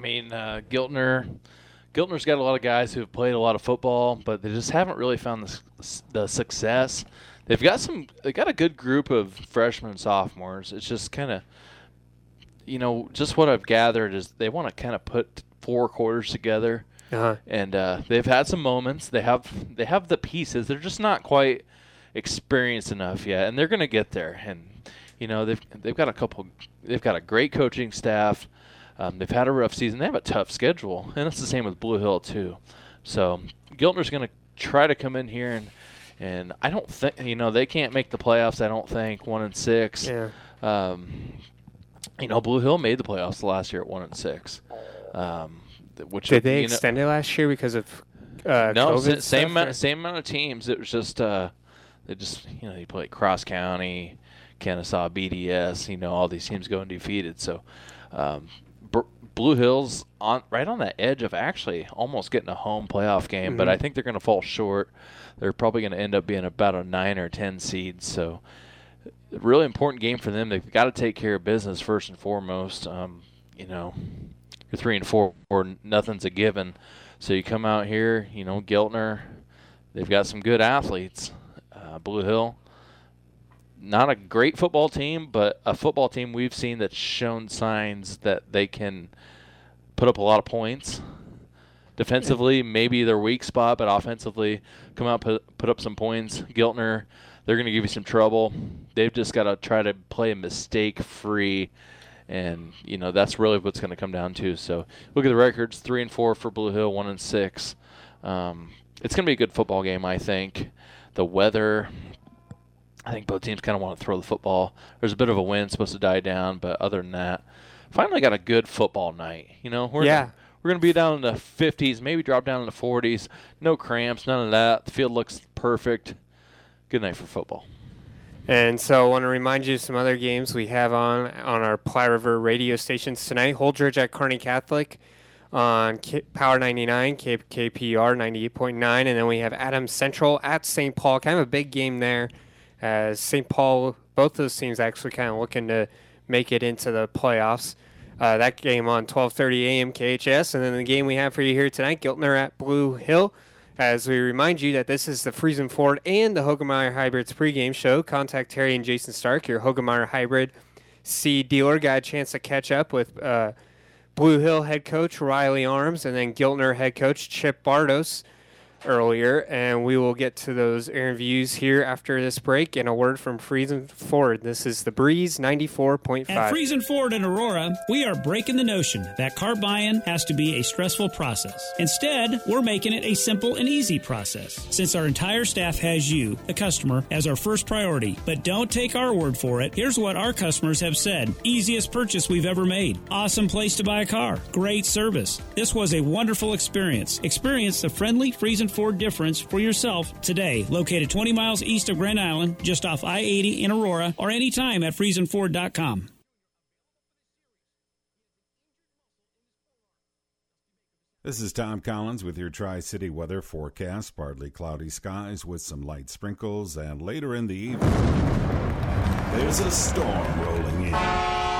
mean, uh, Giltner. Giltner's got a lot of guys who have played a lot of football, but they just haven't really found the, the success. They've got some. They got a good group of freshmen and sophomores. It's just kind of, you know, just what I've gathered is they want to kind of put four quarters together, Uh-huh. and uh, they've had some moments. They have they have the pieces. They're just not quite experienced enough yet, and they're going to get there. And you know, they've they've got a couple. They've got a great coaching staff. Um, they've had a rough season. They have a tough schedule, and it's the same with Blue Hill too. So Giltner's going to try to come in here and and I don't think you know they can't make the playoffs. I don't think one and six. Yeah. Um, you know, Blue Hill made the playoffs last year at one and six. Um, which Did they know- extend it last year because of uh, no, COVID same amount, same amount of teams. It was just uh, they just you know you play Cross County, Kenesaw, BDS. You know all these teams going defeated. So um, Blue Hills on right on the edge of actually almost getting a home playoff game, but Mhm. I think they're going to fall short. They're probably going to end up being about a nine or ten seed. So really important game for them. They've got to take care of business first and foremost. Um, you know, you're three and four, or nothing's a given. So you come out here, you know, Giltner, they've got some good athletes. Uh, Blue Hill, not a great football team, but a football team we've seen that's shown signs that they can put up a lot of points. Defensively, maybe their weak spot, but offensively, come out put, put up some points. Giltner, they're going to give you some trouble. They've just got to try to play mistake free, and you know that's really what's going to come down to. So look at the records: three and four for Blue Hill, one and six. Um, it's going to be a good football game, I think. The weather, I think both teams kind of want to throw the football. There's a bit of a wind supposed to die down, but other than that, finally got a good football night. You know, we're Yeah. gonna, we're going to be down in the 50s, maybe drop down in the 40s. No cramps, none of that. The field looks perfect. Good night for football. And so I want to remind you of some other games we have on on our Platte River radio stations tonight. Holdrege at Kearney Catholic on K- Power 99, K- KPR 98.9, and then we have Adams Central at St. Paul. Kind of a big game there, as St. Paul, both those teams actually kind of looking to make it into the playoffs. Uh, that game on 12:30 a.m. KHS, and then the game we have for you here tonight, Giltner at Blue Hill. As we remind you that this is the Friesen Ford and the Hoegemeyer Hybrids pregame show. Contact Terry and Jason Stark, your Hoegemeyer Hybrid seed dealer. Got a chance to catch up with uh, Blue Hill head coach Riley Arms and then Giltner head coach Chip Bardos earlier. And we will get to those interviews here after this break. And a word from Friesen Ford. This is the Breeze 94.5. At Friesen Ford in Aurora, we are breaking the notion that car buying has to be a stressful process. Instead, we're making it a simple and easy process. Since our entire staff has you, the customer, as our first priority. But don't take our word for it. Here's what our customers have said easiest purchase we've ever made. Awesome place to buy a car. Great service. This was a wonderful experience. Experience the friendly Friesen Ford difference for yourself today. Located 20 miles east of Grand Island, just off I 80 in Aurora, or anytime at FriesenFord.com. This is Tom Collins with your Tri City weather forecast. Partly cloudy skies with some light sprinkles, and later in the evening, there's a storm rolling in.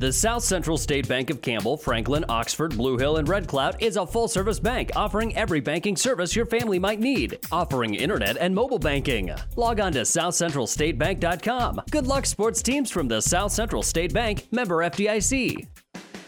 The South Central State Bank of Campbell, Franklin, Oxford, Blue Hill, and Red Cloud is a full service bank offering every banking service your family might need, offering internet and mobile banking. Log on to southcentralstatebank.com. Good luck, sports teams from the South Central State Bank, member FDIC.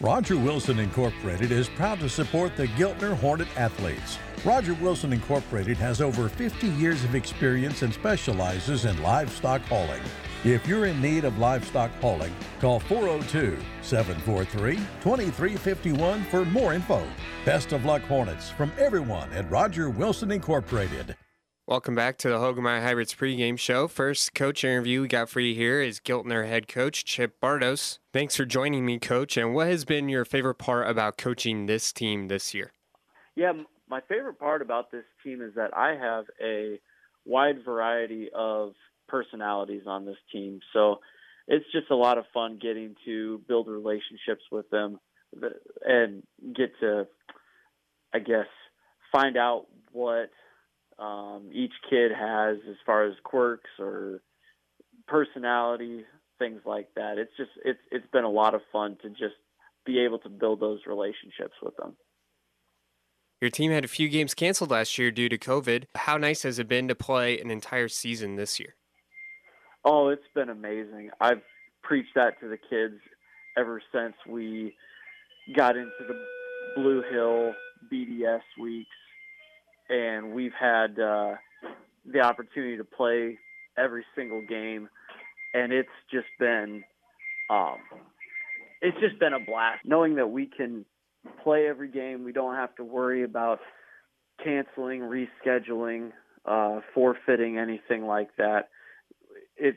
Roger Wilson Incorporated is proud to support the Giltner Hornet athletes. Roger Wilson Incorporated has over 50 years of experience and specializes in livestock hauling. If you're in need of livestock hauling, call 402 743 2351 for more info. Best of luck, Hornets, from everyone at Roger Wilson Incorporated. Welcome back to the Hoegemeyer Hybrids pregame show. First coach interview we got for you here is Giltner head coach Chip Bardos. Thanks for joining me, coach. And what has been your favorite part about coaching this team this year? Yeah, my favorite part about this team is that I have a wide variety of personalities on this team. So it's just a lot of fun getting to build relationships with them and get to, I guess, find out what um, each kid has as far as quirks or personality, things like that. It's just it's it's been a lot of fun to just be able to build those relationships with them. Your team had a few games canceled last year due to COVID. How nice has it been to play an entire season this year? Oh, it's been amazing. I've preached that to the kids ever since we got into the Blue Hill BDS weeks, and we've had uh, the opportunity to play every single game, and it's just been um, it's just been a blast knowing that we can play every game. We don't have to worry about canceling, rescheduling, uh, forfeiting, anything like that. It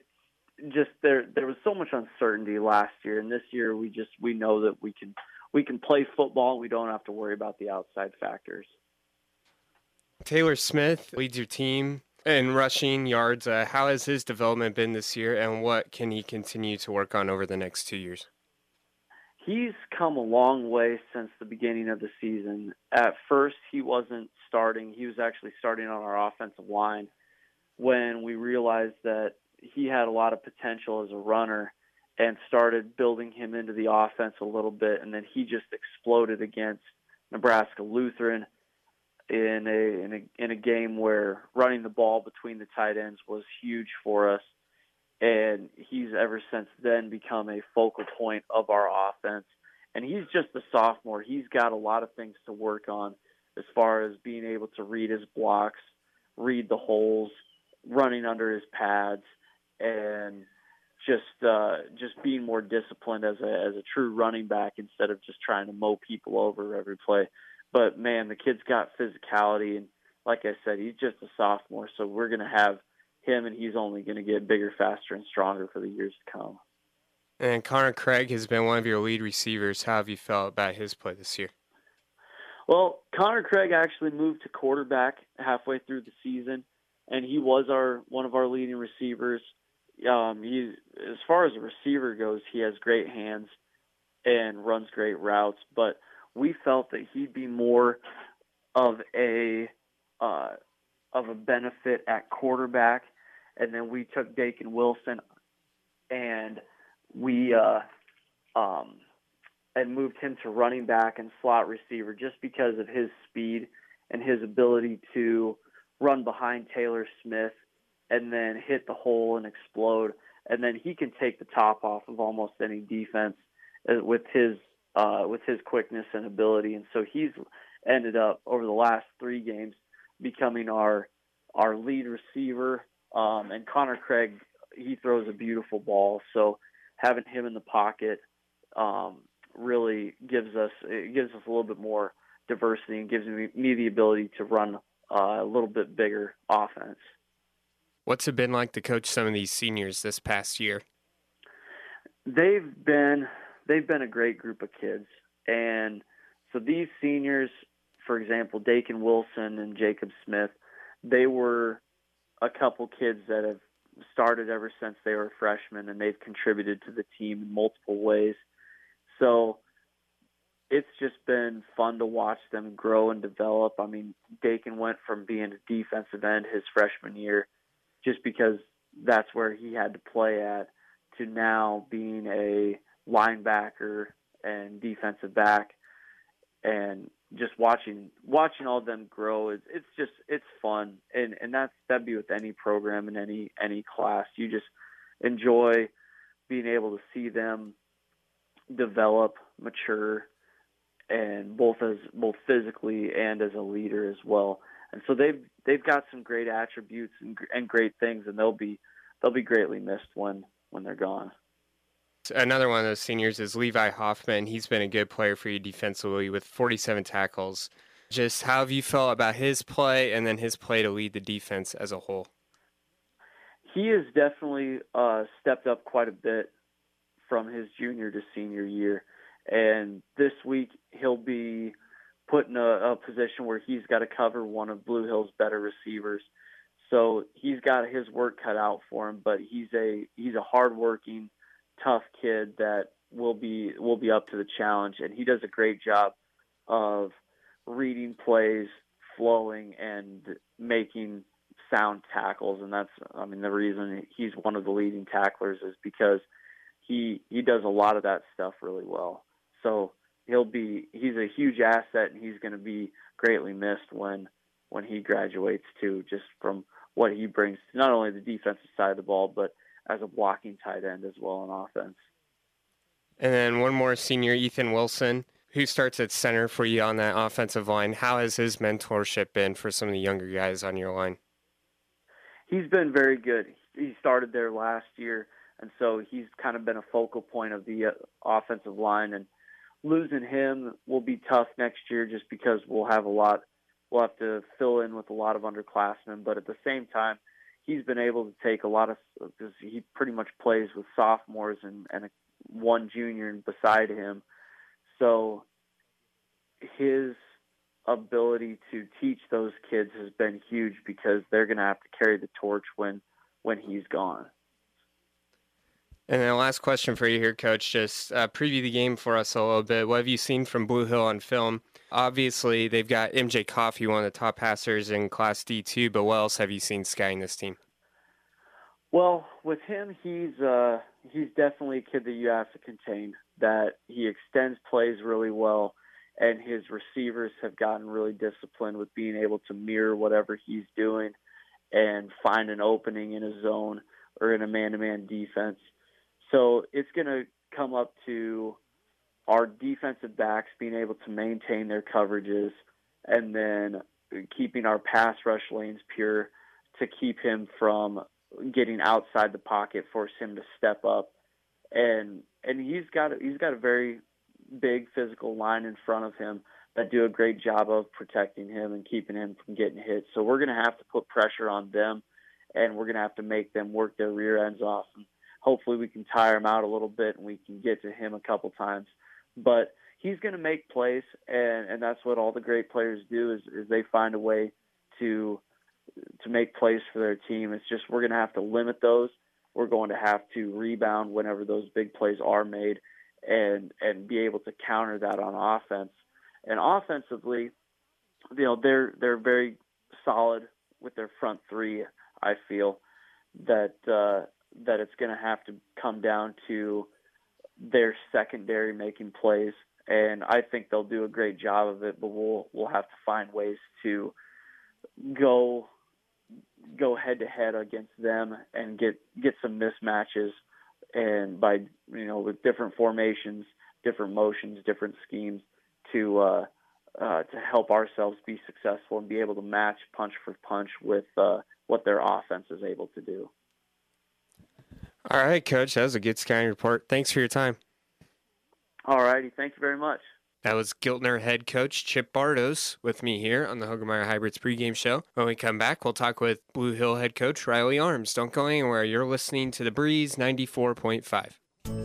just there there was so much uncertainty last year, and this year we just we know that we can we can play football. We don't have to worry about the outside factors. Taylor Smith leads your team in rushing yards. Uh, how has his development been this year, and what can he continue to work on over the next two years? He's come a long way since the beginning of the season. At first, he wasn't starting. He was actually starting on our offensive line when we realized that he had a lot of potential as a runner and started building him into the offense a little bit. And then he just exploded against Nebraska Lutheran in a in a in a game where running the ball between the tight ends was huge for us and he's ever since then become a focal point of our offense and he's just a sophomore he's got a lot of things to work on as far as being able to read his blocks read the holes running under his pads and just uh just being more disciplined as a as a true running back instead of just trying to mow people over every play but man, the kid's got physicality, and like I said, he's just a sophomore, so we're going to have him, and he's only going to get bigger, faster, and stronger for the years to come. And Connor Craig has been one of your lead receivers. How have you felt about his play this year? Well, Connor Craig actually moved to quarterback halfway through the season, and he was our one of our leading receivers. Um, he, as far as a receiver goes, he has great hands and runs great routes, but we felt that he'd be more of a uh, of a benefit at quarterback, and then we took Dakin Wilson and we uh, um, and moved him to running back and slot receiver just because of his speed and his ability to run behind Taylor Smith and then hit the hole and explode. And then he can take the top off of almost any defense uh, with his uh, with his quickness and ability. And so he's ended up over the last three games becoming our our lead receiver. Um, and Connor Craig, he throws a beautiful ball. So having him in the pocket um, really gives us it gives us a little bit more diversity and gives me, me the ability to run uh, a little bit bigger offense. What's it been like to coach some of these seniors this past year? They've been they've been a great group of kids. And so these seniors, for example, Dakin Wilson and Jacob Smith, they were a couple kids that have started ever since they were freshmen and they've contributed to the team in multiple ways. So it's just been fun to watch them grow and develop. I mean, Dakin went from being a defensive end his freshman year just because that's where he had to play at to now being a linebacker and defensive back, and just watching watching all of them grow. Is it's just it's fun. And and that's that'd be with any program in any any class. You just enjoy being able to see them develop mature and both as both physically and as a leader as well and so they've they've got some great attributes and, and great things and they'll be they'll be greatly missed when when they're gone Another one of those seniors is Levi Hoffman. He's been a good player for you defensively with 47 tackles. Just how have you felt about his play and then his play to lead the defense as a whole? He has definitely uh, stepped up quite a bit from his junior to senior year. And this week he'll be put in a, a position where he's got to cover one of Blue Hill's better receivers. So he's got his work cut out for him, but he's a he's a hardworking, tough kid that will be will be up to the challenge, and he does a great job of reading plays, flowing, and making sound tackles. And that's I mean the reason he's one of the leading tacklers is because he he does a lot of that stuff really well. So he'll be he's a huge asset, and he's going to be greatly missed when when he graduates too, just from what he brings to not only the defensive side of the ball, but as a blocking tight end as well on offense. And then one more senior, Ethan Wilson, who starts at center for you on that offensive line. How has his mentorship been for some of the younger guys on your line? He's been very good. He started there last year, and so he's kind of been a focal point of the uh, offensive line. And losing him will be tough next year just because we'll have a lot we'll have to fill in with a lot of underclassmen. But at the same time, he's been able to take a lot of because he pretty much plays with sophomores and and a, one junior beside him, so his ability to teach those kids has been huge because they're going to have to carry the torch when when he's gone. And then last question for you here, Coach. Just uh, preview the game for us a little bit. What have you seen from Blue Hill on film? Obviously, they've got MJ Coffey, one of the top passers in Class D2, but what else have you seen scouting this team? Well, with him, he's uh, he's definitely a kid that you have to contain. That he extends plays really well, and his receivers have gotten really disciplined with being able to mirror whatever he's doing and find an opening in a zone or in a man-to-man defense. So it's going to come up to our defensive backs being able to maintain their coverages and then keeping our pass rush lanes pure to keep him from getting outside the pocket, force him to step up. And and he's got a, he's got a very big physical line in front of him that do a great job of protecting him and keeping him from getting hit. So we're going to have to put pressure on them and we're going to have to make them work their rear ends off. And hopefully we can tire him out a little bit and we can get to him a couple times but he's going to make plays, and and that's what all the great players do is is they find a way to to make plays for their team. It's just we're going to have to limit those. We're going to have to rebound whenever those big plays are made, and and be able to counter that on offense. And offensively, you know they're they're very solid with their front three. I feel that uh, that it's going to have to come down to their secondary making plays, and I think they'll do a great job of it. But we'll we'll have to find ways to go go head to head against them and get get some mismatches, and by you know with different formations, different motions, different schemes to uh, uh, to help ourselves be successful and be able to match punch for punch with uh, what their offense is able to do. All right, Coach. That was a good scouting report. Thanks for your time. All righty. Thank you very much. That was Giltner head coach Chip Bardos with me here on the Hoegemeyer Hybrids pregame show. When we come back, we'll talk with Blue Hill head coach Riley Arms. Don't go anywhere. You're listening to The Breeze 94.5.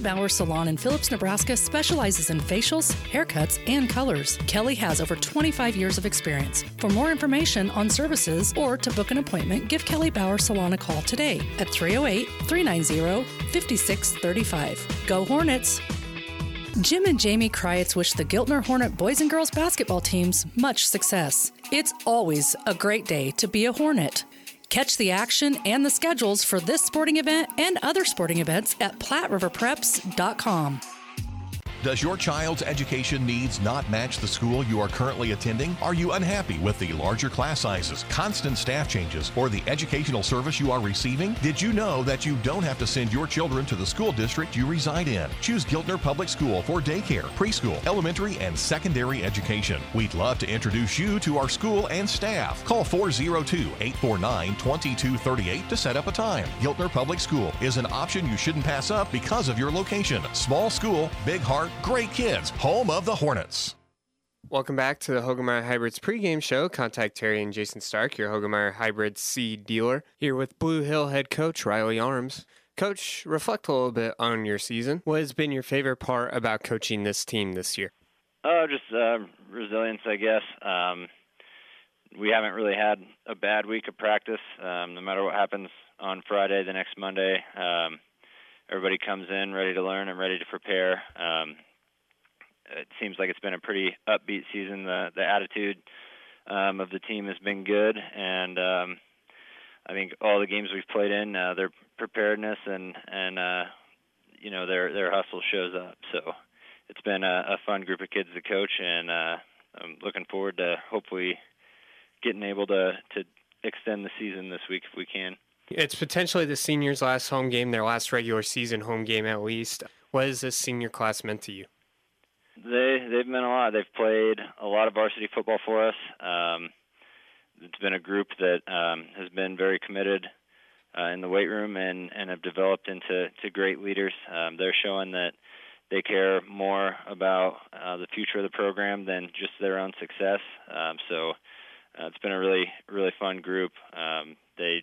Bauer Salon in Phillips, Nebraska specializes in facials, haircuts, and colors. Kelly has over 25 years of experience. For more information on services or to book an appointment, give Kelly Bauer Salon a call today at 308 390 5635. Go Hornets! Jim and Jamie Kreitz wish the Giltner Hornet boys and girls basketball teams much success. It's always a great day to be a Hornet. Catch the action and the schedules for this sporting event and other sporting events at PlatteRiverPreps.com. Does your child's education needs not match the school you are currently attending? Are you unhappy with the larger class sizes, constant staff changes, or the educational service you are receiving? Did you know that you don't have to send your children to the school district you reside in? Choose Giltner Public School for daycare, preschool, elementary, and secondary education. We'd love to introduce you to our school and staff. Call 402 849 2238 to set up a time. Giltner Public School is an option you shouldn't pass up because of your location. Small school, big heart, great kids, home of the Hornets. Welcome back to the Hoegemeyer Hybrids pregame show. Contact Terry and Jason Stark, your Hoegemeyer Hybrid seed dealer, here with Blue Hill head coach Riley Arms. Coach, reflect a little bit on your season. What has been your favorite part about coaching this team this year? Oh, just uh, resilience, I guess. Um, we haven't really had a bad week of practice. Um, no matter what happens on Friday, the next Monday, um, everybody comes in ready to learn and ready to prepare. Um, it seems like it's been a pretty upbeat season. The the attitude um, of the team has been good, and um, I think all the games we've played in, uh, their preparedness and and uh, you know their their hustle shows up. So it's been a, a fun group of kids to coach, and uh, I'm looking forward to hopefully getting able to to extend the season this week if we can. It's potentially the seniors' last home game, their last regular season home game at least. What has this senior class meant to you? They they've meant a lot. They've played a lot of varsity football for us. Um, it's been a group that um, has been very committed uh, in the weight room and and have developed into to great leaders. Um, they're showing that they care more about uh, the future of the program than just their own success. Um, so uh, it's been a really really fun group. Um, they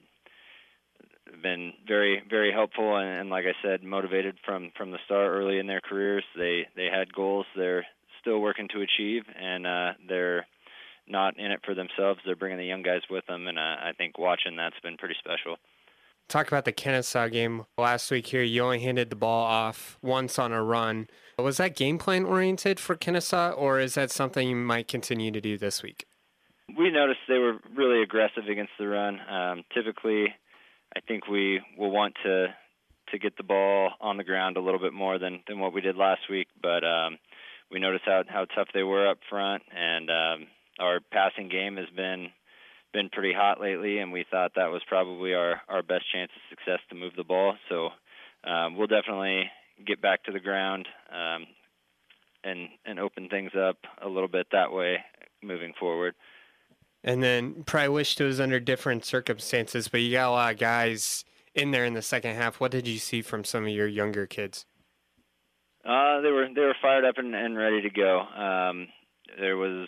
been very very helpful and, and like I said motivated from from the start early in their careers they they had goals they're still working to achieve and uh they're not in it for themselves they're bringing the young guys with them and uh, I think watching that's been pretty special Talk about the Kenesaw game last week here. You only handed the ball off once on a run. Was that game plan oriented for Kenesaw, or is that something you might continue to do this week? We noticed they were really aggressive against the run. Um, typically, I think we will want to to get the ball on the ground a little bit more than than what we did last week. But um, we noticed how how tough they were up front, and um, our passing game has been been pretty hot lately, and we thought that was probably our our best chance of success to move the ball. So um, we'll definitely get back to the ground um, and and open things up a little bit that way moving forward. And then probably wished it was under different circumstances, but you got a lot of guys in there in the second half. What did you see from some of your younger kids? Uh, they were they were fired up and, and ready to go. Um, there was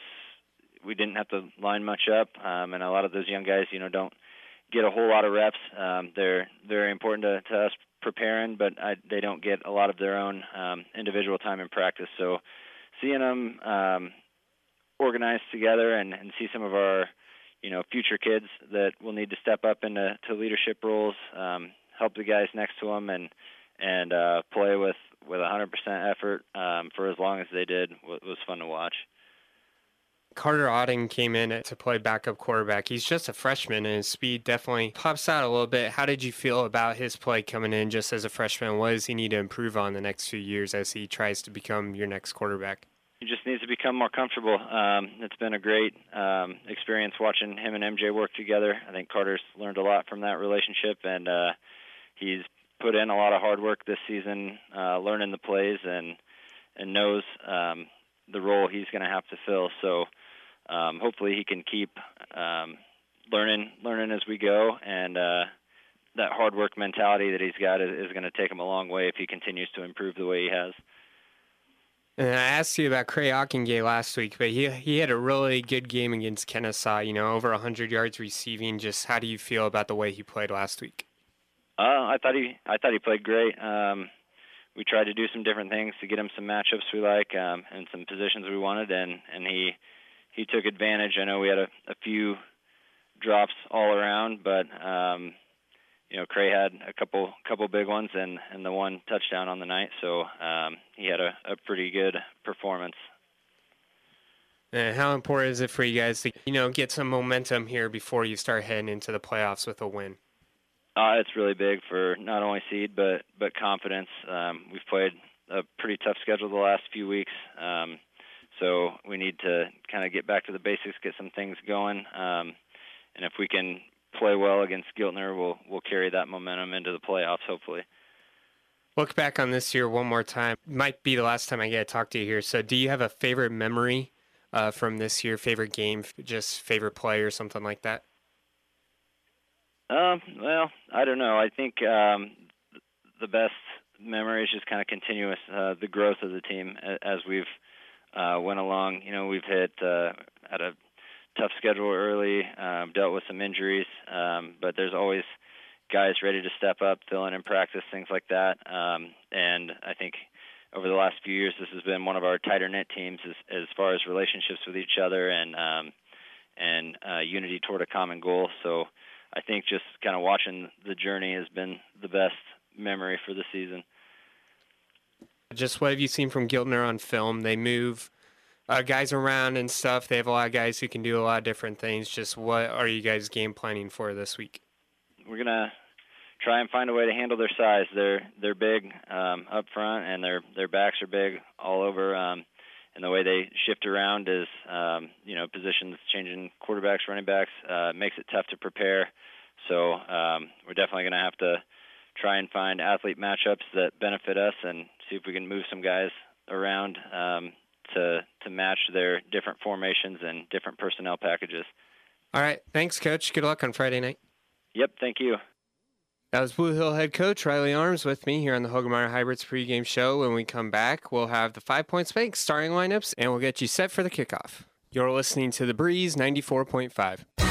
we didn't have to line much up, um, and a lot of those young guys, you know, don't get a whole lot of reps. Um, they're very important to, to us preparing, but I, they don't get a lot of their own um, individual time in practice. So seeing them um, organized together and, and see some of our you know future kids that will need to step up into to leadership roles, um, help the guys next to them, and and uh, play with with 100% effort um, for as long as they did was, was fun to watch. Carter Otting came in to play backup quarterback. He's just a freshman, and his speed definitely pops out a little bit. How did you feel about his play coming in just as a freshman? What does he need to improve on the next few years as he tries to become your next quarterback? He just needs to become more comfortable. Um, it's been a great um, experience watching him and MJ work together. I think Carter's learned a lot from that relationship, and uh, he's put in a lot of hard work this season, uh, learning the plays and and knows um, the role he's going to have to fill. So um, hopefully he can keep um, learning learning as we go, and uh, that hard work mentality that he's got is, is going to take him a long way if he continues to improve the way he has. And I asked you about Cray Ockengay last week, but he he had a really good game against Kenesaw. You know, over 100 yards receiving. Just how do you feel about the way he played last week? Uh, I thought he I thought he played great. Um, we tried to do some different things to get him some matchups we like um, and some positions we wanted, and and he he took advantage. I know we had a, a few drops all around, but um, you know, Cray had a couple couple big ones and and the one touchdown on the night, so um, he had a, a pretty good performance. And how important is it for you guys to you know get some momentum here before you start heading into the playoffs with a win? Uh, it's really big for not only seed but but confidence. Um, we've played a pretty tough schedule the last few weeks. Um, so we need to kind of get back to the basics, get some things going, um, and if we can play well against Giltner, we'll we'll carry that momentum into the playoffs, hopefully. Look back on this year one more time. Might be the last time I get to talk to you here. So, do you have a favorite memory uh, from this year? Favorite game? Just favorite play or something like that? Um, well, I don't know. I think um, the best memory is just kind of continuous uh, the growth of the team as we've uh, went along. You know, we've hit uh, at a tough schedule early, um, dealt with some injuries, um, but there's always guys ready to step up, fill in in practice, things like that. Um, and I think over the last few years, this has been one of our tighter knit teams as, as far as relationships with each other and um, and uh, unity toward a common goal. So I think just kind of watching the journey has been the best memory for the season. Just what have you seen from Giltner on film? They move uh, guys around and stuff. They have a lot of guys who can do a lot of different things. Just what are you guys game planning for this week? We're gonna try and find a way to handle their size. They're they're big um, up front, and their their backs are big all over. Um, and the way they shift around is, um, you know, positions changing quarterbacks, running backs uh, makes it tough to prepare. So um, we're definitely going to have to try and find athlete matchups that benefit us, and see if we can move some guys around um, to to match their different formations and different personnel packages. All right, thanks, Coach. Good luck on Friday night. Yep, thank you. That was Blue Hill head coach Riley Arms with me here on the Hoegemeyer Hybrids pregame show. When we come back, we'll have the Five Points Bank starting lineups and we'll get you set for the kickoff. You're listening to The Breeze 94.5.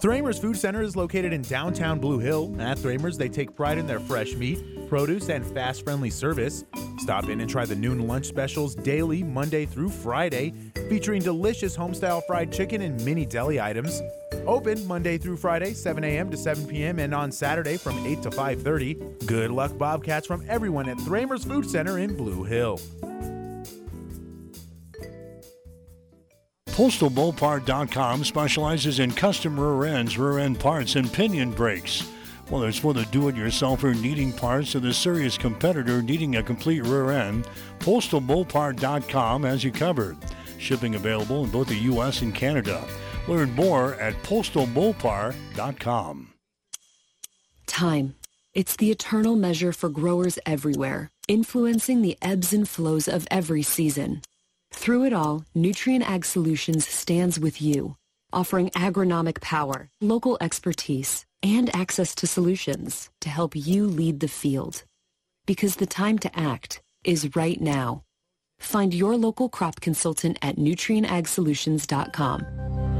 Thramer's Food Center is located in downtown Blue Hill. At Thramer's, they take pride in their fresh meat, produce, and fast friendly service. Stop in and try the noon lunch specials daily, Monday through Friday, featuring delicious homestyle fried chicken and mini deli items. Open Monday through Friday, 7 a.m. to 7 p.m., and on Saturday from 8 to 5:30. Good luck, Bobcats, from everyone at Thramer's Food Center in Blue Hill. PostalBullPart.com specializes in custom rear ends, rear end parts, and pinion brakes. Whether it's for the do-it-yourselfer needing parts or the serious competitor needing a complete rear end, PostalBullPart.com has you covered. Shipping available in both the U.S. and Canada. Learn more at PostalBullPart.com. Time. It's the eternal measure for growers everywhere, influencing the ebbs and flows of every season. Through it all, Nutrien Ag Solutions stands with you, offering agronomic power, local expertise, and access to solutions to help you lead the field. Because the time to act is right now. Find your local crop consultant at nutrienagsolutions.com.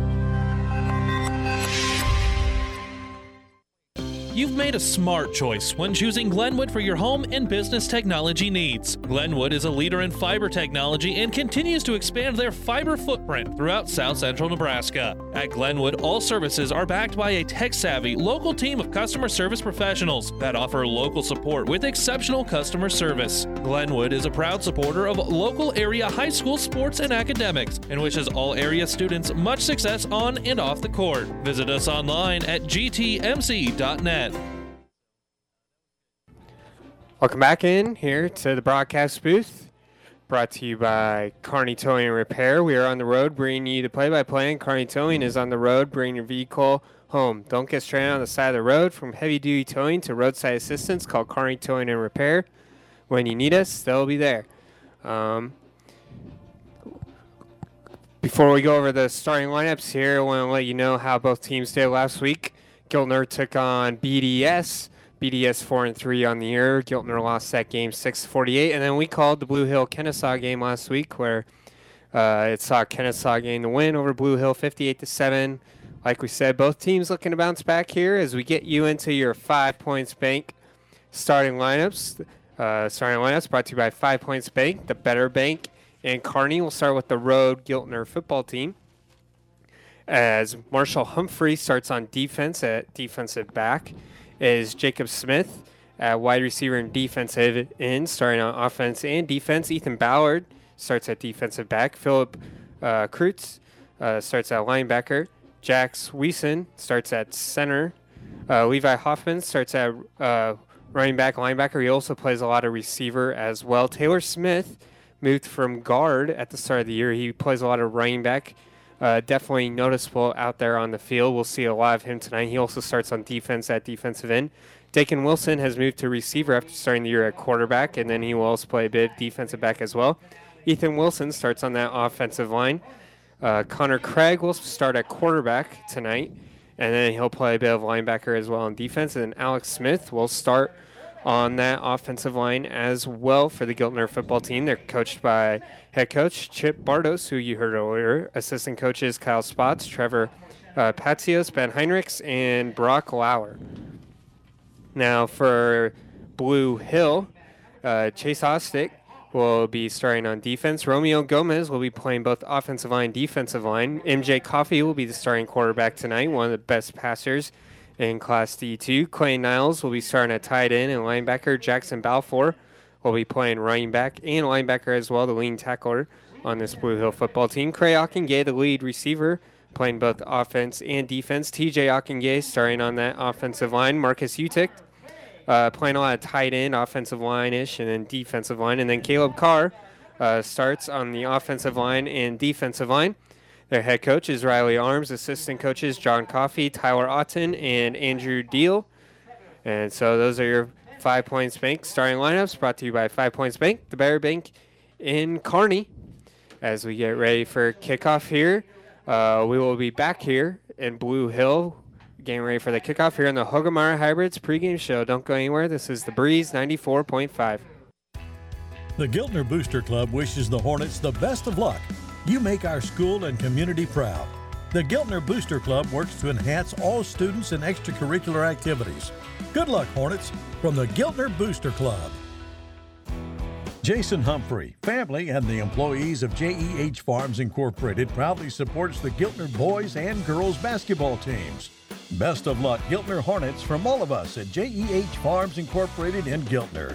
You've made a smart choice when choosing Glenwood for your home and business technology needs. Glenwood is a leader in fiber technology and continues to expand their fiber footprint throughout south central Nebraska. At Glenwood, all services are backed by a tech savvy local team of customer service professionals that offer local support with exceptional customer service. Glenwood is a proud supporter of local area high school sports and academics and wishes all area students much success on and off the court. Visit us online at gtmc.net. Welcome back in here to the broadcast booth. Brought to you by Kearney Towing and Repair. We are on the road bringing you the play by play, Kearney Towing is on the road bringing your vehicle home. Don't get stranded on the side of the road. From heavy duty towing to roadside assistance, call Kearney Towing and Repair. When you need us, they'll be there. Um, before we go over the starting lineups here, I want to let you know how both teams did last week. Giltner took on BDS. BDS four and three on the year. Giltner lost that game six forty eight, and then we called the Blue Hill Kenesaw game last week, where uh, it saw Kenesaw gain the win over Blue Hill fifty eight to seven. Like we said, both teams looking to bounce back here as we get you into your five points bank Starting lineups. Uh, starting lineups brought to you by Five Points Bank, the better bank and Kearney. We'll start with the road Giltner football team. As Marshall Humphrey starts on defense at defensive back, is Jacob Smith at wide receiver and defensive end, starting on offense and defense. Ethan Ballard starts at defensive back. Philip uh, Kreutz uh, starts at linebacker. Jax Wiesen starts at center. Uh, Levi Hoffman starts at uh, running back, linebacker. He also plays a lot of receiver as well. Taylor Smith moved from guard at the start of the year. He plays a lot of running back. Uh, definitely noticeable out there on the field. We'll see a lot of him tonight. He also starts on defense at defensive end. Dakin Wilson has moved to receiver after starting the year at quarterback, and then he will also play a bit defensive back as well. Ethan Wilson starts on that offensive line. Uh, Connor Craig will start at quarterback tonight, and then he'll play a bit of linebacker as well on defense. And then Alex Smith will start on that offensive line as well for the Giltner football team. They're coached by head coach Chip Bardos, who you heard earlier, assistant coaches Kyle Spots, Trevor uh, Patsios, Ben Heinrichs, and Brock Lauer. Now for Blue Hill, uh, Chase Ostick will be starting on defense. Romeo Gomez will be playing both offensive line defensive line. MJ Coffey will be the starting quarterback tonight, one of the best passers in Class D2. Clay Niles will be starting at tight end and linebacker. Jackson Balfour will be playing running back and linebacker as well, the lean tackler on this Blue Hill football team. Cray Ockengay, the lead receiver, playing both offense and defense. TJ Ockengay starting on that offensive line. Marcus Utick uh, playing a lot of tight end, offensive line ish, and then defensive line. And then Caleb Carr uh, starts on the offensive line and defensive line. Their head coach is Riley Arms, assistant coaches John Coffey, Tyler Otten, and Andrew Deal. And so those are your Five Points Bank starting lineups brought to you by Five Points Bank, the Bear Bank in Kearney. As we get ready for kickoff here, uh, we will be back here in Blue Hill, getting ready for the kickoff here on the Hoegemeyer Hybrids pregame show. Don't go anywhere. This is the Breeze 94.5. The Giltner Booster Club wishes the Hornets the best of luck. You make our school and community proud. The Giltner Booster Club works to enhance all students and extracurricular activities. Good luck, Hornets, from the Giltner Booster Club. Jason Humphrey, family, and the employees of JEH Farms Incorporated proudly supports the Giltner boys and girls basketball teams. Best of luck, Giltner Hornets, from all of us at JEH Farms Incorporated in Giltner.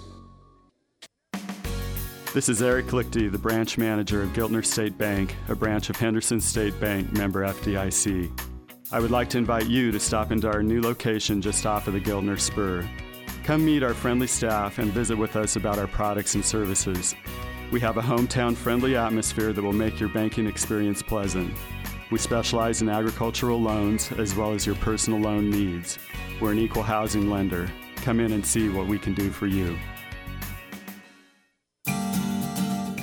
This is Eric Lichty, the branch manager of Giltner State Bank, a branch of Henderson State Bank, member FDIC. I would like to invite you to stop into our new location just off of the Giltner Spur. Come meet our friendly staff and visit with us about our products and services. We have a hometown friendly atmosphere that will make your banking experience pleasant. We specialize in agricultural loans as well as your personal loan needs. We're an equal housing lender. Come in and see what we can do for you.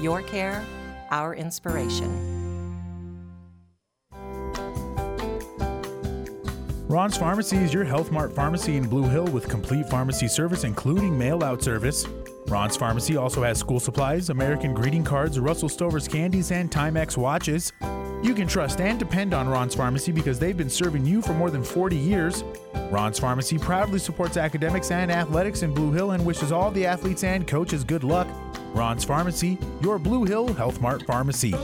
Your care, our inspiration. Ron's Pharmacy is your Health Mart pharmacy in Blue Hill with complete pharmacy service, including mail out service. Ron's Pharmacy also has school supplies, American greeting cards, Russell Stover's candies, and Timex watches. You can trust and depend on Ron's Pharmacy because they've been serving you for more than 40 years. Ron's Pharmacy proudly supports academics and athletics in Blue Hill and wishes all the athletes and coaches good luck. Ron's Pharmacy, your Blue Hill Health Mart pharmacy.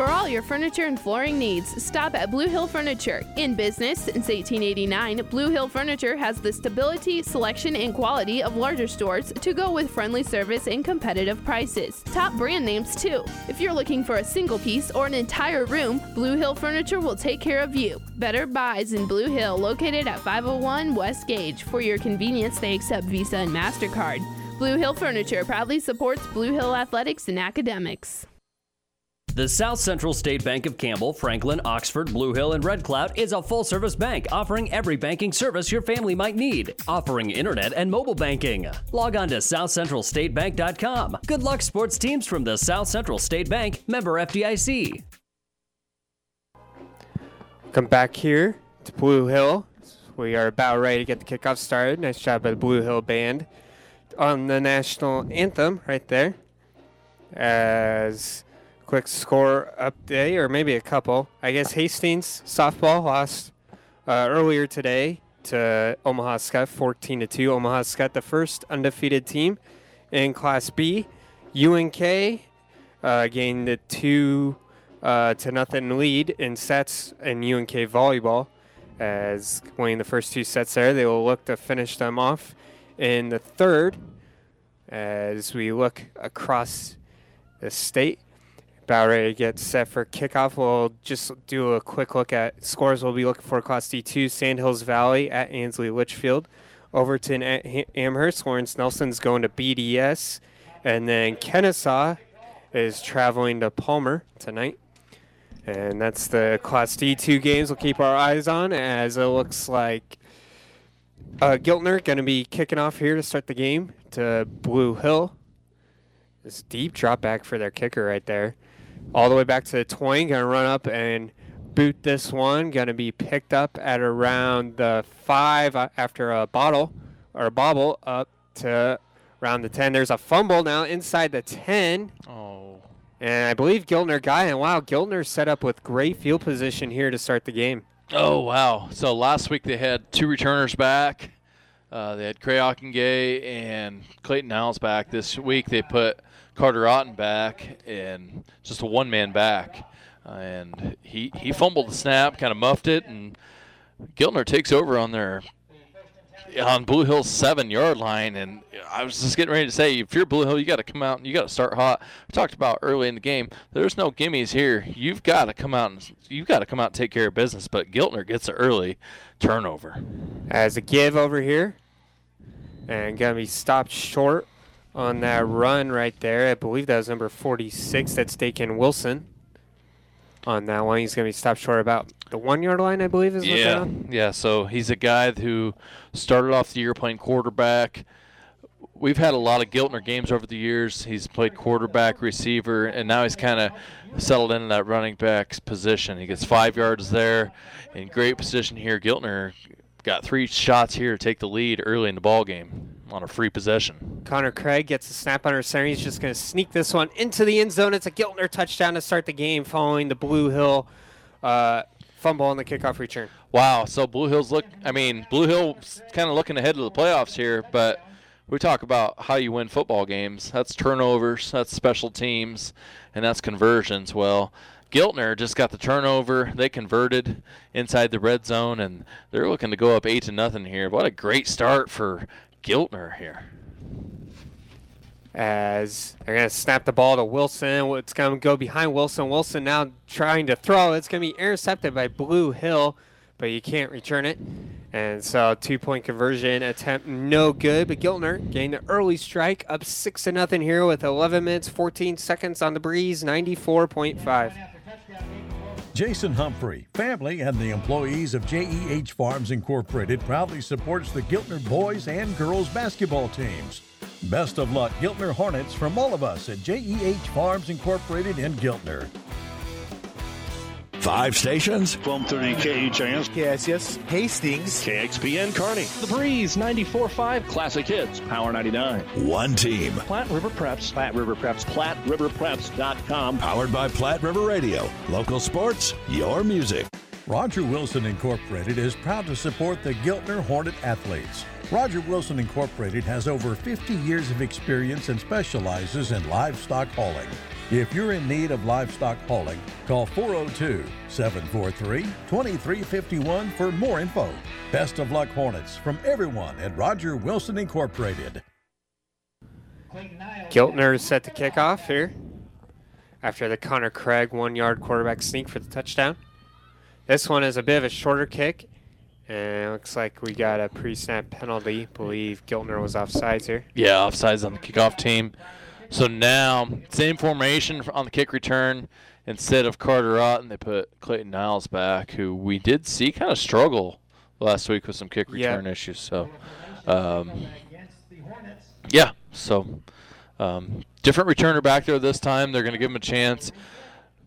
For all your furniture and flooring needs, stop at Blue Hill Furniture. In business since 1889, Blue Hill Furniture has the stability, selection, and quality of larger stores to go with friendly service and competitive prices. Top brand names, too. If you're looking for a single piece or an entire room, Blue Hill Furniture will take care of you. Better Buys in Blue Hill, located at 501 West Gage. For your convenience, they accept Visa and MasterCard. Blue Hill Furniture proudly supports Blue Hill athletics and academics. The South Central State Bank of Campbell, Franklin, Oxford, Blue Hill, and Red Cloud is a full service bank offering every banking service your family might need, offering internet and mobile banking. Log on to southcentralstatebank.com. Good luck, sports teams from the South Central State Bank, member FDIC. Come back here to Blue Hill. We are about ready to get the kickoff started. Nice job by the Blue Hill Band on the national anthem right there. As quick score update, or maybe a couple. I guess Hastings softball lost uh, earlier today to Omaha Scott, 14 to two. Omaha Scott, the first undefeated team in Class B. UNK uh, gained a two uh, to nothing lead in sets in UNK volleyball. As winning the first two sets there, they will look to finish them off in the third. As we look across the state, about ready to get set for kickoff. We'll just do a quick look at scores. We'll be looking for Class D2, Sandhills Valley at Ansley Litchfield. Overton at Amherst. Lawrence Nelson's going to BDS. And then Kenesaw is traveling to Palmer tonight. And that's the Class D2 games we'll keep our eyes on as it looks like uh, Giltner going to be kicking off here to start the game to Blue Hill. This deep drop back for their kicker right there all the way back to the 20. Going to run up and boot this one. To be picked up at around the 5 uh, after a bottle or a bobble up to around the 10. There's a fumble now inside the 10. Oh. And I believe Giltner guy. And wow, Giltner set up with great field position here to start the game. Oh, wow. So last week they had two returners back. Uh, they had Cray Ockengay and Clayton Niles back. This week they put Carter Otten back and just a one man back. Uh, and he, he fumbled the snap, kind of muffed it, and Giltner takes over on their on Blue Hill's seven yard line. And I was just getting ready to say, if you're Blue Hill, you got to come out and you got to start hot. We talked about early in the game. There's no gimmies here. You've got to come out and you've got to come out and take care of business. But Giltner gets an early turnover. As a give over here, and gonna be stopped short on that run right there. I believe that was number 46. That's Dakin Wilson on that one. He's going to be stopped short about the one yard line, I believe, is yeah, yeah. So he's a guy who started off the year playing quarterback. We've had a lot of Giltner games over the years. He's played quarterback, receiver, and now he's kind of settled into that running back's position. He gets five yards there, in great position here. Giltner got three shots here to take the lead early in the ball game on a free possession. Connor Craig gets a snap under center. He's just going to sneak this one into the end zone. It's a Giltner touchdown to start the game following the Blue Hill uh, fumble on the kickoff return. Wow. So Blue Hill's look, I mean, Blue Hill's kind of looking ahead to the playoffs here, but we talk about how you win football games. That's turnovers, that's special teams, and that's conversions. Well, Giltner just got the turnover. They converted inside the red zone, and they're looking to go up eight to nothing here. What a great start for Giltner here. As they're going to snap the ball to Wilson. It's going to go behind Wilson. Wilson now trying to throw. It's going to be intercepted by Blue Hill, but you can't return it. And so two point conversion attempt no good. But Giltner gained the early strike up six to nothing here with 11 minutes 14 seconds on the breeze, 94.5. Jason Humphrey, family, and the employees of JEH Farms Incorporated proudly supports the Giltner boys and girls basketball teams. Best of luck, Giltner Hornets, from all of us at JEH Farms Incorporated in Giltner. Five stations? 1230 KHAS. KSS. Hastings. KXPN Kearney. The Breeze 94.5 Classic Hits. Power 99. One team. Platte River Preps. Platte River Preps. PlatteRiverPreps.com. Powered by Platte River Radio. Local sports, your music. Roger Wilson Incorporated is proud to support the Giltner Hornet athletes. Roger Wilson Incorporated has over 50 years of experience and specializes in livestock hauling. If you're in need of livestock hauling, call 402 743 2351 for more info. Best of luck, Hornets, from everyone at Roger Wilson Incorporated. Giltner is set to kick off here after the Connor Craig one yard quarterback sneak for the touchdown. This one is a bit of a shorter kick, and it looks like we got a pre snap penalty. believe Giltner was offsides here. Yeah, offsides on the kickoff team. So now, same formation on the kick return. Instead of Carter Otten, they put Clayton Niles back, who we did see kind of struggle last week with some kick Yeah. return issues. So, um, yeah, so um, different returner back there this time. They're going to give him a chance.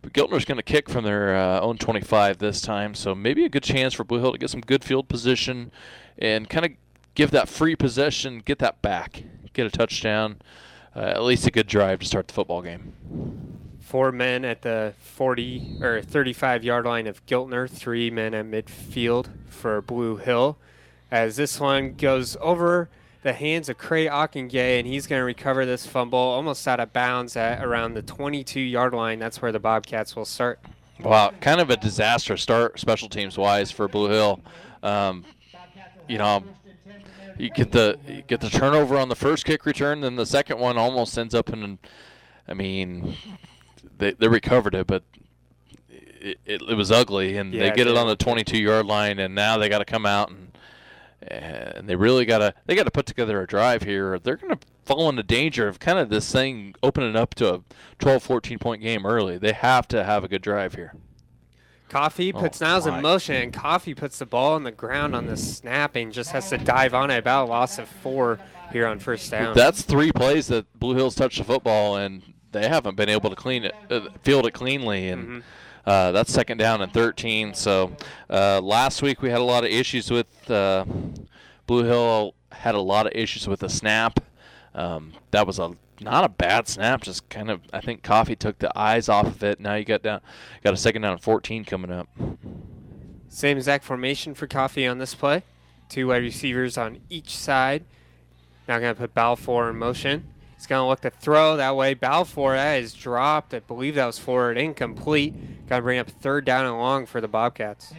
But Giltner's going to kick from their uh, own 25 this time, so maybe a good chance for Blue Hill to get some good field position and kind of give that free possession, get that back, get a touchdown, uh, at least a good drive to start the football game. Four men at the 40 or 35 yard line of Giltner, three men at midfield for Blue Hill. As this one goes over the hands of Cray Ockengay, and he's going to recover this fumble almost out of bounds at around the 22 yard line. That's where the Bobcats will start. Wow, kind of a disaster start special teams wise for Blue Hill. Um, you know, you get the you get the turnover on the first kick return, then the second one almost ends up in. I mean, they they recovered it, but it, it, it was ugly, and Yeah, they get it on the 22 yard line, and now they got to come out and and they really got to they got to put together a drive here. or They're going to fall into danger of kind of this thing opening up to a 12, 14 point game early. They have to have a good drive here. Coffey Oh, puts Niles my. in motion, and Coffey puts the ball on the ground on the snap and just has to dive on it. About a loss of four here on first down. That's three plays that Blue Hills touched the football, and they haven't been able to clean it, uh, field it cleanly, and Mm-hmm. uh, that's second down and 13. So uh, last week we had a lot of issues with uh, Blue Hill had a lot of issues with the snap. Um, that was a not a bad snap, just kind of I think Coffey took the eyes off of it. Now you got down, got a second down and 14 coming up. Same exact formation for Coffey on this play. Two wide receivers on each side. Now going to put Balfour in motion. He's going to look to throw that way. Balfour that is dropped. I believe that was forward incomplete. Got to bring up third down and long for the Bobcats.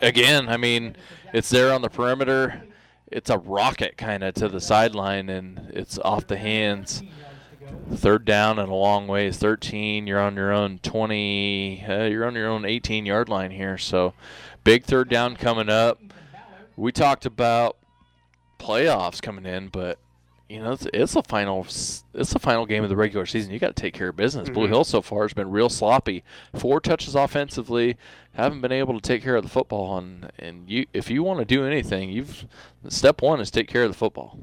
again, I mean, it's there on the perimeter. It's a rocket kind of to the sideline, and it's off the hands. Third down and a long ways. 13. You're on your own 20. Uh, you're on your own 18 yard line here. So, big third down coming up. We talked about playoffs coming in, but you know it's, it's the final. It's the final game of the regular season. You got to take care of business. Blue Mhm. Hill so far has been real sloppy. Four touches offensively, haven't been able to take care of the football. And and you, if you want to do anything, you've step one is take care of the football.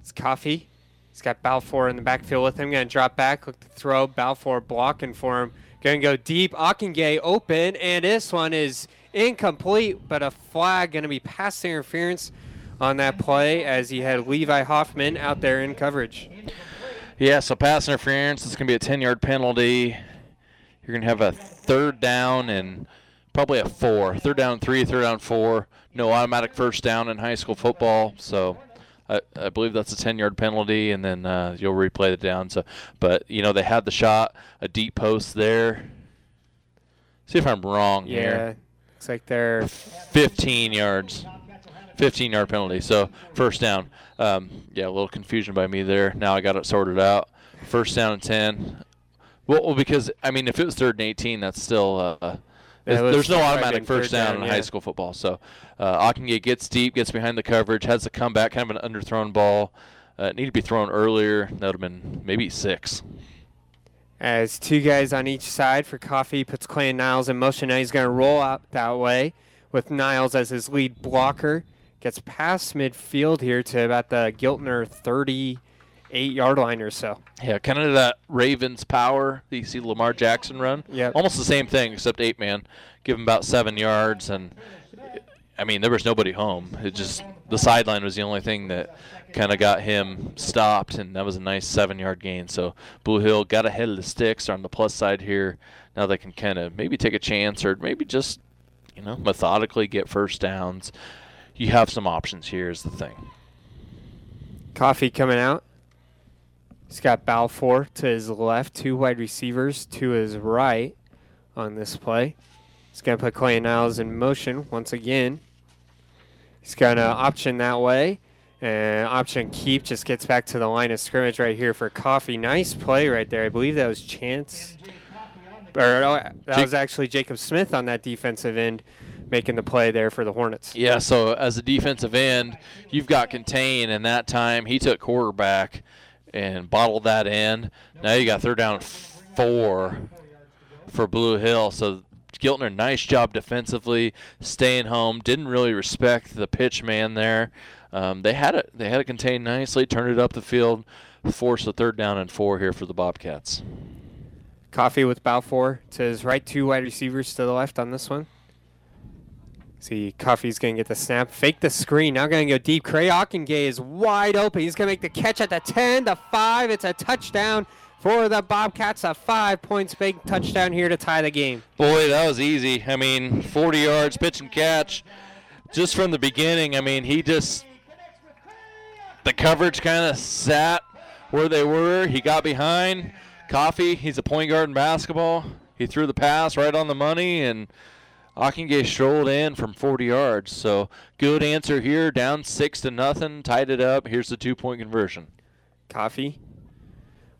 It's Coffey. He's got Balfour in the backfield with him. Going to drop back, look to throw. Balfour blocking for him. Going to go deep. Ockengay open, and this one is incomplete, but a flag going to be pass interference on that play as he had Levi Hoffman out there in coverage. Yeah, so pass interference. It's going to be a 10 yard penalty. You're going to have a third down and probably a four. Third down three, third down four. No automatic first down in high school football. So I, I believe that's a 10 yard penalty, and then uh, you'll replay the down. So, But, you know, they had the shot, a deep post there. See if I'm wrong Yeah, here. looks like they're 15 yards. 15 yard penalty. So first down. Um, yeah, a little confusion by me there. Now I got it sorted out. First down and 10. Well, well, because, I mean, if it was third and 18, that's still. Uh, there's, no automatic first down, down, in yeah. high school football. So uh, gets deep, gets behind the coverage, has a comeback, kind of an underthrown ball. Uh, it needed to be thrown earlier. That would have been maybe six. as two guys on each side for Coffey puts Clay and Niles in motion. Now he's going to roll out that way with Niles as his lead blocker. Gets past midfield here to about the Giltner 38 eight yard line or so. Yeah, kind of that Ravens power that you see Lamar Jackson run. Yep. Almost the same thing, except eight man. Give him about seven yards, and I mean there was nobody home. It just the sideline was the only thing that kind of got him stopped, and that was a nice seven yard gain. So Blue Hill got ahead of the sticks. Are on the plus side here. Now they can kind of maybe take a chance, or maybe just you know methodically get first downs. You have some options here. Is the thing. Coffey coming out. He's got Balfour to his left, two wide receivers to his right on this play. He's going to put Clay Niles in motion once again. He's going to option that way. And option keep just gets back to the line of scrimmage right here for Coffey. Nice play right there. I believe that was Chance. Or no, that was actually Jacob Smith on that defensive end making the play there for the Hornets. Yeah, so as a defensive end, you've got contain, and that time he took quarterback and bottled that in. Now you got third down four for Blue Hill. So Giltner, nice job defensively, staying home. Didn't really respect the pitch man there. Um, they had it. They had it contained nicely. Turned it up the field. Forced a third down and four here for the Bobcats. Coffey with Balfour to his right, two wide receivers to the left on this one. See, Coffey's going to get the snap. Fake the screen. Now going to go deep. Cray Ockengay is wide open. He's going to make the catch at the 10, the 5. It's a touchdown for the Bobcats. A five points big touchdown here to tie the game. Boy, that was easy. I mean, 40 yards, pitch and catch. Just from the beginning, I mean, he just. The coverage kind of sat where they were. He got behind. Coffey, he's a point guard in basketball. He threw the pass right on the money, and Ockengay strolled in from 40 yards. So good answer here. Down six to nothing. Tied it up. Here's the two-point conversion. Coffey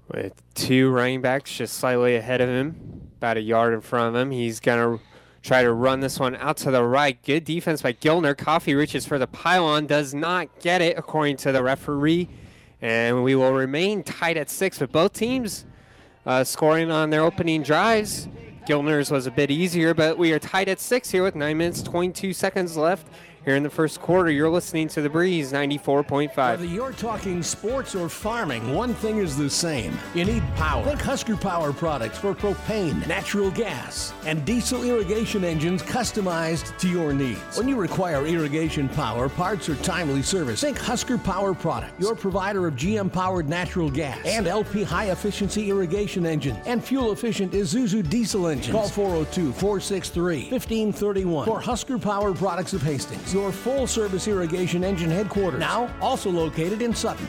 with two running backs just slightly ahead of him, about a yard in front of him. He's going to try to run this one out to the right. Good defense by Giltner. Coffey reaches for the pylon, does not get it according to the referee. And we will remain tied at six, but both teams uh, scoring on their opening drives. Giltner's was a bit easier, but we are tied at six here with nine minutes, 22 seconds left here in the first quarter. You're listening to The Breeze 94.5. Whether you're talking sports or farming, one thing is the same. You need power. Think Husker Power products for propane, natural gas, and diesel irrigation engines customized to your needs. When you require irrigation power, parts, or timely service, think Husker Power products, your provider of GM powered natural gas and LP high efficiency irrigation engines and fuel efficient Isuzu diesel engines. Call 402 463 1531 for Husker Power products of Hastings your full service irrigation engine headquarters, now also located in Sutton.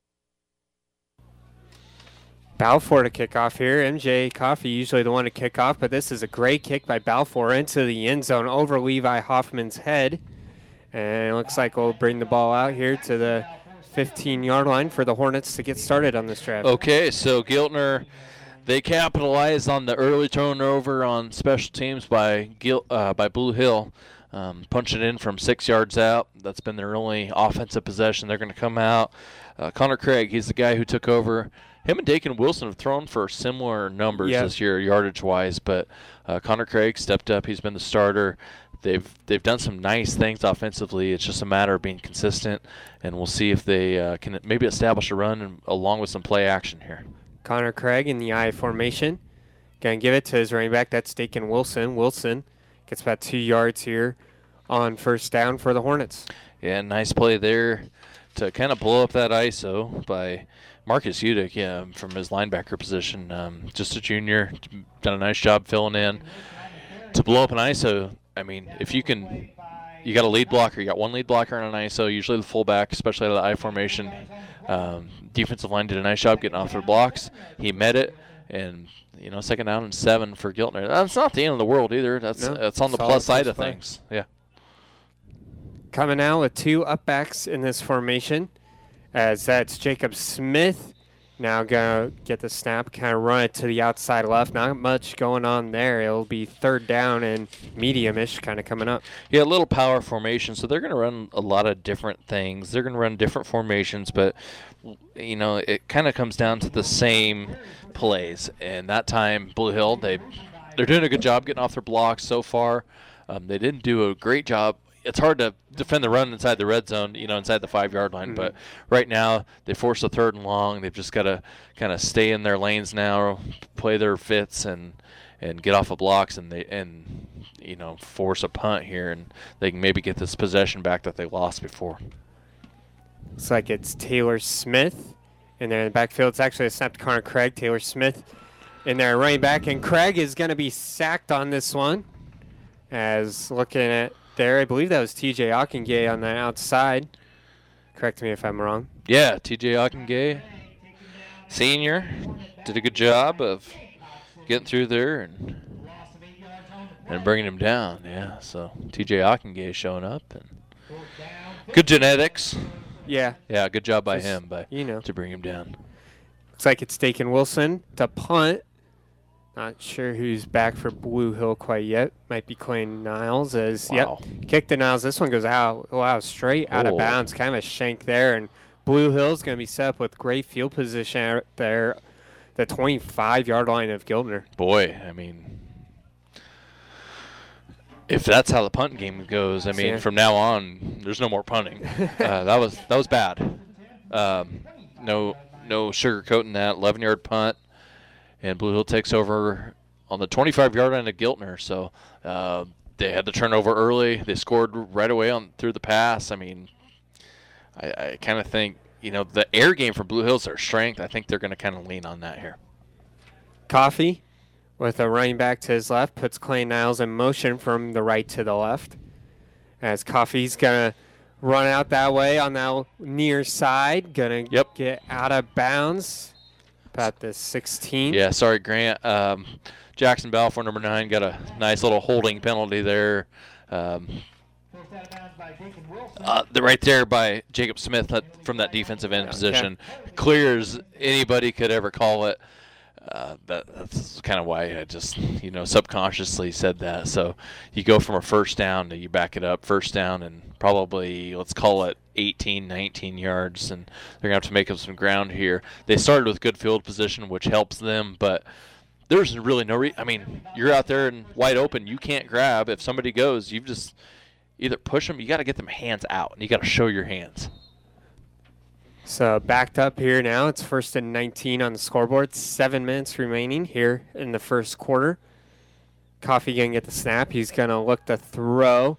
Balfour to kick off here. MJ Coffey usually the one to kick off, but this is a great kick by Balfour into the end zone over Levi Hoffman's head. And it looks like we'll bring the ball out here to the 15 yard line for the Hornets to get started on this drive. Okay, so Giltner, they capitalized on the early turnover on special teams by Gil, uh, by Blue Hill. Um, punching in from six yards out. That's been their only offensive possession. They're going to come out. Uh, Connor Craig, he's the guy who took over him and Dakin Wilson have thrown for similar numbers Yeah. this year, yardage wise. But uh, Connor Craig stepped up. He's been the starter. They've they've done some nice things offensively. It's just a matter of being consistent, and we'll see if they uh, can maybe establish a run and, along with some play action here. Connor Craig in the I formation. Gonna give it to his running back. That's Dakin Wilson. Wilson gets about two yards here on first down for the Hornets. Yeah, nice play there to kind of blow up that ISO by Marcus Udick yeah, from his linebacker position. Um, just a junior, done a nice job filling in. To blow up an ISO, I mean, if you can, you got a lead blocker, you got one lead blocker on an ISO, usually the fullback, especially out of the I formation. Um, defensive line did a nice job getting off their blocks. He met it, and you know, second down and seven for Giltner. That's not the end of the world either. That's No, that's on the plus side of play. things. Yeah. Coming out with two upbacks in this formation, as that's Jacob Smith Now gonna get the snap, kind of run it to the outside left. Not much going on there. It'll be third down and medium-ish kind of coming up. Yeah, a little power formation. So they're to run a lot of different things. They're to run different formations, but you know it kind of comes down to the same plays. And that time, Blue Hill they they're doing a good job getting off their blocks so far. Um, they didn't do a great job. It's hard to defend the run inside the red zone, you know, inside the five yard line. Mhm. But right now, they force a third and long. They've just got to kind of stay in their lanes now, play their fits, and and get off of blocks, and they and you know force a punt here, and they can maybe get this possession back that they lost before. Looks like it's Taylor Smith in there in the backfield. It's actually a snap to Connor Craig. Taylor Smith in there running back, and Craig is going to be sacked on this one. As looking at there, I believe that was TJ Ockengay on the outside. Correct me if I'm wrong. Yeah, T.J. Ockengay, senior, did a good job of getting through there and and bringing him down. Yeah, so T.J. Ockengay showing up and good genetics. Yeah. Yeah, good job by Just, him, by you know. to bring him down. Looks like it's Dakin Wilson to punt. Not sure who's back for Blue Hill quite yet. Might be Clayton Niles. As Wow. yep, kick to Niles. This one goes out. Wow, straight out Oh. of bounds. Kind of a shank there, and Blue Hill's going to be set up with great field position out there, the 25-yard line of Giltner. Boy, I mean, if that's how the punt game goes, I mean, Yeah. from now on, there's no more punting. uh, that was that was bad. Um, no no sugarcoating that. 11 yard punt, and Blue Hill takes over on the 25 yard line of Giltner. So uh, they had the turnover early. They scored right away on through the pass. I mean, I, I kind of think you know the air game for Blue Hill's their strength. I think they're going to kind of lean on that here. Coffey with a running back to his left puts Clay Niles in motion from the right to the left. As Coffey's going to run out that way on that near side. Going to get out of bounds about the 16. Yeah, sorry, Grant. Um, Jackson Balfour, number nine, got a nice little holding penalty there. Um, uh, the, right there by Jacob Smith that, from that defensive end position. Clear as anybody could ever call it. Uh, that, that's kind of why I just, you know, subconsciously said that. So you go from a first down to you back it up, first down, and probably, let's call it 18, 19 yards, and they're going to have to make up some ground here. They started with good field position, which helps them, but there's really no re- I mean, you're out there and wide open. You can't grab. If somebody goes, you've just either push them. You got to get them hands out, and you got to show your hands. So backed up here now. It's first and 19 on the scoreboard. Seven minutes remaining here in the first quarter. Coffey gonna get the snap. He's gonna look to throw.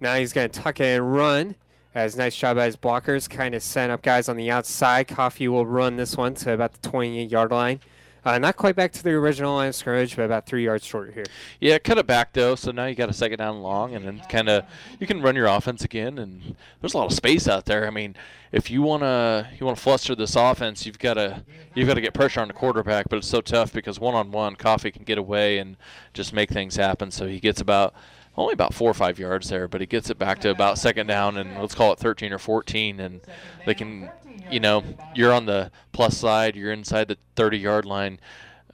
Now he's gonna tuck it and run. As nice job by his blockers, kind of setting up guys on the outside. Coffey will run this one to about the 28 yard line. Uh, not quite back to the original line of scrimmage, but about three yards short here. Yeah, cut it back though. So now you got a second down long, and then kind of you can run your offense again. And there's a lot of space out there. I mean, if you wanna you wanna fluster this offense, you've got to you've got to get pressure on the quarterback. But it's so tough because one on one, Coffey can get away and just make things happen. So he gets about only about four or five yards there, but he gets it back to about second down and let's call it 13 or 14, and they can, you know, you're on the plus side, you're inside the 30 yard line,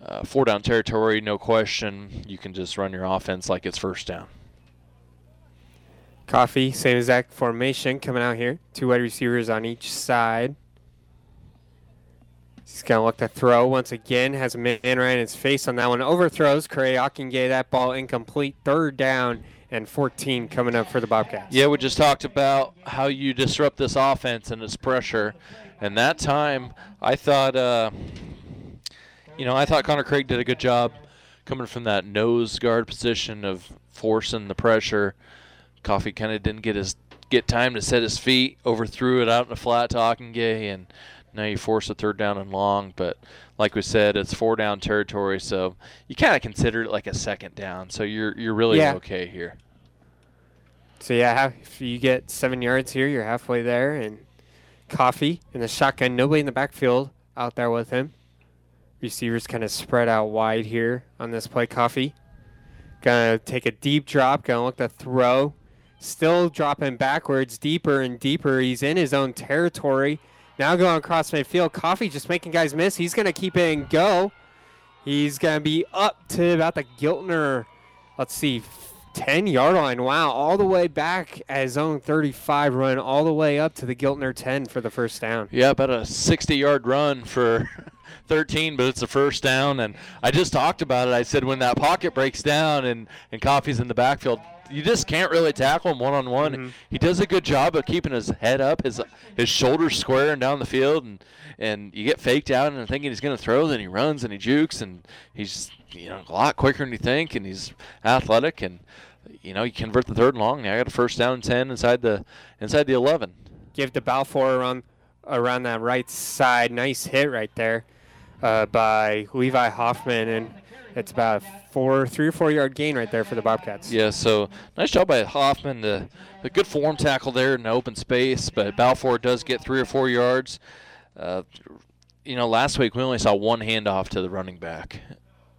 uh, four down territory, no question. You can just run your offense like it's first down. Coffey, same exact formation coming out here. Two wide receivers on each side. He's going to look to throw once again. Has a man right in his face on that one. Overthrows. Curry Ockengay that ball incomplete. Third down and 14 coming up for the Bobcats. Yeah, we just talked about how you disrupt this offense and its pressure. And that time, I thought, uh, you know, I thought Connor Craig did a good job coming from that nose guard position of forcing the pressure. Coffey kind of didn't get his get time to set his feet, overthrew it out in the flat to Ockengay, and now you force a third down and long. But like we said, it's four down territory, so you kind of consider it like a second down. So you're you're really Yeah. okay here. So yeah, if you get seven yards here, you're halfway there. And Coffey in the shotgun, nobody in the backfield out there with him. Receivers kind of spread out wide here on this play. Coffey gonna take a deep drop, gonna look to throw. Still dropping backwards, deeper and deeper. He's in his own territory. Now going across midfield. Coffey just making guys miss. He's going to keep it and go. He's going to be up to about the Giltner, let's see, 10 yard line. Wow. All the way back at own 35 run, all the way up to the Giltner 10 for the first down. Yeah, about a 60 yard run for 13, but it's a first down. And I just talked about it. I said when that pocket breaks down and, and Coffey's in the backfield, you just can't really tackle him one on one. He does a good job of keeping his head up, his his shoulders square and down the field, and and you get faked out and thinking he's going to throw, then he runs and he jukes, and he's you know a lot quicker than you think, and he's athletic, and you know you convert the third and long. Now I got a first down and ten inside the inside the eleven. Give to Balfour around around that right side. Nice hit right there uh, by Levi Hoffman, and it's about a four, three or four yard gain right there for the Bobcats. Yeah, so nice job by Hoffman. The, the good form tackle there in the open space, but Balfour does get three or four yards. Uh, you know, last week we only saw one handoff to the running back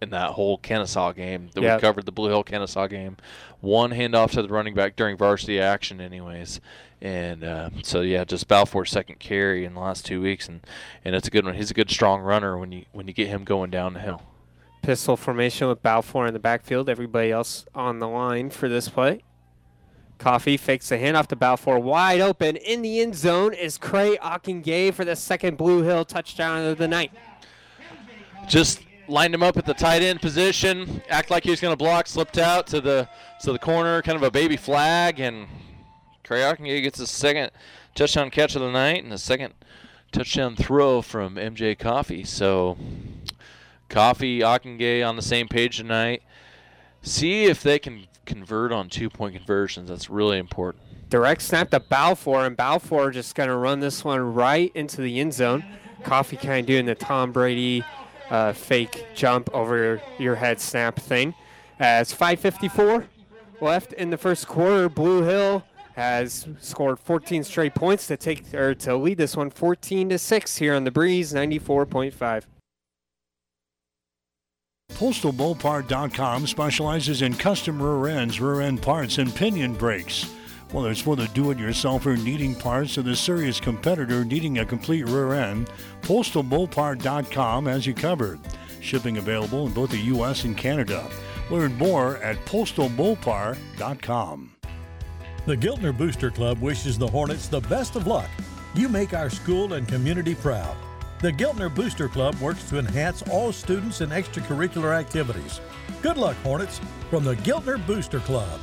in that whole Kenesaw game that Yep. we covered, the Blue Hill Kenesaw game. One handoff to the running back during varsity action, anyways. And uh, so yeah, just Balfour's second carry in the last two weeks, and, and it's a good one. He's a good strong runner when you when you get him going down the hill. Pistol formation with Balfour in the backfield. Everybody else on the line for this play. Coffey fakes the handoff to Balfour. Wide open in the end zone is Cray Ockengay for the second Blue Hill touchdown of the night. just lined him up at the tight end position, act like he was going to block, slipped out to the to the corner, kind of a baby flag, and Krayakin gets his second touchdown catch of the night and the second touchdown throw from MJ Coffey. So Coffey, Ockengay on the same page tonight. See if they can convert on two point conversions. That's really important. Direct snap to Balfour, and Balfour just going to run this one right into the end zone. Coffey kind of doing the Tom Brady uh, fake jump over your head snap thing. As 5:54 left in the first quarter, Blue Hill has scored 14 straight points to take or to lead this one 14 to six here on the breeze 94.5. PostalBullPart.com specializes in custom rear ends, rear end parts, and pinion brakes. Whether it's for the do-it-yourselfer needing parts or the serious competitor needing a complete rear end, PostalBullPart.com has you covered. Shipping available in both the U.S. and Canada. Learn more at PostalBullPart.com. The Giltner Booster Club wishes the Hornets the best of luck. You make our school and community proud. The Giltner Booster Club works to enhance all students and extracurricular activities. Good luck, Hornets, from the Giltner Booster Club.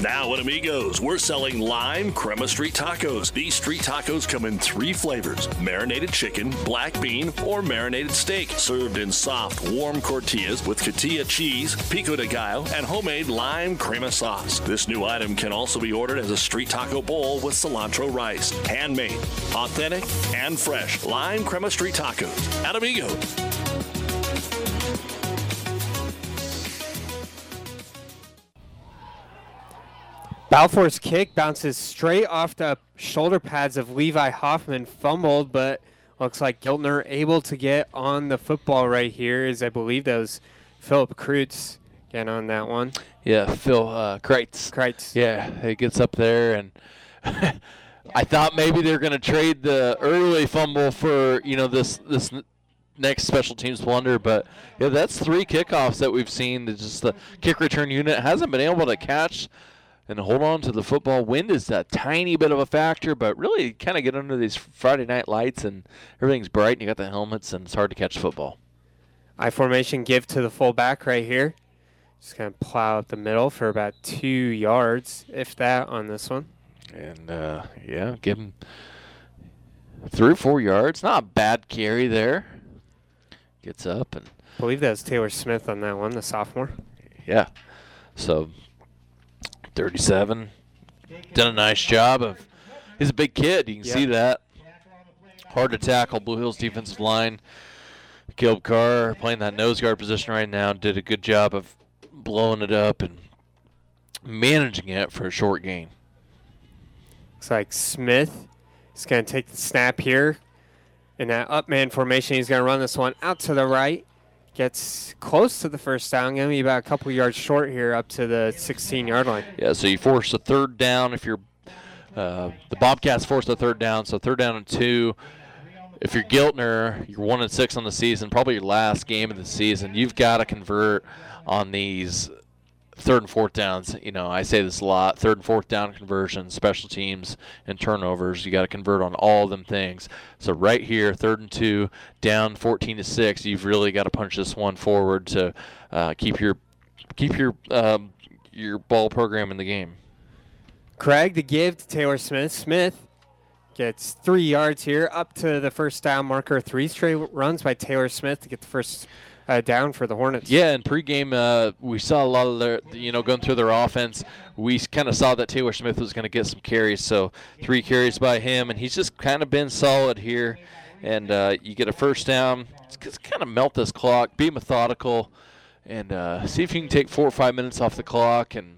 Now at Amigos, we're selling lime crema street tacos. These street tacos come in three flavors marinated chicken, black bean, or marinated steak, served in soft, warm tortillas with cotija cheese, pico de gallo, and homemade lime crema sauce. This new item can also be ordered as a street taco bowl with cilantro rice. Handmade, authentic, and fresh lime crema street tacos at Amigos. Balfour's kick bounces straight off the shoulder pads of Levi Hoffman, fumbled, but looks like Giltner able to get on the football right here. As I believe that was Philip Kreutz getting on that one. Yeah, Phil uh, Kreitz. Kreitz. Yeah, he gets up there, and I thought maybe they're going to trade the early fumble for you know this this next special teams blunder, but yeah, that's three kickoffs that we've seen. That just the kick return unit hasn't been able to catch and hold on to the football. Wind is a tiny bit of a factor, but really kind of get under these Friday night lights and everything's bright and you got the helmets and it's hard to catch football. I formation give to the fullback right here. Just going to plow up the middle for about two yards, if that, on this one. And uh, yeah, give him three or four yards. Not a bad carry there. Gets up and I believe that was Taylor Smith on that one, the sophomore. yeah. So 37 done a nice job of. He's a big kid. You can see that. Hard to tackle. Blue Hills defensive line. Gilb Carr playing that nose guard position right now did a good job of blowing it up and managing it for a short gain. Looks like Smith is going to take the snap here. In that up man formation, he's going to run this one out to the right. Gets close to the first down. Going to be about a couple yards short here up to the 16 yard line. Yeah, so you force a third down if you're uh, the Bobcats forced a third down, so third down and two. If you're Giltner, you're one and six on the season, probably your last game of the season. You've got to convert on these third and fourth downs. You know, I say this a lot: third and fourth down conversions, special teams, and turnovers. You got to convert on all of them things. So right here, third and two, down 14 to six. You've really got to punch this one forward to uh, keep your keep your um, your ball program in the game. Craig to give to Taylor Smith. Smith gets three yards here up to the first down marker. Three straight runs by Taylor Smith to get the first uh, down for the Hornets. Yeah, in pregame, uh, we saw a lot of their, you know, going through their offense. We kind of saw that Taylor Smith was going to get some carries, so three carries by him, and he's just kind of been solid here. And uh, you get a first down. Just kind of melt this clock, be methodical, and uh, see if you can take four or five minutes off the clock and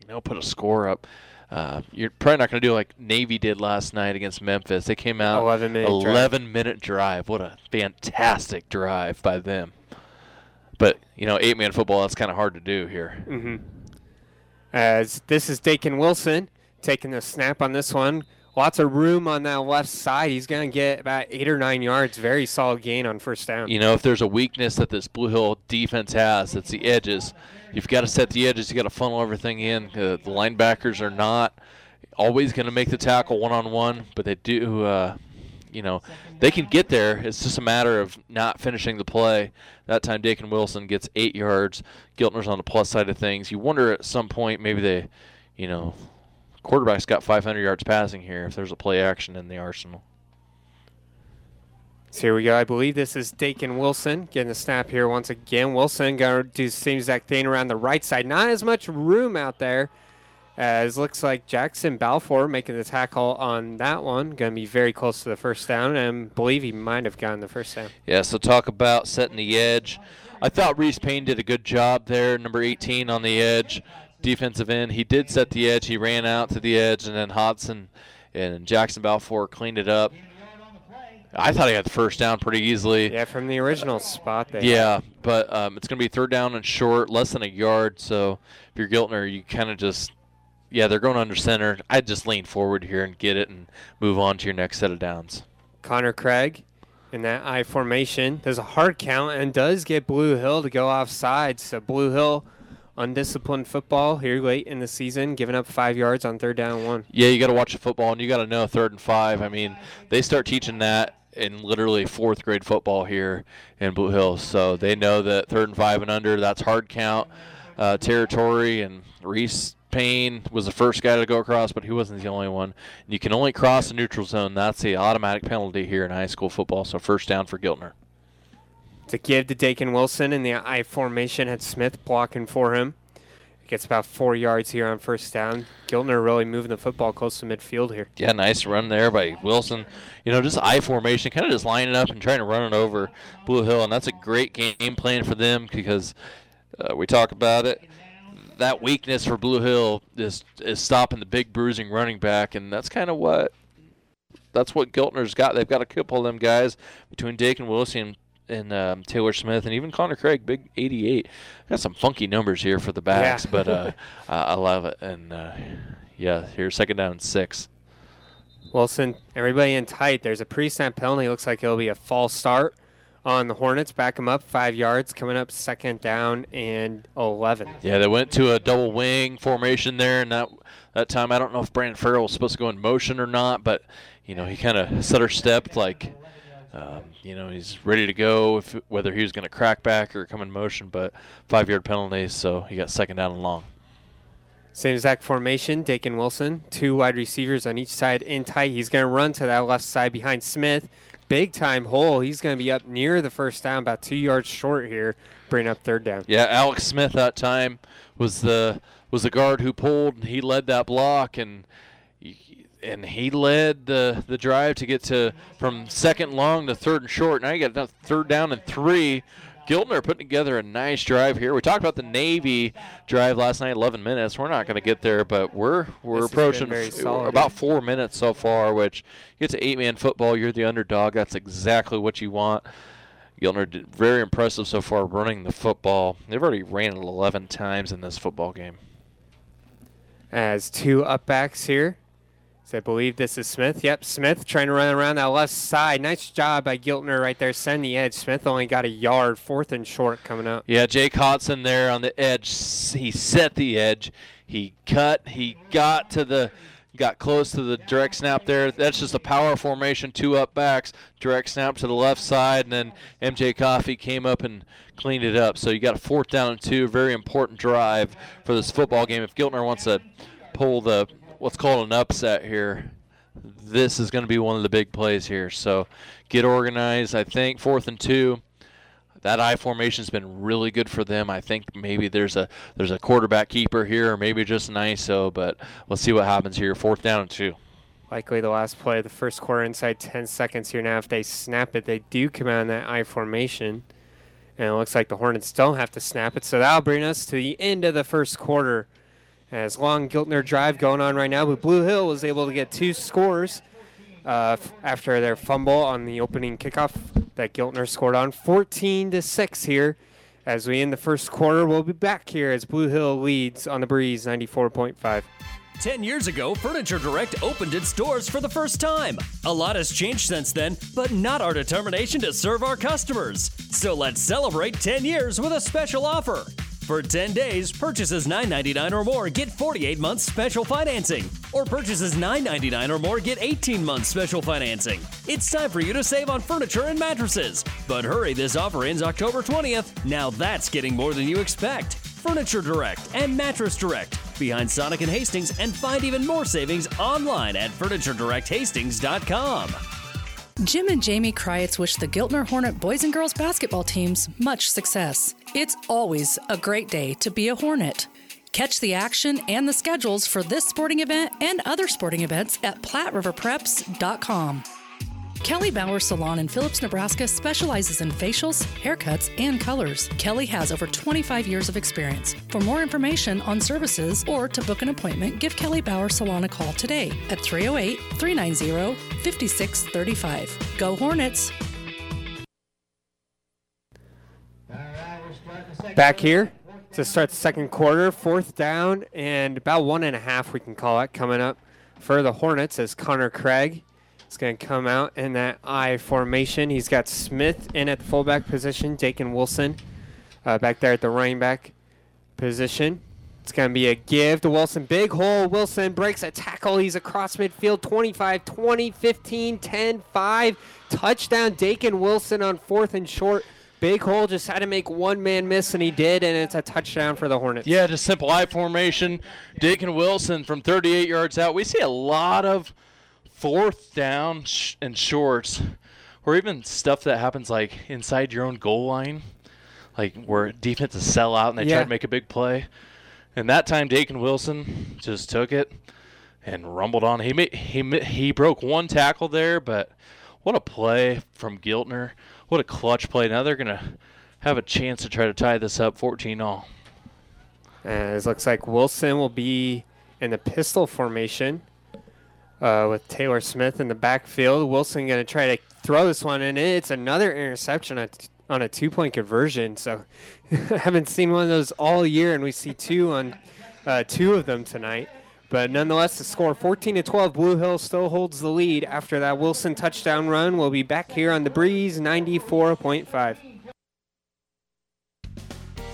you know put a score up. Uh, you're probably not going to do like Navy did last night against Memphis. They came out 11 minute 11 drive. minute drive. What a fantastic drive by them. But you know, eight man football that's kind of hard to do here. Mm-hmm. As this is Dakin Wilson taking the snap on this one. Lots of room on that left side. He's going to get about eight or nine yards. Very solid gain on first down. You know, if there's a weakness that this Blue Hill defense has, it's the edges. You've got to set the edges. You've got to funnel everything in. Uh, the linebackers are not always going to make the tackle one on one, but they do. Uh, you know, they can get there. It's just a matter of not finishing the play. That time, Dakin Wilson gets eight yards. Giltner's on the plus side of things. You wonder at some point maybe they, you know, quarterback's got 500 yards passing here if there's a play action in the arsenal. So here we go. I believe this is Dakin Wilson getting the snap here once again. Wilson going to do the same exact thing around the right side. Not as much room out there as looks like Jackson Balfour making the tackle on that one. Going to be very close to the first down, and believe he might have gotten the first down. Yeah, so talk about setting the edge. I thought Reese Payne did a good job there, number 18 on the edge, defensive end. He did set the edge. He ran out to the edge, and then Hodson and Jackson Balfour cleaned it up. I thought he had the first down pretty easily. Yeah, from the original spot there. Yeah, but um, it's going to be third down and short, less than a yard. So if you're Giltner, you kind of just, yeah, they're going under center. I'd just lean forward here and get it and move on to your next set of downs. Connor Craig in that I formation does a hard count and does get Blue Hill to go offside. So Blue Hill, undisciplined football here late in the season, giving up five yards on third down one. Yeah, you got to watch the football and you got to know third and five. I mean, they start teaching that in literally fourth grade football here in Blue Hills. So they know that third and five and under, that's hard count uh, territory. And Reese Payne was the first guy to go across, but he wasn't the only one. And you can only cross the neutral zone. That's the automatic penalty here in high school football. So first down for Giltner. To give to Dakin Wilson in the I formation, had Smith blocking for him. Gets about four yards here on first down. Giltner really moving the football close to midfield here. Yeah, nice run there by Wilson. You know, just I formation, kind of just lining up and trying to run it over Blue Hill, and that's a great game plan for them because uh, we talk about it. That weakness for Blue Hill is is stopping the big bruising running back, and that's kind of what that's what Giltner's got. They've got a couple of them guys between Dakin Wilson and um, Taylor Smith and even Connor Craig, big 88. Got some funky numbers here for the backs, Yeah. but uh, I love it. And uh, yeah, here's second down and six. Wilson, everybody in tight. There's a pre-snap penalty. Looks like it'll be a false start on the Hornets. Back them up five yards. Coming up second down and 11. Yeah, they went to a double wing formation there, and that that time I don't know if Brandon Farrell was supposed to go in motion or not, but you know he kind of set her step like. Um, you know he's ready to go. If whether he was going to crack back or come in motion, but five-yard penalty, so he got second down and long. Same exact formation. Dakin Wilson, two wide receivers on each side in tight. He's going to run to that left side behind Smith. Big time hole. He's going to be up near the first down, about two yards short here, bring up third down. Yeah, Alex Smith that time was the was the guard who pulled. and He led that block and and he led the the drive to get to from second long to third and short. Now you got third down and three. Giltner putting together a nice drive here. We talked about the Navy drive last night, 11 minutes. We're not going to get there, but we're we're This approaching f- about four minutes so far. Which gets to eight-man football. You're the underdog. That's exactly what you want. Giltner did very impressive so far running the football. They've already ran it 11 times in this football game. As two upbacks here So I believe this is Smith. Yep, Smith trying to run around that left side. Nice job by Giltner right there, sending the edge. Smith only got a yard, fourth and short coming up. Yeah, Jake Hodson there on the edge. He set the edge. He cut. He got to the got close to the direct snap there. That's just a power formation, two up backs, direct snap to the left side, and then MJ Coffey came up and cleaned it up. So you got a fourth down and two, very important drive for this football game. If Giltner wants to pull the what's called an upset here, this is going to be one of the big plays here. So get organized. I think fourth and two that I formation's been really good for them. I think maybe there's a there's a quarterback keeper here, or maybe just an ISO, but we'll see what happens here. Fourth down and two. Likely the last play of the first quarter inside 10 seconds here now. If they snap it, they do come out in that I formation. And it looks like the Hornets don't have to snap it. So that'll bring us to the end of the first quarter. As long Giltner drive going on right now, but Blue Hill was able to get two scores uh, after their fumble on the opening kickoff that Giltner scored on. 14 to 6 here as we end the first quarter. We'll be back here as Blue Hill leads on the breeze 94.5. 10 years ago, Furniture Direct opened its doors for the first time. A lot has changed since then, but not our determination to serve our customers. So let's celebrate 10 years with a special offer. For 10 days, purchases $9.99 or more get 48 months special financing. Or purchases $9.99 or more get 18 months special financing. It's time for you to save on furniture and mattresses. But hurry, this offer ends October 20th. Now that's getting more than you expect. Furniture Direct and Mattress Direct behind Sonic and Hastings and find even more savings online at FurnitureDirectHastings.com. Jim and Jamie Kreitz wish the Giltner Hornet boys and girls basketball teams much success. It's always a great day to be a Hornet. Catch the action and the schedules for this sporting event and other sporting events at PlatteRiverPreps.com. Kelly Bauer Salon in Phillips, Nebraska specializes in facials, haircuts, and colors. Kelly has over 25 years of experience. For more information on services or to book an appointment, give Kelly Bauer Salon a call today at 308 390 5635. Go Hornets! Back here to start the second quarter, fourth down and about one and a half, we can call it, coming up for the Hornets as Connor Craig is going to come out in that I formation. He's got Smith in at the fullback position, Dakin Wilson uh, back there at the running back position. It's going to be a give to Wilson. Big hole. Wilson breaks a tackle. He's across midfield 25, 20, 15, 10, 5. Touchdown, Dakin Wilson on fourth and short. Big hole just had to make one man miss, and he did, and it's a touchdown for the Hornets. Yeah, just simple I formation. Dakin Wilson from 38 yards out. We see a lot of fourth down sh- and shorts, or even stuff that happens like inside your own goal line, like where defenses sell out and they Yeah. try to make a big play. And that time, Dakin Wilson just took it and rumbled on. He made, he he broke one tackle there, but what a play from Giltner! What a clutch play! Now they're gonna have a chance to try to tie this up 14 all. And it looks like Wilson will be in the pistol formation uh, with Taylor Smith in the backfield. Wilson going to try to throw this one, and it's another interception on a- two point conversion. So I haven't seen one of those all year, and we see two on uh, two of them tonight. But nonetheless, the score 14 to 12. Blue Hill still holds the lead after that Wilson touchdown run. We'll be back here on the breeze 94.5.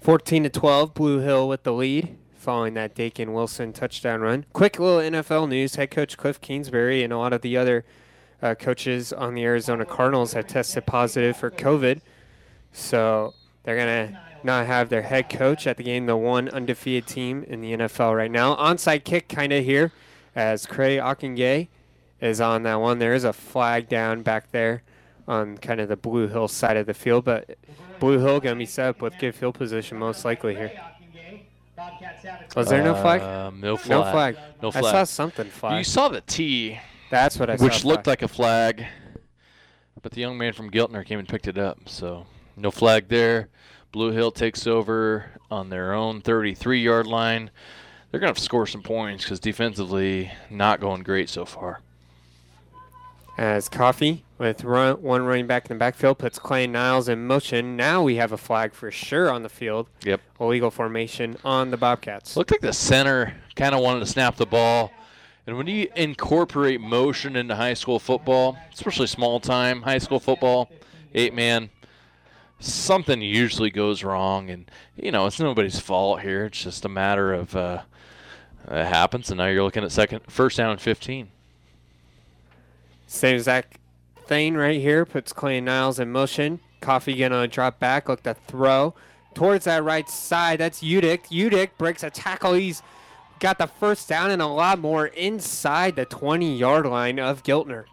14 to 12, Blue Hill with the lead. following that Dakin Wilson touchdown run. Quick little NFL news: Head coach Cliff Kingsbury and a lot of the other uh, coaches on the Arizona Cardinals have tested positive for COVID, so they're gonna not have their head coach at the game. The one undefeated team in the NFL right now. Onside kick, kind of here, as Cray Akingay is on that one. There is a flag down back there on kind of the Blue Hill side of the field, but Blue Hill going to be set up with good field position most likely here. Was there no flag? Um, no flag. No flag. No I saw something flag. You saw the T. That's what I saw. Which looked flag. like a flag, but the young man from Giltner came and picked it up. So no flag there. Blue Hill takes over on their own 33-yard line. They're going to score some points because defensively not going great so far. As Coffee with run, one running back in the backfield puts Clay Niles in motion. Now we have a flag for sure on the field. Yep. Illegal formation on the Bobcats. Looked like the center kind of wanted to snap the ball. And when you incorporate motion into high school football, especially small time high school football, eight man, something usually goes wrong. And, you know, it's nobody's fault here. It's just a matter of uh, it happens. And now you're looking at second, first down and 15. Same exact thing right here. Puts Clay Niles in motion. Coffee gonna drop back, look to throw towards that right side. That's Udick. Udick breaks a tackle. He's got the first down and a lot more inside the 20 yard line of Giltner.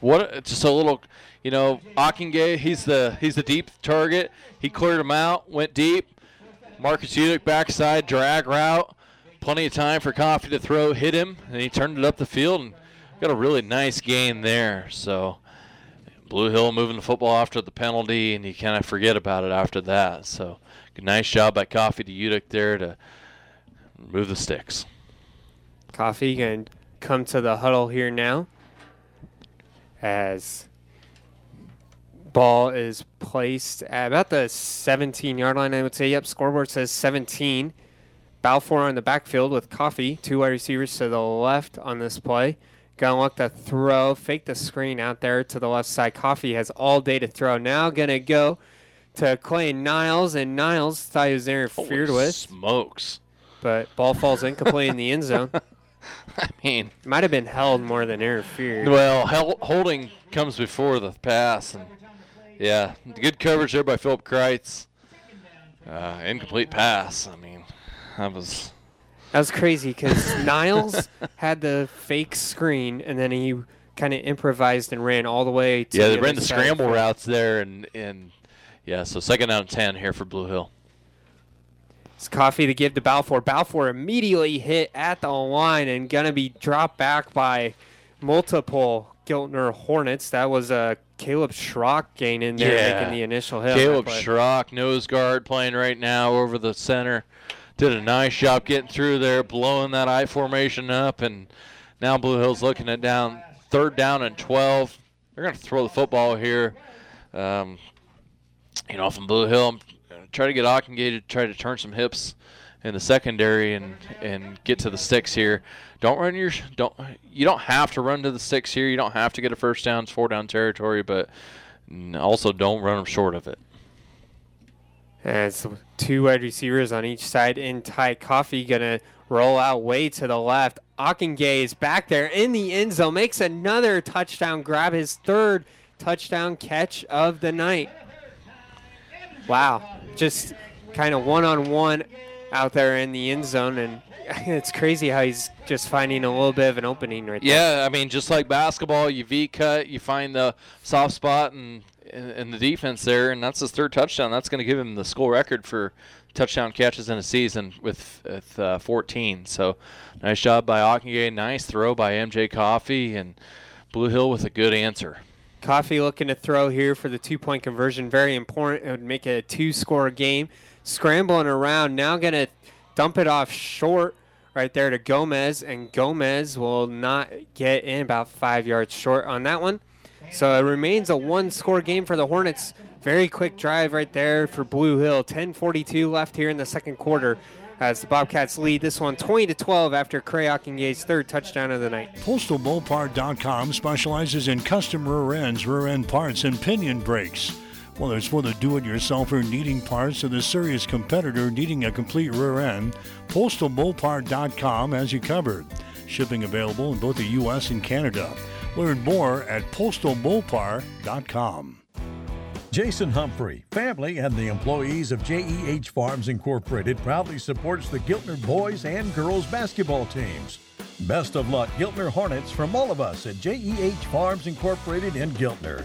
What just a little, you know, Akingay, he's the he's the deep target. He cleared him out, went deep. Marcus Udick backside drag route, plenty of time for Coffee to throw, hit him, and he turned it up the field and got a really nice gain there. So Blue Hill moving the football after the penalty, and you kind of forget about it after that. So nice job by Coffee to Udick there to move the sticks. Coffee gonna come to the huddle here now as ball is placed at about the 17 yard line, I would say. Yep, scoreboard says 17. Balfour on the backfield with Coffee, two wide receivers to the left on this play. Gonna look to throw, fake the screen out there to the left side. Coffee has all day to throw. Now gonna go to Clay Niles, and Niles thought he was interfered with. Smokes. But ball falls incomplete in the end zone. I mean, might have been held more than interfered. Well, holding comes before the pass, and yeah, good coverage there by Philip Kreitz. Uh, incomplete pass. I mean, that was That was crazy because Niles had the fake screen and then he kind of improvised and ran all the way to yeah. the They ran other the side scramble routes there, and and yeah. So second down and ten here for Blue Hill. It's Coffee to give to Balfour. Balfour immediately hit at the line and gonna be dropped back by multiple Giltner Hornets. That was a Caleb Schrock gain in there Yeah. making the initial hit. Caleb. Schrock, nose guard, playing right now over the center. Did a nice job getting through there, blowing that I formation up, and now Blue Hill's looking at down third down and 12. They're going to throw the football here. Um, you know, from Blue Hill, try to get Ockengay to try to turn some hips in the secondary and and get to the sticks here. Don't run your don't you don't have to run to the sticks here. You don't have to get a first down, it's four down territory, but also don't run them short of it. As two wide receivers on each side in tight. Coffee gonna roll out way to the left. Ockengay is back there in the end zone, makes another touchdown grab, his third touchdown catch of the night. Wow, just kind of one on one out there in the end zone, and it's crazy how he's just finding a little bit of an opening right there. Yeah, I mean, just like basketball, you V cut, you find the soft spot and in, in the defense there, and that's his third touchdown. That's going to give him the school record for touchdown catches in a season with, with uh, 14. So, nice job by Ockengay. Nice throw by MJ Coffee and Blue Hill with a good answer. Coffee looking to throw here for the two point conversion. Very important. It would make it a two score game. Scrambling around. Now going to dump it off short right there to Gomez. And Gomez will not get in about five yards short on that one. So it remains a one score game for the Hornets. Very quick drive right there for Blue Hill. 10:42 left here in the second quarter as the Bobcats lead this one 20 to 12 after Cray Ockengay's third touchdown of the night. PostalBullPart.com specializes in custom rear ends, rear end parts, and pinion brakes. Whether it's for the do-it-yourselfer needing parts or the serious competitor needing a complete rear end, PostalBullPart.com has you covered. Shipping available in both the U.S. and Canada. Learn more at PostalBullPart.com. Jason Humphrey, family, and the employees of JEH Farms Incorporated proudly supports the Giltner boys and girls basketball teams. Best of luck, Giltner Hornets, from all of us at JEH Farms Incorporated in Giltner.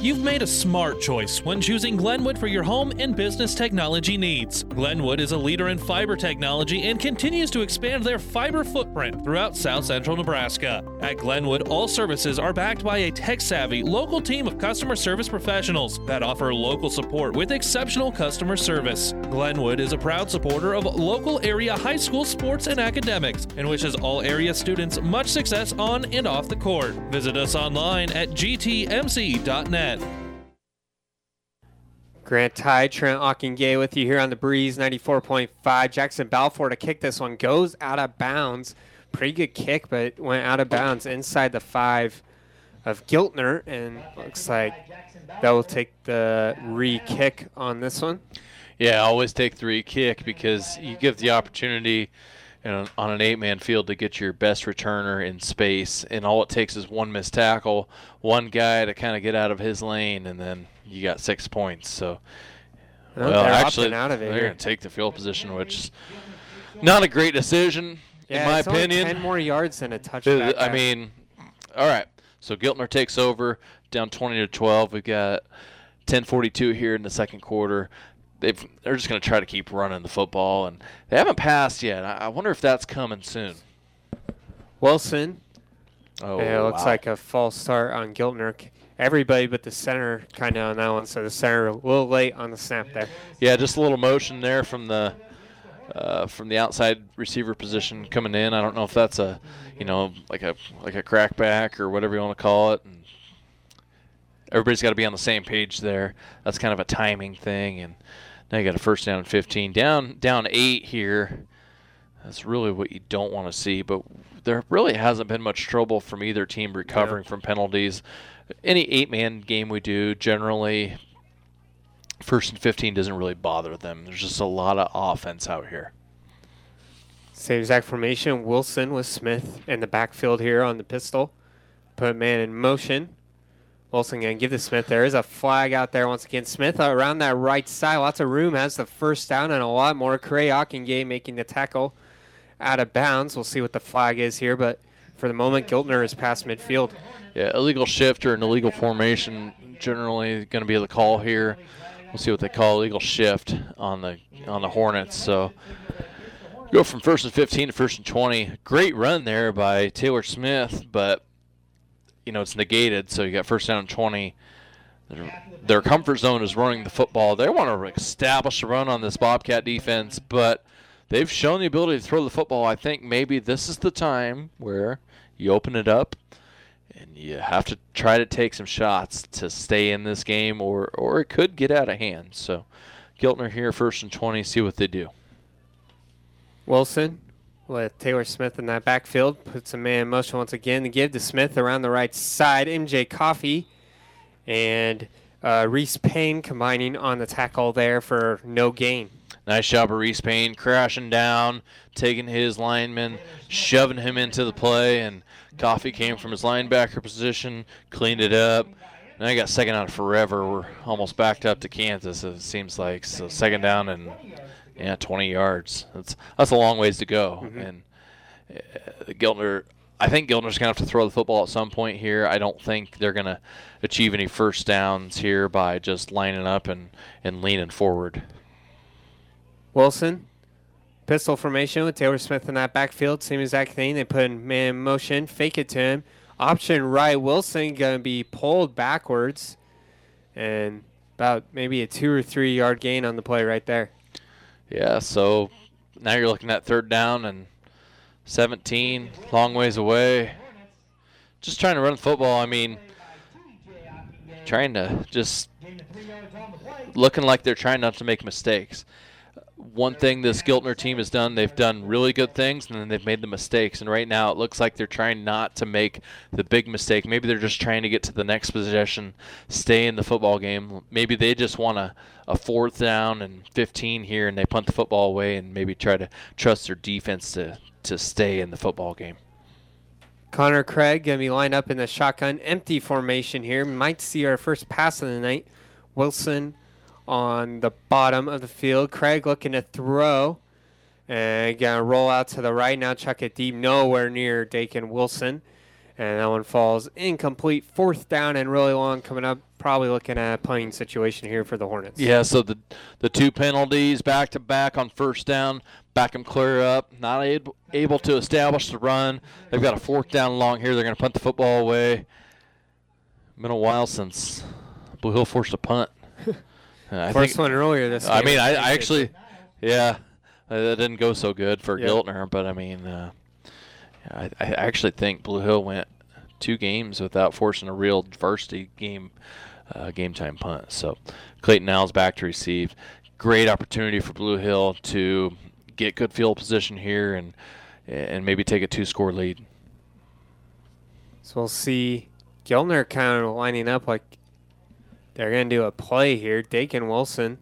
You've made a smart choice when choosing Glenwood for your home and business technology needs. Glenwood is a leader in fiber technology and continues to expand their fiber footprint throughout south central Nebraska. At Glenwood, all services are backed by a tech savvy local team of customer service professionals that offer local support with exceptional customer service. Glenwood is a proud supporter of local area high school sports and academics and wishes all area students much success on and off the court. Visit us online at gtmc.net. Grant Ty, Trent Ockingay with you here on the Breeze 94.5. Jackson Balfour to kick this one goes out of bounds. Pretty good kick, but went out of bounds inside the five of Giltner, and looks like that will take the re kick on this one. Yeah, always take the re kick because you give the opportunity on an eight man field to get your best returner in space, and all it takes is one missed tackle, one guy to kind of get out of his lane, and then you got six points. So, Well, they're actually, out of it they're going to take the field position, which is not a great decision Yeah, in my opinion. 10 more yards than a touchdown. I mean, all right. So Giltner takes over, down 20 to 12. We've got 10:42 here in the second quarter. They've, they're just going to try to keep running the football, and they haven't passed yet. I, I wonder if that's coming soon. Wilson. Oh, it looks wow. like a false start on Giltner. Everybody but the center kind of on that one, so the center a little late on the snap there. Yeah, just a little motion there from the uh, from the outside receiver position coming in. I don't know if that's a, you know, like a like a crackback or whatever you want to call it. And everybody's got to be on the same page there. That's kind of a timing thing. And now you got a first down and 15, down down eight here. That's really what you don't want to see. But there really hasn't been much trouble from either team recovering from penalties. Any eight-man game we do generally first and 15 doesn't really bother them. There's just a lot of offense out here. Same exact formation. Wilson with Smith in the backfield here on the pistol. Put man in motion. Wilson going to give to Smith. There is a flag out there once again. Smith around that right side. Lots of room. Has the first down and a lot more. Cray Ockingay making the tackle out of bounds. We'll see what the flag is here, but for the moment, Giltner is past midfield. Yeah, illegal shift or an illegal formation generally going to be the call here. We'll see what they call illegal shift on the on the Hornets. So go from first and 15 to first and 20. Great run there by Taylor Smith, but you know it's negated. So you got first down and 20. Their, their comfort zone is running the football. They want to establish a run on this Bobcat defense, but they've shown the ability to throw the football. I think maybe this is the time where you open it up and you have to try to take some shots to stay in this game, or or it could get out of hand. So, Giltner here, first and twenty. See what they do. Wilson with Taylor Smith in that backfield. Puts a man in motion once again to give to Smith around the right side. MJ Coffee and uh, Reese Payne combining on the tackle there for no gain. Nice job of Reese Payne crashing down, taking his lineman, shoving him into the play, and Coffee came from his linebacker position, cleaned it up. Now I got second down forever. We're almost backed up to Kansas. It seems like so. Second down and yeah, 20 yards. That's that's a long ways to go. And uh, Giltner, I think Giltner's gonna have to throw the football at some point here. I don't think they're gonna achieve any first downs here by just lining up and and leaning forward. Wilson, pistol formation with Taylor Smith in that backfield. Same exact thing. They put in man in motion, fake it to him. Option right. Wilson going to be pulled backwards. And about maybe a two or three yard gain on the play right there. Yeah, so now you're looking at third down and 17, long ways away. Just trying to run football. I mean, trying to just looking like they're trying not to make mistakes. One thing this Giltner team has done, they've done really good things, and then they've made the mistakes. And right now, it looks like they're trying not to make the big mistake. Maybe they're just trying to get to the next possession, stay in the football game. Maybe they just want a, a fourth down and 15 here, and they punt the football away, and maybe try to trust their defense to to stay in the football game. Connor Craig gonna be lined up in the shotgun empty formation here. Might see our first pass of the night. Wilson on the bottom of the field. Craig looking to throw. And gonna roll out to the right now, chuck it deep, nowhere near Dakin Wilson. And that one falls incomplete. Fourth down and really long coming up. Probably looking at a punting situation here for the Hornets. Yeah, so the the two penalties back to back on first down, back them clear up, not able, able to establish the run. They've got a fourth down long here. They're going to punt the football away. Been a while since Blue Hill forced a punt. I First one earlier this. I mean, I, I actually, yeah, uh, that didn't go so good for Yep. Giltner, but I mean, uh, I, I actually think Blue Hill went two games without forcing a real varsity game, uh, game time punt. So Clayton Now's back to receive. Great opportunity for Blue Hill to get good field position here and and maybe take a two score lead. So we'll see Giltner kind of lining up like they're going to do a play here. Dakin Wilson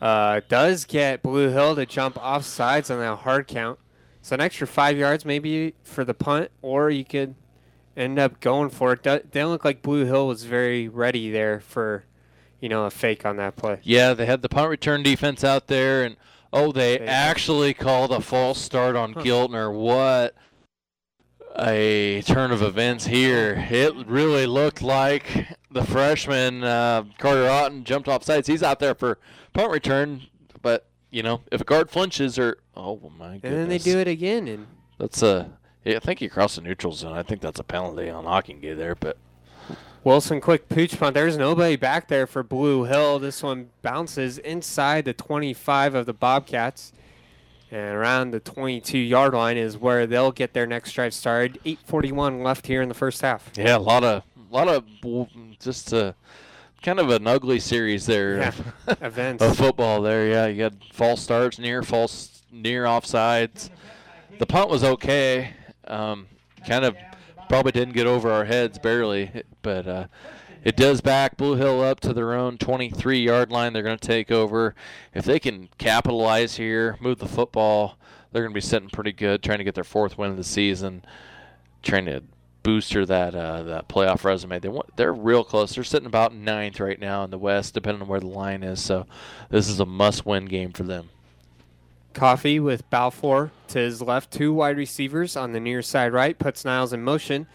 uh, does get Blue Hill to jump off sides on that hard count. So an extra five yards maybe for the punt, or you could end up going for it. Do- Didn't look like Blue Hill was very ready there for, you know, a fake on that play. Yeah, they had the punt return defense out there, and oh, they, actually called a false start on Giltner. What a turn of events here! It really looked like the freshman uh, Carter Otten jumped off sides. He's out there for punt return, but you know, if a guard flinches or oh my goodness, And then they do it again, and That's a. Yeah, I think he crossed the neutral zone. I think that's a penalty on Hockinggay there, but Wilson quick pooch punt. There's nobody back there for Blue Hill. This one bounces inside the 25 of the Bobcats. And around the 22 yard line is where they'll get their next drive started. 8:41 left here in the first half. yeah, a lot of, a lot of, just uh kind of an ugly series there. Yeah, of- events. of football there. Yeah, you had false starts near, false near offsides. The punt was okay. Um, kind of probably didn't get over our heads barely, but uh, it does back Blue Hill up to their own 23 yard line. They're going to take over. If they can capitalize here, move the football, they're going to be sitting pretty good, trying to get their fourth win of the season, trying to booster that uh, that playoff resume. They want they're real close. They're sitting about ninth right now in the West, depending on where the line is. So this is a must-win game for them. Coffee with Balfour to his left, two wide receivers on the near side right, puts Niles in motion.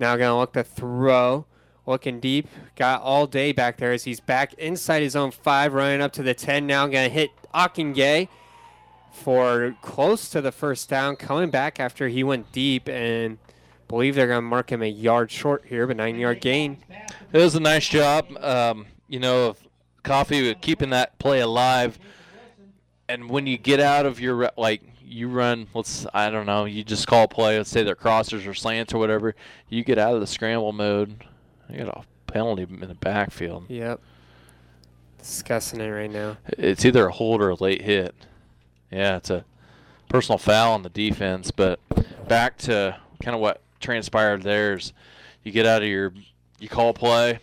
Now going to look to throw, looking deep, got all day back there as he's back inside his own five, running up to the 10. Now going to hit Ockingay for close to the first down, coming back after he went deep and believe they're going to mark him a yard short here, but nine yard gain. It was a nice job, um, you know, of Coffee keeping that play alive. And when you get out of your like you run, let's I don't know, you just call play. Let's say they're crossers or slants or whatever. You get out of the scramble mode. You got a penalty in the backfield. Yep. Discussing it right now. It's either a hold or a late hit. Yeah, it's a personal foul on the defense. But back to kind of what transpired there is you get out of your, you call play.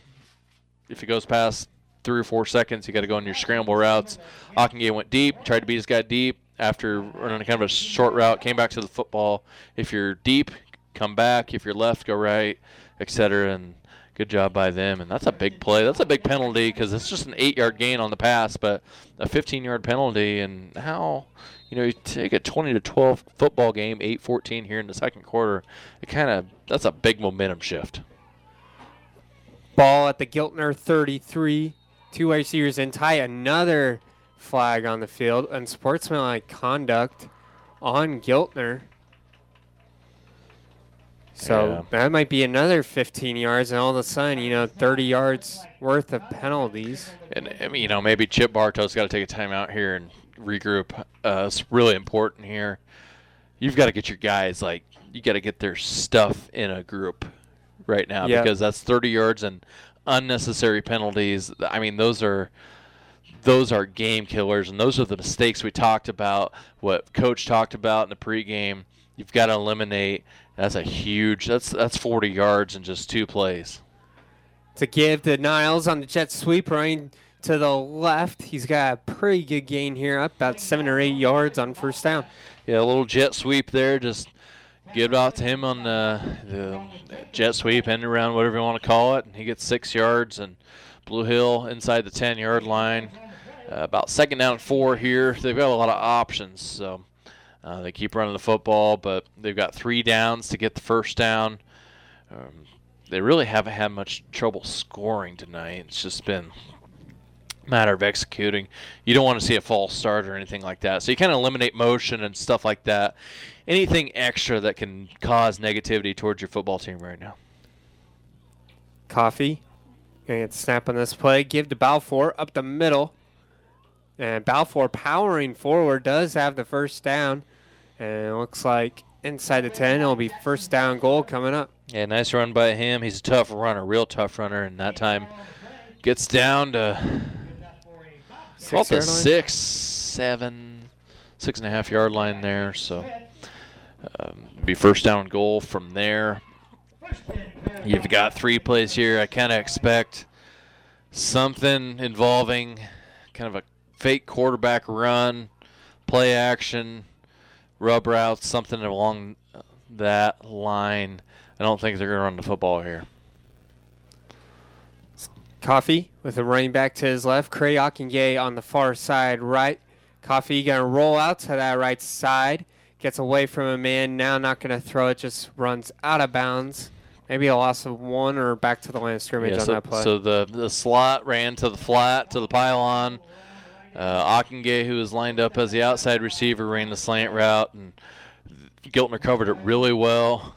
If it goes past three or four seconds, you got to go on your scramble routes. Ockingay went deep, tried to beat his guy deep after running kind of a short route, came back to the football. If you're deep, come back. If you're left, go right, etc. And good job by them. And that's a big play. That's a big penalty because it's just an eight-yard gain on the pass, but a 15-yard penalty. And how, you know, you take a 20 to 12 football game, 8-14 here in the second quarter. It kind of that's a big momentum shift. Ball at the Giltner 33. Two wide receivers in tie. Another flag on the field. and Unsportsmanlike conduct on Giltner. So Yeah. that might be another 15 yards, and all of a sudden, you know, 30 yards worth of penalties. And I mean, you know, maybe Chip Bartow's got to take a timeout here and regroup. Uh, it's really important here. You've got to get your guys like you got to get their stuff in a group right now Yeah. because that's 30 yards and unnecessary penalties. I mean, those are those are game killers, and those are the mistakes we talked about. What Coach talked about in the pregame. You've got to eliminate. That's a huge. That's that's 40 yards in just two plays. To give to Niles on the jet sweep, running to the left. He's got a pretty good gain here, up about seven or eight yards on first down. Yeah, a little jet sweep there. Just give it out to him on the, the jet sweep, end around, whatever you want to call it. And he gets six yards, and Blue Hill inside the 10 yard line. Uh, about second down and four here. They've got a lot of options, so uh, they keep running the football, but they've got three downs to get the first down. Um, they really haven't had much trouble scoring tonight. It's just been a matter of executing. You don't want to see a false start or anything like that. So you kind of eliminate motion and stuff like that. Anything extra that can cause negativity towards your football team right now. Coffee. Gonna get snap on this play. Give to Balfour up the middle. And Balfour powering forward does have the first down. And it looks like inside the 10, it'll be first down goal coming up. Yeah, nice run by him. He's a tough runner, real tough runner, and that time gets down to about the six, seven, six and a half yard line there. So um, be first down goal from there. You've got three plays here. I kind of expect something involving kind of a fake quarterback run, play action, rub routes, something along that line. I don't think they're going to run the football here. Coffee with a running back to his left. Cray Ockengay on the far side right. Coffee going to roll out to that right side. Gets away from a man. Now not going to throw it. Just runs out of bounds. Maybe a loss of one or back to the line of scrimmage Yeah, on so, that play. so the, the slot ran to the flat, to the pylon. Uh, Ockengay, who was lined up as the outside receiver, ran the slant route, and Giltner covered it really well.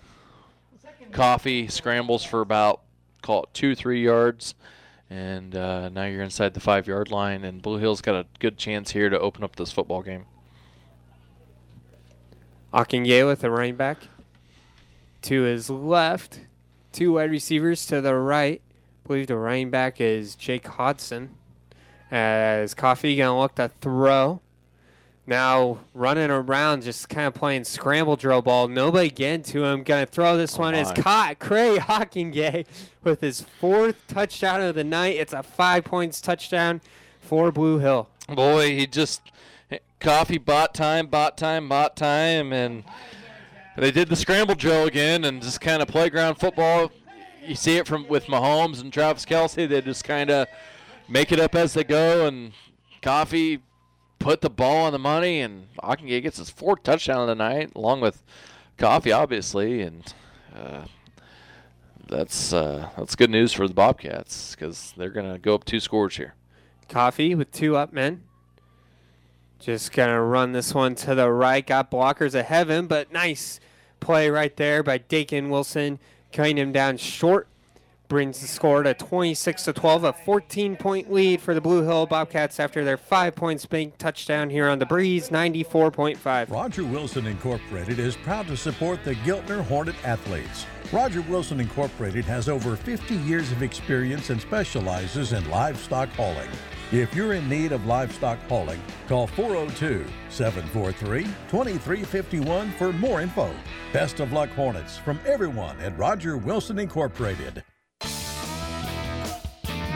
Coffee scrambles for about, call it two, three yards, and uh, now you're inside the five yard line, and Blue Hill's got a good chance here to open up this football game. Ockengay with the running back to his left. Two wide receivers to the right. I believe the running back is Jake Hodson. As Coffee gonna look to throw. Now running around, just kind of playing scramble drill ball. Nobody getting to him. Gonna throw this one. Is on. caught. Cray Hockingay with his fourth touchdown of the night. It's a five points touchdown for Blue Hill. Boy, he just coffee bot time, bot time, bot time, and they did the scramble drill again, and just kind of playground football. You see it from with Mahomes and Travis Kelce. They just kind of make it up as they go, and Coffee put the ball on the money, and Ockengay gets his fourth touchdown of the night, along with Coffee, obviously, and uh, that's uh, that's good news for the Bobcats because they're gonna go up two scores here. Coffee with two up men. Just gonna run this one to the right. Got blockers of him, but nice play right there by Dakin Wilson, cutting him down short. Brings the score to 26 to 12, a 14 point lead for the Blue Hill Bobcats after their Five Points Bank touchdown here on the breeze, 94.5. Roger Wilson Incorporated is proud to support the Giltner Hornet athletes. Roger Wilson Incorporated has over 50 years of experience and specializes in livestock hauling. If you're in need of livestock hauling, call 402 743 2351 for more info. Best of luck, Hornets, from everyone at Roger Wilson Incorporated.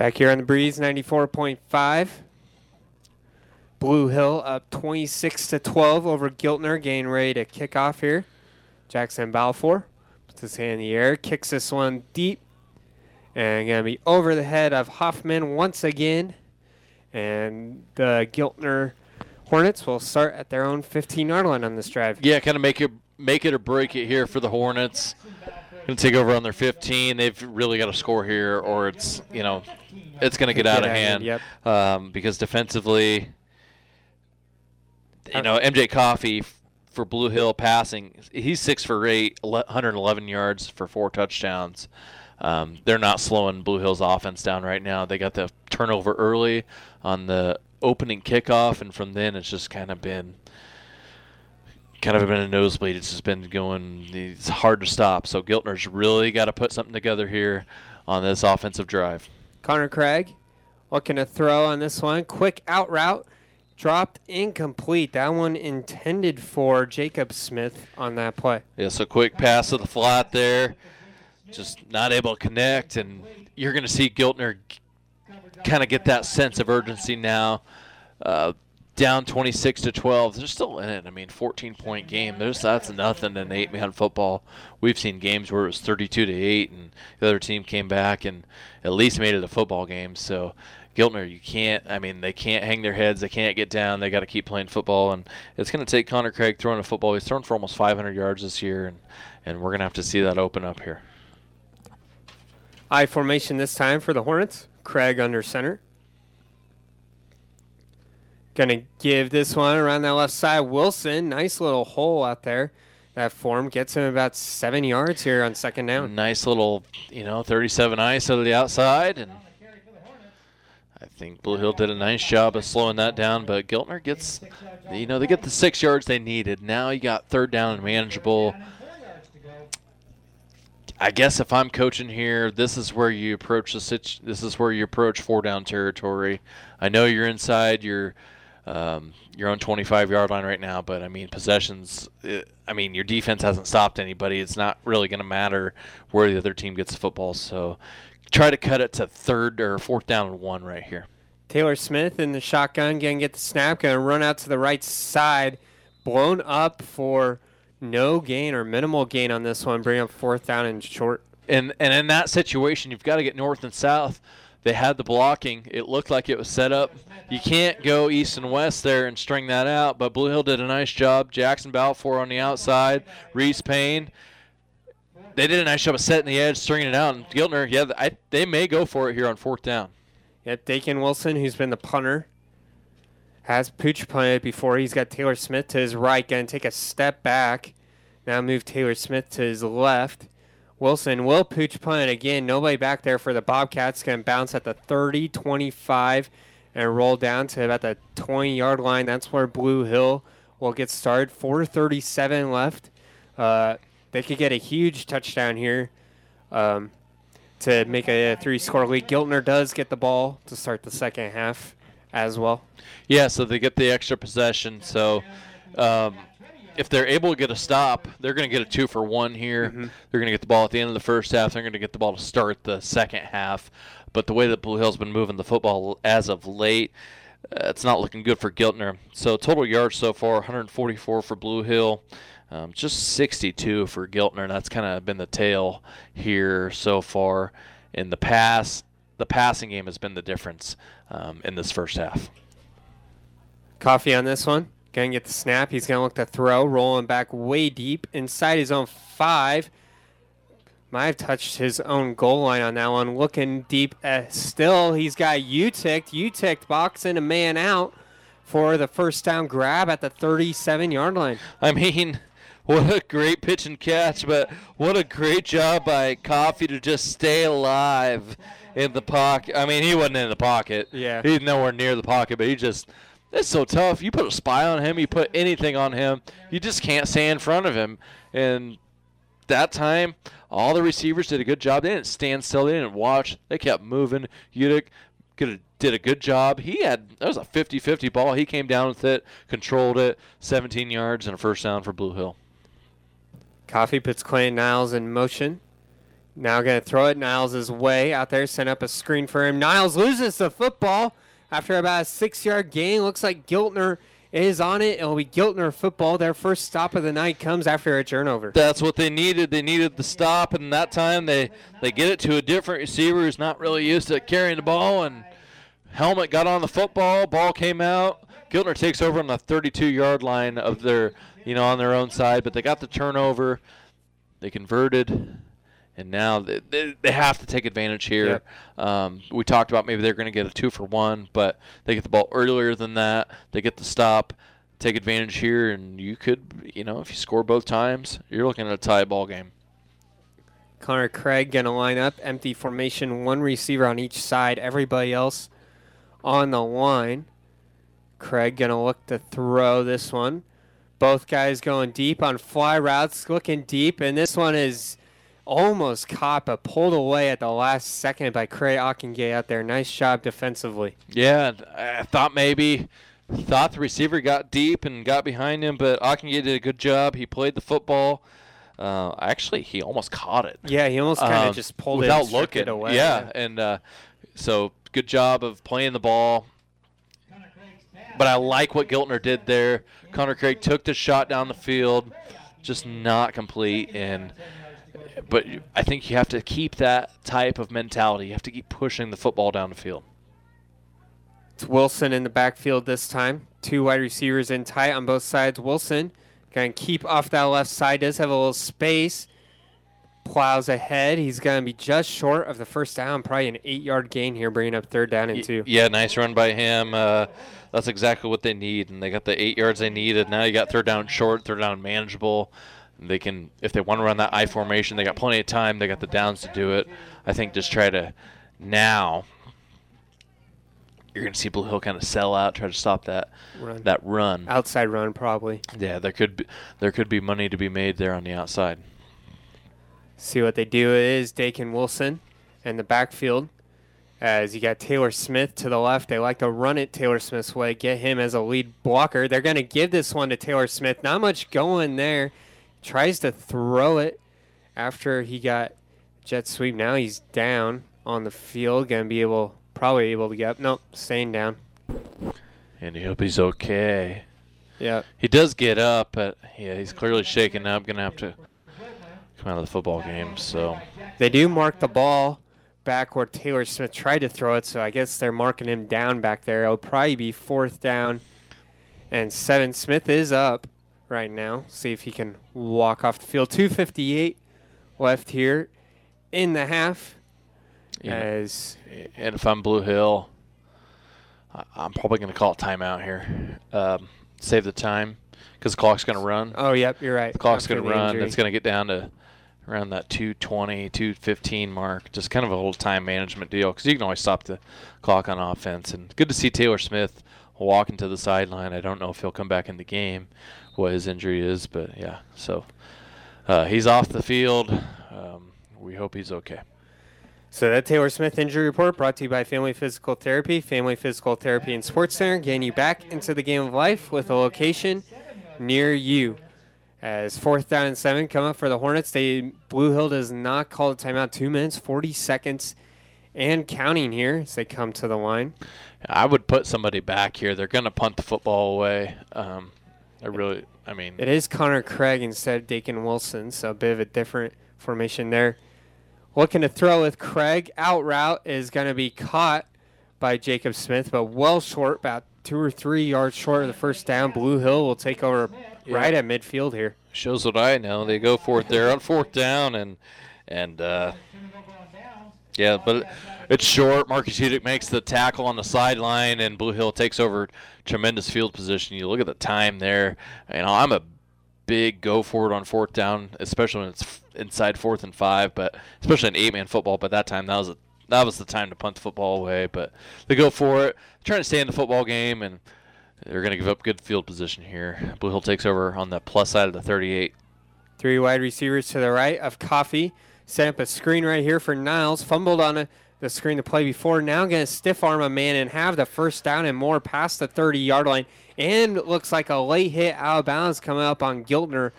Back here on the breeze, 94.5. Blue Hill up 26 to 12 over Giltner, getting ready to kick off here. Jackson Balfour puts his hand in the air, kicks this one deep, and to be over the head of Hoffman once again. And the Giltner Hornets will start at their own 15 yard line on this drive. Yeah, kind of make it make it or break it here for the Hornets. to take over on their 15. They've really got to score here, or it's you know, it's going to get out of hand. Yep. Um, because defensively, you know, MJ Coffee for Blue Hill passing, he's six for eight, 111 yards for four touchdowns. Um, they're not slowing Blue Hill's offense down right now. They got the turnover early on the opening kickoff, and from then it's just kind of been kind of been a nosebleed. It's just been going. It's hard to stop. So Giltner's really got to put something together here on this offensive drive. Connor Craig looking to throw on this one. Quick out route. Dropped incomplete. That one intended for Jacob Smith on that play. Yeah, so quick pass to the flat there. Just not able to connect, and you're going to see Giltner kind of get that sense of urgency now. Uh, down 26 to 12. They're still in it. I mean, 14 point game. There's that's nothing in eight man football. We've seen games where it was 32 to eight, and the other team came back and at least made it a football game. So. Giltner, you can't. I mean, they can't hang their heads. They can't get down. They got to keep playing football, and it's going to take Connor Craig throwing a football. He's thrown for almost 500 yards this year, and and we're going to have to see that open up here. I formation this time for the Hornets. Craig under center. Gonna give this one around that left side. Wilson, nice little hole out there. That form gets him about seven yards here on second down. Nice little, you know, 37 ISO to the outside, and I think Blue Hill did a nice job of slowing that down. But Giltner gets, you know, they get the six yards they needed. Now you got third down and manageable. I guess if I'm coaching here, this is where you approach the situ- This is where you approach four down territory. I know you're inside your um, your own 25 yard line right now, but I mean possessions. It, I mean your defense hasn't stopped anybody. It's not really going to matter where the other team gets the football. So try to cut it to third or fourth down and one right here. Taylor Smith in the shotgun, gonna get the snap, gonna run out to the right side, blown up for no gain or minimal gain on this one, bring up fourth down and short. And and in that situation, you've got to get north and south. They had the blocking. It looked like it was set up. You can't go east and west there and string that out. But Blue Hill did a nice job. Jackson Balfour on the outside. Reese Payne. They did a nice job of setting the edge, stringing it out. And Giltner, yeah, I, they may go for it here on fourth down. Yeah, Dakin Wilson, who's been the punter, has Pooch punted before. He's got Taylor Smith to his right, going to take a step back. Now move Taylor Smith to his left. Wilson will Pooch punt again. Nobody back there for the Bobcats. Going to bounce at the 30, 25, and roll down to about the 20 yard line. That's where Blue Hill will get started. 4.37 left. Uh, they could get a huge touchdown here um, to make a three score lead. Giltner does get the ball to start the second half as well. Yeah, so they get the extra possession. So um, if they're able to get a stop, they're going to get a two for one here. Mm-hmm. They're going to get the ball at the end of the first half. They're going to get the ball to start the second half. But the way that Blue Hill's been moving the football as of late, uh, it's not looking good for Giltner. So total yards so far, 144 for Blue Hill. Um, just 62 for Giltner. And that's kind of been the tail here so far. In the past, the passing game has been the difference um, in this first half. Coffee on this one. Gonna get the snap. He's gonna look to throw, rolling back way deep inside his own five. Might have touched his own goal line on that one. Looking deep. Uh, still, he's got Udick. Udick boxing a man out for the first down grab at the 37 yard line. I mean, what a great pitch and catch, but what a great job by Coffee to just stay alive in the pocket. I mean, he wasn't in the pocket. Yeah. He's nowhere near the pocket, but he just. It's so tough. You put a spy on him, you put anything on him, you just can't stay in front of him. And that time, all the receivers did a good job. They didn't stand still. They didn't watch. They kept moving. Udick did a good job. He had that was a 50-50 ball. He came down with it, controlled it, 17 yards and a first down for Blue Hill. Coffee puts Clay Niles in motion. Now going to throw it Niles' way out there, send up a screen for him. Niles loses the football after about a six-yard gain. Looks like Giltner is on it. It'll be Giltner football. Their first stop of the night comes after a turnover. That's what they needed. They needed the stop, and that time they they get it to a different receiver who's not really used to carrying the ball. And helmet got on the football. Ball came out. Giltner takes over on the 32-yard line of their, you know, on their own side. But they got the turnover. They converted, and now they, they, they have to take advantage here. Um, we talked about maybe they're going to get a two for one, but they get the ball earlier than that. They get the stop, take advantage here, and you could, you know, if you score both times, you're looking at a tie ball game. Connor Craig going to line up, empty formation, one receiver on each side, everybody else on the line. Craig going to look to throw this one. Both guys going deep on fly routes, looking deep, and this one is almost caught but pulled away at the last second by Craig Ockengay out there. Nice job defensively. Yeah, I thought maybe thought the receiver got deep and got behind him, but Ockengay did a good job. He played the football. Uh, actually, he almost caught it. Yeah, he almost kind of Um, just pulled without it, looking. it away. Yeah, and uh, so good job of playing the ball. But I like what Giltner did there. Connor Craig took the shot down the field, just not complete. And but I think you have to keep that type of mentality. You have to keep pushing the football down the field. It's Wilson in the backfield this time. Two wide receivers in tight on both sides. Wilson going to keep off that left side. Does have a little space. Plows ahead. He's going to be just short of the first down. Probably an eight-yard gain here, bringing up third down and two. Yeah, nice run by him. Uh, that's exactly what they need, and they got the eight yards they needed. Now you got third down short, third down manageable. They can, if they want to run that I formation, they got plenty of time. They got the downs to do it. I think just try to now. You're going to see Blue Hill kind of sell out, try to stop that Run. that run. Outside run, probably. Yeah, there could be there could be money to be made there on the outside. See what they do is Dakin Wilson and the backfield. As you got Taylor Smith to the left, they like to run it Taylor Smith's way, get him as a lead blocker. They're going to give this one to Taylor Smith. Not much going there. Tries to throw it after he got jet sweep. Now he's down on the field. Going to be able, probably able to get up. Nope, staying down. And you hope he's okay. Yeah. He does get up, but yeah, he's clearly shaken up. Gonna have to come out of the football game. So They do mark the ball back where Taylor Smith tried to throw it, so I guess they're marking him down back there. It'll probably be fourth down and seven. Smith is up right now. See if he can walk off the field. 258 left here in the half. Yeah. As and if I'm Blue Hill, I'm probably going to call a timeout here. Um, save the time because the clock's going to run. Oh, yep, you're right. The clock's going to run. injury. It's going to get down to around that 220, 215 mark. Just kind of a little time management deal because you can always stop the clock on offense. And good to see Taylor Smith walking to the sideline. I don't know if he'll come back in the game, what his injury is, but yeah. So uh, he's off the field. Um, we hope he's okay. So that Taylor Smith injury report brought to you by Family Physical Therapy, Family Physical Therapy and Sports Center, getting you back into the game of life with a location near you. As fourth down and seven come up for the Hornets, they Blue Hill does not call the timeout. Two minutes, forty seconds, and counting here as they come to the line. I would put somebody back here. They're going to punt the football away. Um, I really, I mean, It is Connor Craig instead of Dakin Wilson, so a bit of a different formation there. Looking to throw with Craig. Out route is going to be caught by Jacob Smith, but well short, about two or three yards short of the first down. Blue Hill will take over right at midfield here. shows what I know. They go for it there on fourth down, and and uh, yeah, but it's short. Marcus Udick makes the tackle on the sideline, and Blue Hill takes over tremendous field position. You look at the time there. You know, I'm a big go for it on fourth down, especially when it's inside fourth and five, but especially in eight man football. But that time, that was a that was the time to punt the football away. But they go for it, trying to stay in the football game, and they're going to give up good field position here. Blue Hill takes over on the plus side of the 38. Three wide receivers to the right of Coffey. Set up a screen right here for Niles. Fumbled on a, the screen to play before. Now going to stiff arm a man and have the first down and more past the 30 yard line. And looks like a late hit out of bounds coming up on Giltner.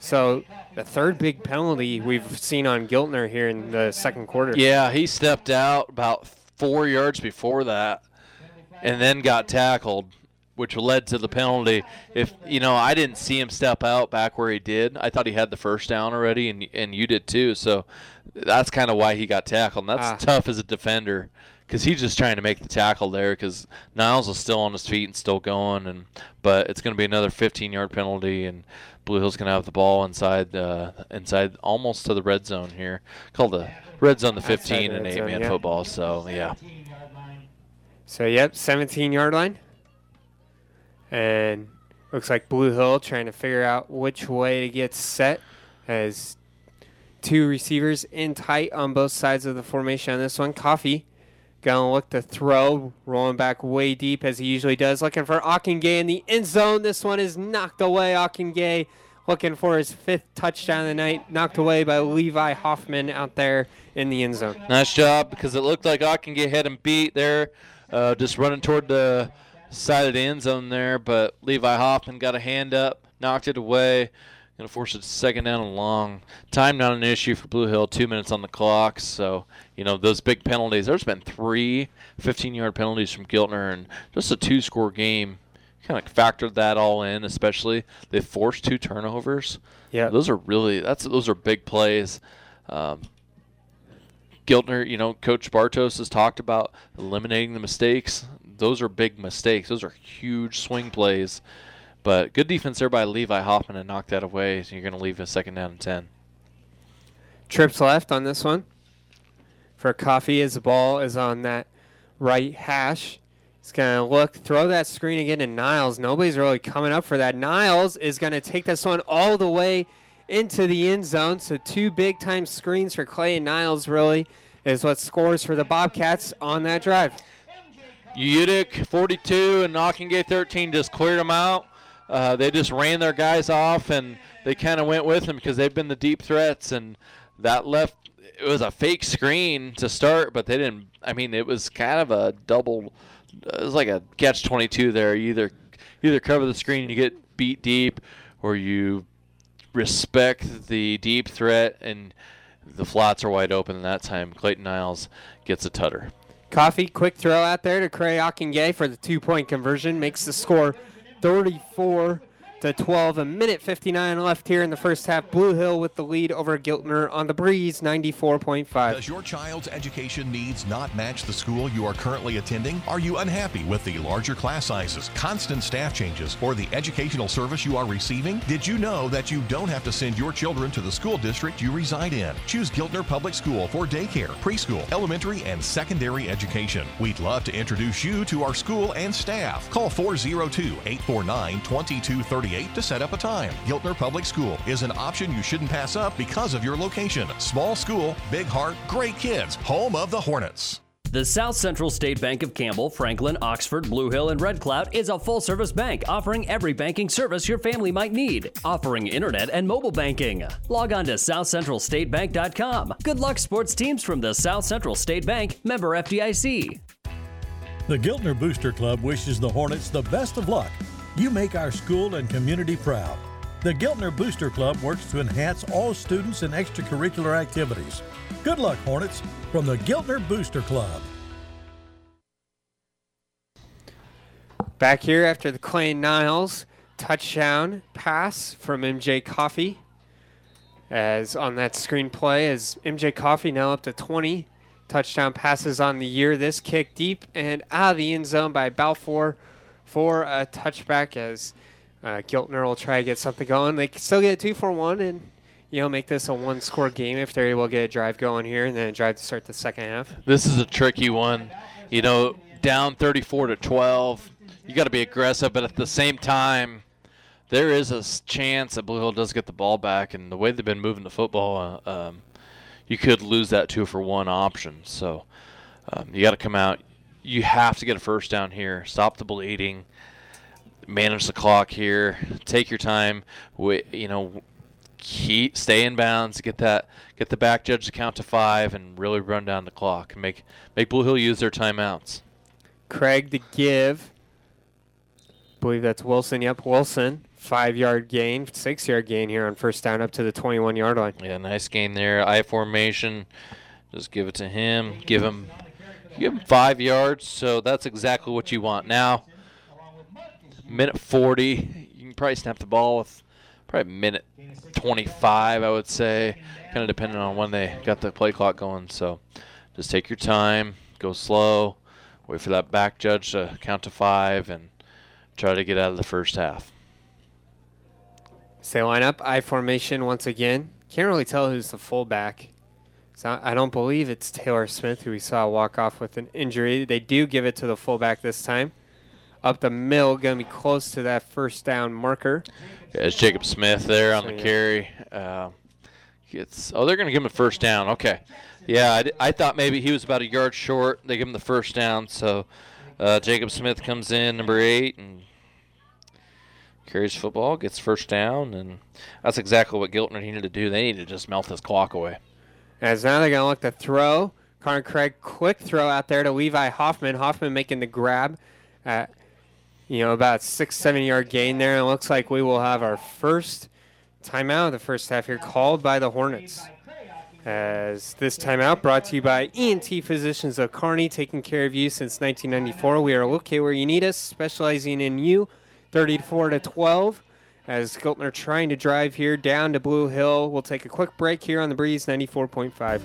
So the third big penalty we've seen on Giltner here in the second quarter. Yeah, he stepped out about four yards before that, and then got tackled, which led to the penalty. If you know, I didn't see him step out back where he did. I thought he had the first down already, and and you did too. So that's kind of why he got tackled. And that's Ah. tough as a defender because he's just trying to make the tackle there. Because Niles is still on his feet and still going, and but it's going to be another 15-yard penalty. And Blue Hill's going to have the ball inside uh, inside almost to the red zone here. Called the red zone the 15 in eight man yeah. football. So yeah, So yep, 17 yard line. And looks like Blue Hill trying to figure out which way to get set as two receivers in tight on both sides of the formation on this one. Coffey gonna look to throw, rolling back way deep as he usually does, looking for Gay in the end zone. This one is knocked away. Gay looking for his fifth touchdown of the night, knocked away by Levi Hoffman out there in the end zone. nice job because it looked like Ockengay had him beat there, uh, just running toward the side of end zone there. But Levi Hoffman got a hand up, knocked it away. Going to force a second down and long. Time not an issue for Blue Hill. Two minutes on the clock. So, you know, those big penalties. There's been three 15 yard penalties from Giltner and just a two score game. Kind of factored that all in, especially they forced two turnovers. Yeah. Those are really, that's those are big plays. Um, Giltner, you know, Coach Bartos has talked about eliminating the mistakes. Those are big mistakes. Those are huge swing plays. But good defense there by Levi Hoffman and knock that away. So you're going to leave a second down and 10. Trips left on this one for Coffey as the ball is on that right hash. He's going to look, throw that screen again to Niles. Nobody's really coming up for that. Niles is going to take this one all the way into the end zone. So two big time screens for Clayton Niles really is what scores for the Bobcats on that drive. Udick 42 and Ockengay 13 just cleared them out. Uh, they just ran their guys off and they kind of went with them because they've been the deep threats and that left it was a fake screen to start but they didn't i mean it was kind of a double it was like a catch 22 there. You either either cover the screen and you get beat deep or you respect the deep threat and the flats are wide open and that time. Clayton niles gets a tutter Coffey, quick throw out there to Cray Gay for the two point conversion, makes the score 34 to 12. A minute 59 left here in the first half. Blue Hill with the lead over Giltner on the breeze, 94.5. Does your child's education needs not match the school you are currently attending? Are you unhappy with the larger class sizes, constant staff changes, or the educational service you are receiving? Did you know that you don't have to send your children to the school district you reside in? Choose Giltner Public School for daycare, preschool, elementary, and secondary education. We'd love to introduce you to our school and staff. Call 402 849 2238 to set up a time. Giltner Public School is an option you shouldn't pass up because of your location. Small school, big heart, great kids, home of the Hornets. The South Central State Bank of Campbell, Franklin, Oxford, Blue Hill, and Red Cloud is a full service bank offering every banking service your family might need, offering internet and mobile banking. Log on to southcentralstatebank.com. Good luck, sports teams from the South Central State Bank, member FDIC. The Giltner Booster Club wishes the Hornets the best of luck. You make our school and community proud. The Giltner Booster Club works to enhance all students and extracurricular activities. Good luck, Hornets, from the Giltner Booster Club. Back here after the Clay Niles touchdown pass from MJ Coffey. As on that screenplay, as MJ Coffey now up to 20 touchdown passes on the year. This kick deep and out of the end zone by Balfour for a touchback as uh, Giltner will try to get something going. They can still get a two for one and you know make this a one score game if they're able to get a drive going here and then a drive to start the second half. This is a tricky one. You know, down 34 to 12. You got to be aggressive, but at the same time, there is a chance that Blue Hill does get the ball back, and the way they've been moving the football, uh, um, you could lose that two for one option. So um, you got to come out. You have to get a first down here. Stop the bleeding. Manage the clock here. Take your time. Wait, you know, keep stay in bounds. Get that. Get the back judge to count to five and really run down the clock. and Make make Blue Hill use their timeouts. Craig to give. believe that's Wilson. Yep, Wilson. Five yard gain, six yard gain here on first down up to the 21 yard line. Yeah, nice gain there. I formation. Just give it to him. Give him give him five yards. So that's exactly what you want. Now, minute 40. You can probably snap the ball with probably minute 25, I would say. Kind of depending on when they got the play clock going. So just take your time. Go slow. Wait for that back judge to count to five and try to get out of the first half. Stay line up. I formation once again. Can't really tell who's the fullback. So I don't believe it's Taylor Smith, who we saw walk off with an injury. They do give it to the fullback this time. Up the middle, going to be close to that first down marker. Yeah, it's Jacob Smith there on So, the yeah. carry. Uh, gets oh, they're going to give him a first down. Okay. Yeah, I, I thought maybe he was about a yard short. They give him the first down. So uh, Jacob Smith comes in, number eight, and carries football, gets first down, and that's exactly what Giltner needed to do. They needed to just melt this clock away. As now they're going to look to throw. Connor Craig, quick throw out there to Levi Hoffman. Hoffman making the grab at, you know, about six, seven yard gain there. And it looks like we will have our first timeout of the first half here called by the Hornets. As this timeout brought to you by ENT Physicians of Kearney, taking care of you since 1994. We are located where you need us, specializing in you, 34 to 12. As Giltner trying to drive here down to Blue Hill. We'll take a quick break here on the Breeze 94.5.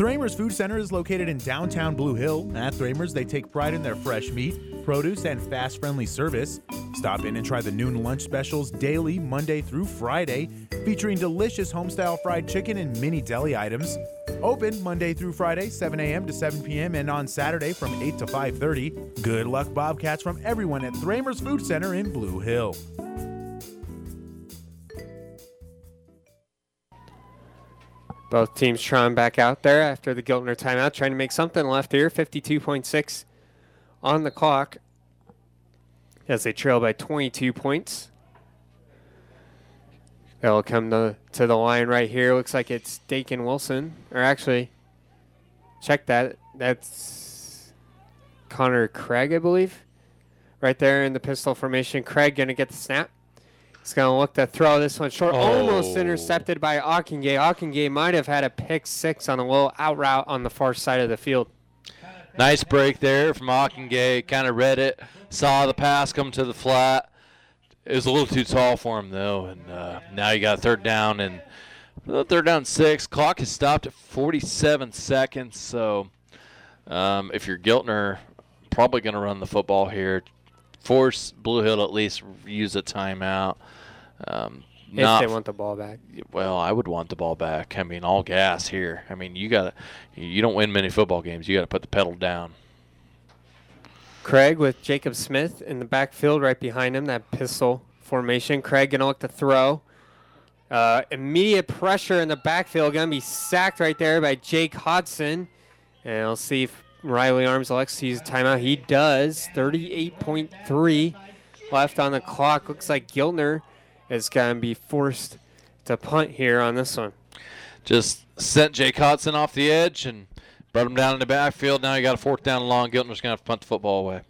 Thramers Food Center is located in downtown Blue Hill. At Thramers, they take pride in their fresh meat, produce, and fast friendly service. Stop in and try the noon lunch specials daily, Monday through Friday, featuring delicious homestyle fried chicken and mini deli items. Open Monday through Friday, 7 a.m. to 7 p.m., and on Saturday from 8 to 5:30. Good luck, Bobcats, from everyone at Thramers Food Center in Blue Hill. Both teams trying back out there after the Giltner timeout, trying to make something left here. 52.6 on the clock as they trail by 22 points. They'll come to, to the line right here. Looks like it's Dakin Wilson. Or actually, check that. That's Connor Craig, I believe. Right there in the pistol formation. Craig going to get the snap. He's going to look to throw this one short. Almost Oh. intercepted by Ockengay. Ockengay might have had a pick six on a little out route on the far side of the field. Nice break there from Ockengay. Kind of read it, saw the pass come to the flat. It was a little too tall for him though, and uh, now you got third down and third down six. Clock has stopped at 47 seconds. So um, if you're Giltner, probably going to run the football here. Force Blue Hill to at least use a timeout. Um, If they want the ball back. well, I would want the ball back. I mean, all gas here. I mean, you got to you don't win many football games. You got to put the pedal down. Craig with Jacob Smith in the backfield right behind him, that pistol formation. Craig going to look to throw. Uh, immediate pressure in the backfield. Going to be sacked right there by Jake Hodson. And I'll see if Riley Arms elects to use a timeout. He does. 38.3 left on the clock. Looks like Giltner is going to be forced to punt here on this one. Just sent Jake Hodson off the edge and brought him down in the backfield. Now you got a fourth down long. Giltner's going to have to punt the football away.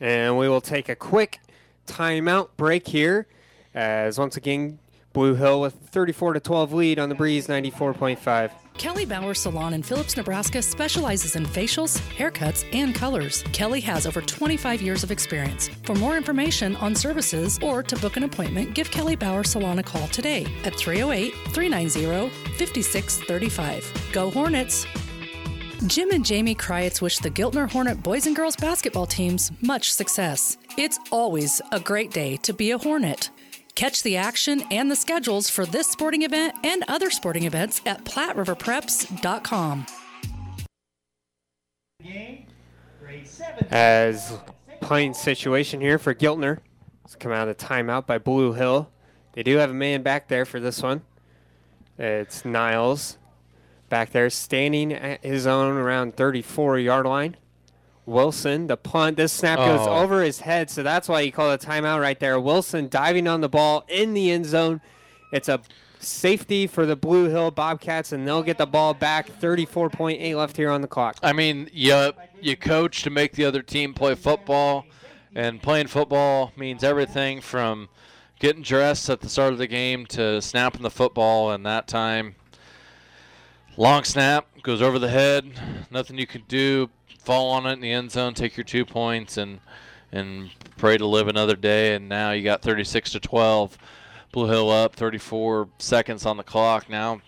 And we will take a quick timeout break here as once again Blue Hill with 34 to 12 lead on the Breeze 94.5. Kelly Bauer Salon in Phillips, Nebraska specializes in facials, haircuts, and colors. Kelly has over 25 years of experience. For more information on services or to book an appointment, give Kelly Bauer Salon a call today at 308 390 5635. Go Hornets! Jim and Jamie Kreitz wish the Giltner Hornet boys and girls basketball teams much success. It's always a great day to be a Hornet. Catch the action and the schedules for this sporting event and other sporting events at PlatteRiverPreps.com. As playing situation here for Giltner. It's come out of timeout by Blue Hill. They do have a man back there for this one. It's Niles back there standing at his own around 34 yard line. Wilson, the punt. This snap goes Oh. over his head, so that's why he called a timeout right there. Wilson diving on the ball in the end zone. It's a safety for the Blue Hill Bobcats, and they'll get the ball back. 34.8 left here on the clock. I mean, you you coach to make the other team play football, and playing football means everything from getting dressed at the start of the game to snapping the football. And that time, long snap goes over the head. Nothing you can do. Fall on it in the end zone. Take your two points and and pray to live another day. And now you got 36 to 12. Blue Hill up, 34 seconds on the clock. Now,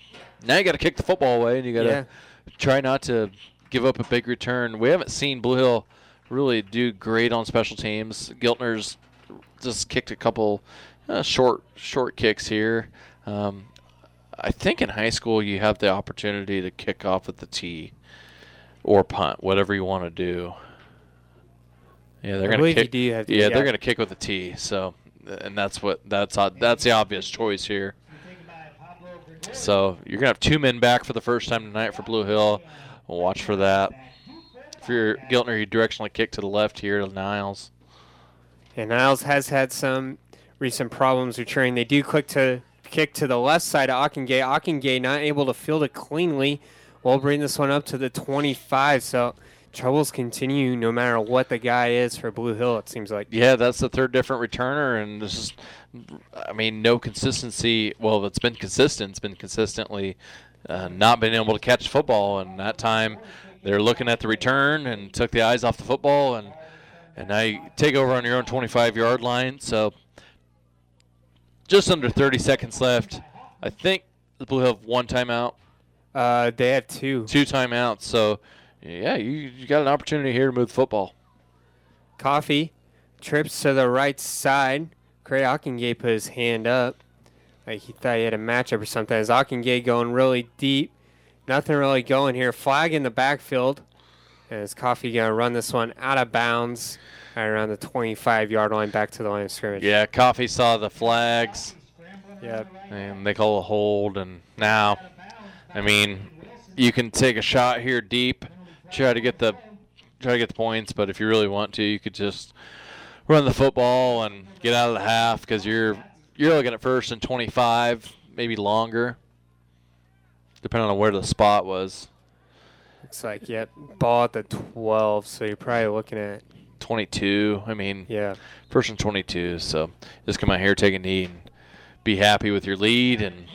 now you got to kick the football away, and you got to Yeah. try not to give up a big return. We haven't seen Blue Hill really do great on special teams. Giltner's just kicked a couple uh, short short kicks here. Um, I think in high school you have the opportunity to kick off at the tee or punt, whatever you want to do. Yeah, they're gonna believe you kick. to- yeah, they're gonna kick with the tee. So, and that's what that's that's the obvious choice here. So you're gonna have two men back for the first time tonight for Blue Hill. We'll watch for that. If you're Giltner, you directionally kick to the left here to Niles. And Niles has had some recent problems returning. They do click to kick to the left side of Ockengay. Ockengay not able to field it cleanly. We'll bring this one up to the 25. So troubles continue no matter what the guy is for Blue Hill, it seems like. Yeah, that's the third different returner, and this is, I mean, no consistency. Well, it's been consistent. It's been consistently uh, not been able to catch football, and that time they're looking at the return and took the eyes off the football, and and now you take over on your own 25-yard line. So just under 30 seconds left. I think the Blue have one timeout. Uh, they have two. Two timeouts. So yeah, you you got an opportunity here to move the football. Coffey trips to the right side. Craig Ockengay put his hand up. Like he thought he had a matchup or something. As Ockengay going really deep. Nothing really going here. Flag in the backfield. And is Coffey going to run this one out of bounds right around the 25 yard line back to the line of scrimmage? Yeah, Coffey saw the flags. Yep. And they call a hold, and now, I mean, you can take a shot here deep, try to get the try to get the points, but if you really want to, you could just run the football and get out of the half because you're you're looking at first and 25, maybe longer, depending on where the spot was. Looks like, yep, ball at the 12, so you're probably looking at 22. I mean, yeah, first and 22. So just come out here, take a knee, and be happy with your lead, and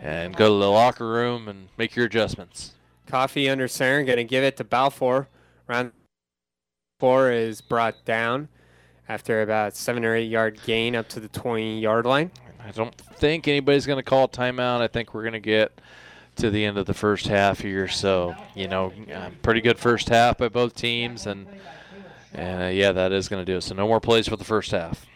and go to the locker room and make your adjustments. Coffey under center, going to give it to Balfour. Round four is brought down after about seven or eight yard gain up to the 20 yard line. I don't think anybody's going to call a timeout. I think we're going to get to the end of the first half here. So you know, uh, pretty good first half by both teams, and and uh, yeah, that is going to do it. So no more plays for the first half.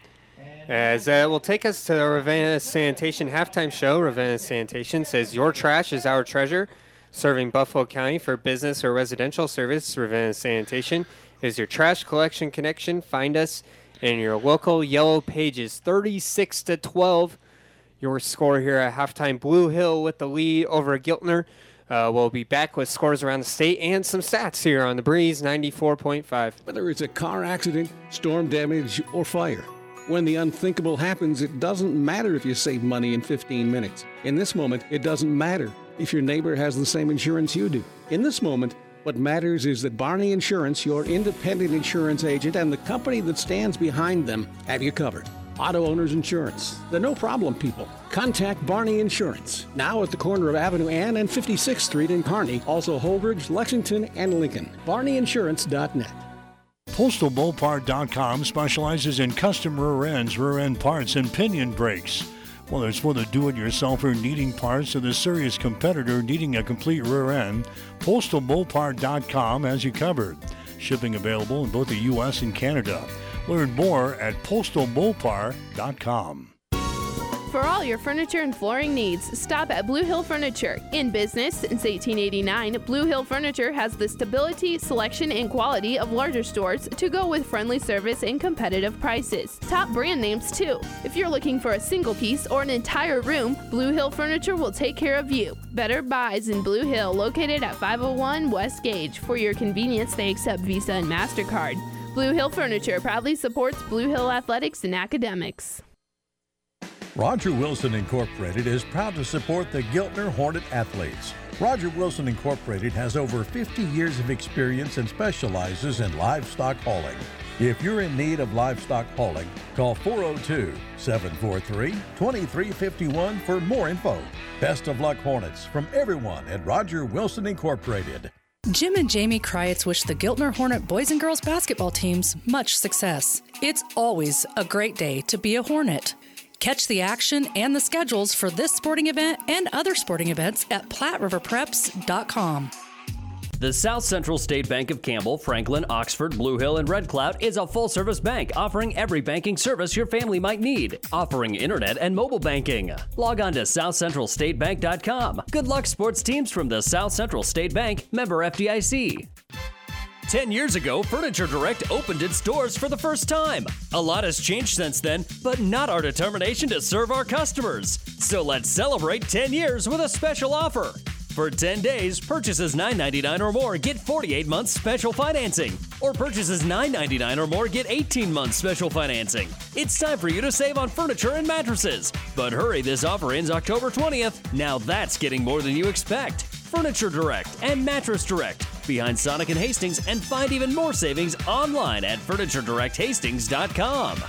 As uh, will take us to the Ravenna Sanitation halftime show. Ravenna Sanitation says your trash is our treasure. Serving Buffalo County for business or residential service, Ravenna Sanitation is your trash collection connection. Find us in your local yellow pages, 36 to 12. Your score here at halftime. Blue Hill with the lead over Giltner. Uh, we'll be back with scores around the state and some stats here on the Breeze 94.5. Whether it's a car accident, storm damage, or fire. When the unthinkable happens, it doesn't matter if you save money in 15 minutes. In this moment, it doesn't matter if your neighbor has the same insurance you do. In this moment, what matters is that Barney Insurance, your independent insurance agent, and the company that stands behind them have you covered. Auto Owners Insurance, the no problem people. Contact Barney Insurance, now at the corner of Avenue Ann and 56th Street in Kearney, also Holdrege, Lexington, and Lincoln. BarneyInsurance.net. PostalMopar.com specializes in custom rear ends, rear end parts, and pinion brakes. Whether it's for the do it yourselfer needing parts or the serious competitor needing a complete rear end, PostalMopar.com has you covered. Shipping available in both the U.S. and Canada. Learn more at PostalMopar.com. For all your furniture and flooring needs, stop at Blue Hill Furniture. In business since 1889, Blue Hill Furniture has the stability, selection, and quality of larger stores to go with friendly service and competitive prices. Top brand names, too. If you're looking for a single piece or an entire room, Blue Hill Furniture will take care of you. Better Buys in Blue Hill, located at 501 West Gage. For your convenience, they accept Visa and MasterCard. Blue Hill Furniture proudly supports Blue Hill athletics and academics. Roger Wilson Incorporated is proud to support the Giltner Hornet athletes. Roger Wilson Incorporated has over 50 years of experience and specializes in livestock hauling. If you're in need of livestock hauling, call 402 743 2351 for more info. Best of luck, Hornets, from everyone at Roger Wilson Incorporated. Jim and Jamie Kreitz wish the Giltner Hornet boys and girls basketball teams much success. It's always a great day to be a Hornet. Catch the action and the schedules for this sporting event and other sporting events at PlatteRiverPreps.com. The South Central State Bank of Campbell, Franklin, Oxford, Blue Hill, and Red Cloud is a full service bank offering every banking service your family might need, offering internet and mobile banking. Log on to southcentralstatebank.com. Good luck, sports teams from the South Central State Bank, member FDIC. 10 years ago, Furniture Direct opened its doors for the first time. A lot has changed since then, but not our determination to serve our customers. So let's celebrate 10 years with a special offer. For 10 days, purchases $9.99 or more get 48 months special financing, or purchases $9.99 or more get 18 months special financing. It's time for you to save on furniture and mattresses. But hurry, this offer ends October 20th. Now that's getting more than you expect. Furniture Direct and Mattress Direct behind Sonic and Hastings and find even more savings online at FurnitureDirectHastings.com.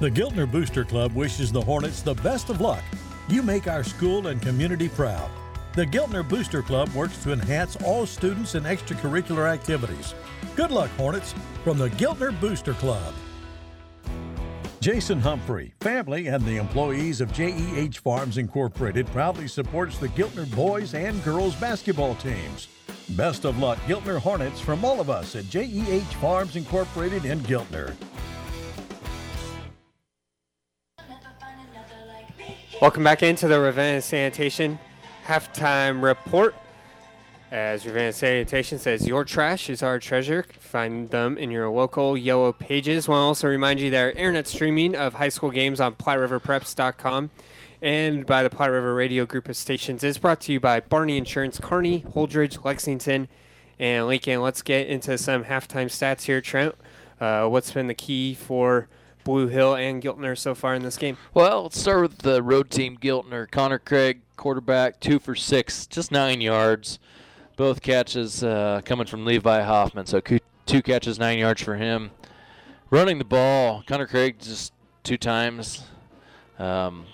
The Giltner Booster Club wishes the Hornets the best of luck. You make our school and community proud. The Giltner Booster Club works to enhance all students and extracurricular activities. Good luck, Hornets, from the Giltner Booster Club. Jason Humphrey, family, and the employees of JEH Farms Incorporated proudly supports the Giltner boys and girls basketball teams. Best of luck, Giltner Hornets, from all of us at JEH Farms Incorporated in Giltner. Welcome back into the Ravenna Sanitation halftime report. As Ravenna Sanitation says, your trash is our treasure. Find them in your local yellow pages. Want to also remind you that our internet streaming of high school games on PlatteRiverPreps.com and by the Platte River Radio Group of Stations is brought to you by Barney Insurance, Kearney, Holdrege, Lexington, and Lincoln. Let's get into some halftime stats here, Trent. Uh, what's been the key for Blue Hill and Giltner so far in this game? Well, let's start with the road team, Giltner. Connor Craig, quarterback, two for six, just nine yards. Both catches uh, coming from Levi Hoffman, so two catches, nine yards for him. Running the ball, Connor Craig just two times, um,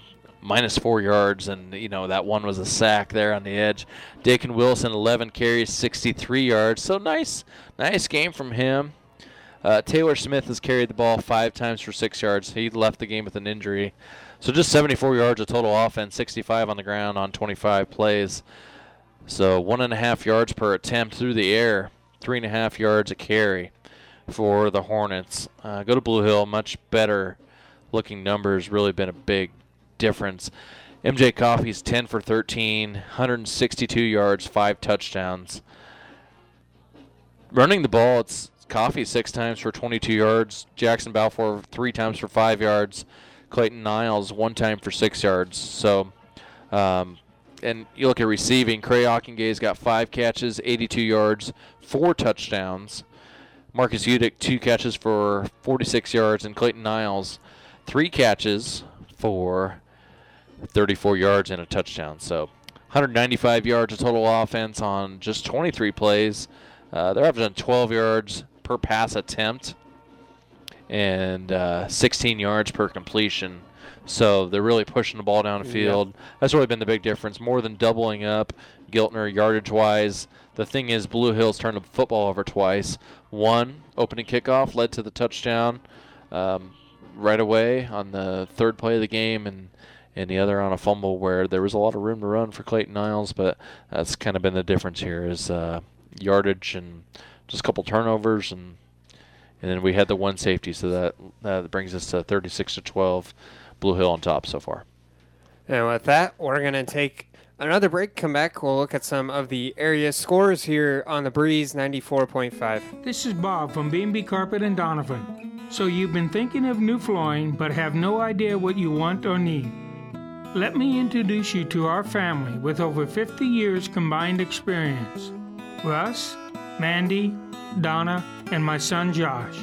minus four yards, and you know that one was a sack there on the edge. Dakin Wilson, 11 carries, 63 yards. So nice, nice game from him. Uh, Taylor Smith has carried the ball five times for six yards. He left the game with an injury. So just 74 yards of total offense, 65 on the ground on 25 plays. So one and a half yards per attempt through the air, three and a half yards a carry for the Hornets. Uh, go to Blue Hill, much better looking numbers. Really been a big difference. MJ Coffey's 10 for 13, 162 yards, five touchdowns. Running the ball, it's Coffey six times for 22 yards. Jackson Balfour three times for five yards. Clayton Niles one time for six yards. So, um, and you look at receiving, Cray Ockengay's got five catches, 82 yards, four touchdowns. Marcus Udick two catches for 46 yards, and Clayton Niles three catches for 34 yards and a touchdown. So 195 yards of total offense on just 23 plays. Uh, they're averaging 12 yards per pass attempt and uh, 16 yards per completion. So they're really pushing the ball down the field. Yeah. That's really been the big difference. More than doubling up Giltner yardage wise. The thing is, Blue Hills turned the football over twice. One opening kickoff led to the touchdown um, right away on the third play of the game, and and the other on a fumble where there was a lot of room to run for Clayton Niles. But that's kind of been the difference here is uh, yardage and just a couple turnovers and and then we had the one safety, so that that brings us to 36 to 12, Blue Hill on top so far. And with that, we're gonna take another break. Come back. We'll look at some of the area scores here on the Breeze 94.5. This is Bob from B&B Carpet and Donovan. So you've been thinking of new flooring, but have no idea what you want or need. Let me introduce you to our family with over 50 years combined experience. Russ, Mandy, Donna, and my son Josh.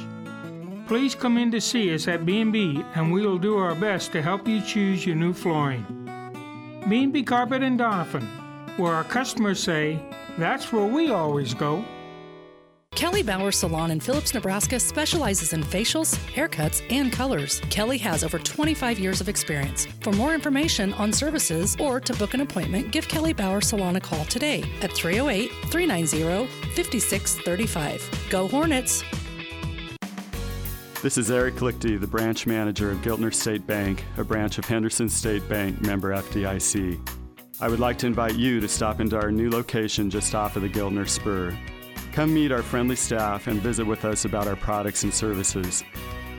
Please come in to see us at B&B and we will do our best to help you choose your new flooring. B&B Carpet and Donovan, where our customers say, that's where we always go. Kelly Bauer Salon in Phillips, Nebraska specializes in facials, haircuts, and colors. Kelly has over 25 years of experience. For more information on services or to book an appointment, give Kelly Bauer Salon a call today at 308 390 5635. Go Hornets! This is Eric Lichty, the branch manager of Giltner State Bank, a branch of Henderson State Bank member FDIC. I would like to invite you to stop into our new location just off of the Giltner Spur. Come meet our friendly staff and visit with us about our products and services.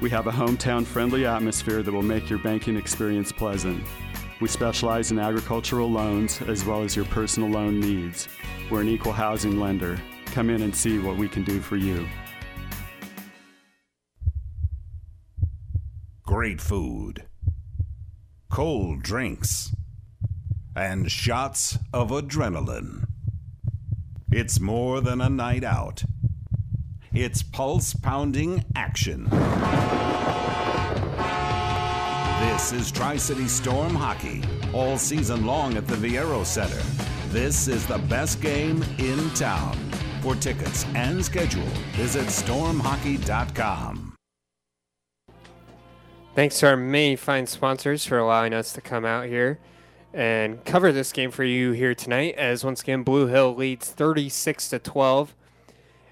We have a hometown friendly atmosphere that will make your banking experience pleasant. We specialize in agricultural loans as well as your personal loan needs. We're an equal housing lender. Come in and see what we can do for you. Great food, cold drinks, and shots of adrenaline. It's more than a night out. It's pulse pounding action. This is Tri City Storm Hockey, all season long at the Viaero Center. This is the best game in town. For tickets and schedule, visit stormhockey.com. Thanks to our many fine sponsors for allowing us to come out here and cover this game for you here tonight. As once again, Blue Hill leads 36 to 12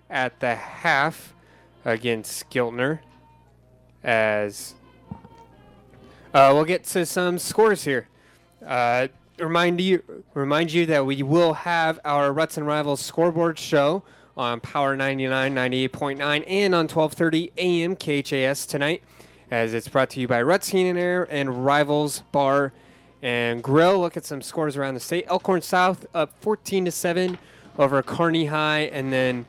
at the half against Giltner. As uh, we'll get to some scores here. Uh, remind you, remind you that we will have our Ruts and Rivals scoreboard show on Power 99, 98.9, and on 12:30 a.m. KHAS tonight, as it's brought to you by Ruts and Air and Rivals Bar and Grill. Look at some scores around the state. Elkhorn South up 14 to seven over Kearney High, and then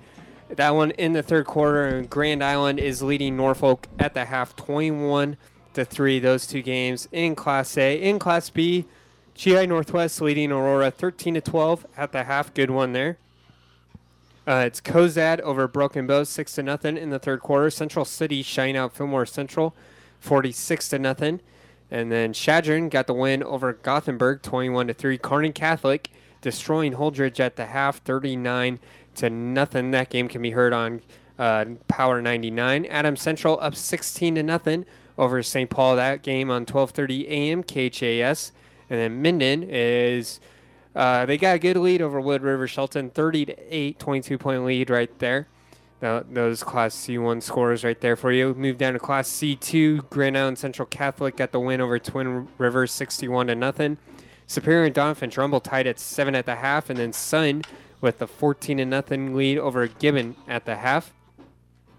that one in the third quarter. And Grand Island is leading Norfolk at the half, 21 to three. Those two games in Class A. In Class B, GI Northwest leading Aurora 13 to 12 at the half. Good one there. Uh, it's Cozad over Broken Bow, six to nothing in the third quarter. Central City shine out Fillmore Central, 46 to nothing. And then Chadron got the win over Gothenburg, 21 to three. Kearney Catholic destroying Holdrege at the half, 39 to nothing. That game can be heard on uh, Power 99. Adams Central up 16 to nothing over St. Paul. That game on 12:30 a.m. KHAS. And then Minden is uh, they got a good lead over Wood River Shelton, 30 to 8, 22 point lead right there. Those Class C1 scores right there for you. Move down to Class C2. Grand Island Central Catholic got the win over Twin Rivers, 61 to nothing. Superior and Doniphan Trumbull tied at seven at the half, and then Sun with the 14 to nothing lead over Gibbon at the half.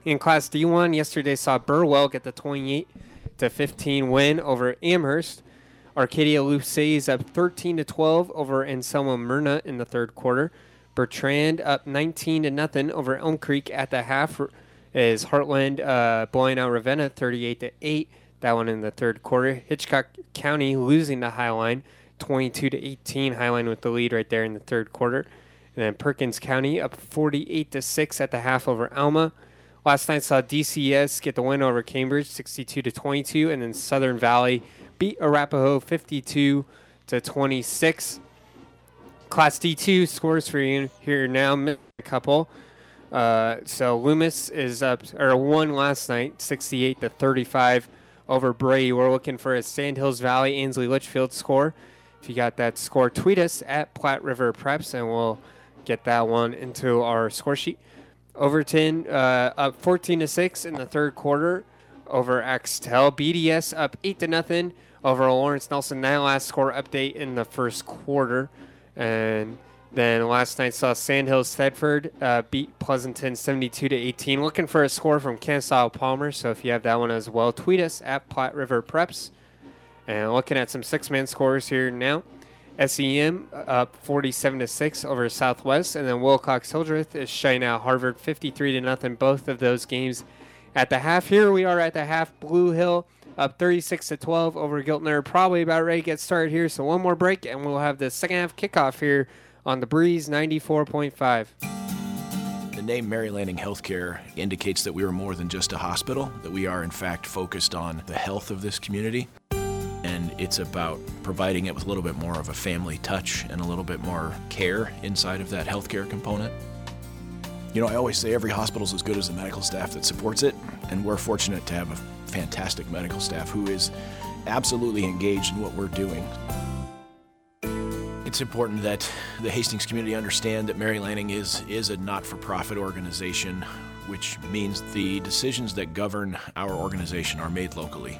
In Class D1, yesterday saw Burwell get the 28 to 15 win over Amherst. Arcadia Luces up 13 to 12 over Anselmo Merna in the third quarter. Bertrand up 19 to nothing over Elm Creek at the half. Is Heartland uh, blowing out Ravenna 38 to 8. That one in the third quarter. Hitchcock County losing to Highline 22 to 18. Highline with the lead right there in the third quarter. And then Perkins County up 48 to 6 at the half over Alma. Last night saw DCS get the win over Cambridge 62 to 22 and then Southern Valley beat Arapahoe 52 to 26. Class D2 scores for you here now, a couple. Uh, so Loomis is up or won last night, 68 to 35 over Bray. We're looking for a Sandhills Valley Ansley Litchfield score. If you got that score, tweet us at Platte River Preps, and we'll get that one into our score sheet. Overton uh, up 14 to six in the third quarter over Axtell. BDS up eight to nothing over Lawrence Nelson. That last score update in the first quarter. And then last night saw Sandhills Thedford uh, beat Pleasanton 72 to 18. Looking for a score from Kenesaw Palmer. So if you have that one as well, tweet us at Platte River Preps. And looking at some six-man scores here now. SEM up 47 to 6 over Southwest, and then Wilcox Hildreth is shining out Harvard 53 to nothing. Both of those games at the half. Here we are at the half. Blue Hill up 36 to 12 over Giltner. Probably about ready to get started here. So one more break, and we'll have the second half kickoff here on the Breeze 94.5. The name Mary Lanning Healthcare indicates that we are more than just a hospital, that we are in fact focused on the health of this community. And it's about providing it with a little bit more of a family touch and a little bit more care inside of that healthcare component. You know, I always say every hospital is as good as the medical staff that supports it, and we're fortunate to have a fantastic medical staff who is absolutely engaged in what we're doing. It's important that the Hastings community understand that Mary Lanning is, is a not for profit organization, which means the decisions that govern our organization are made locally.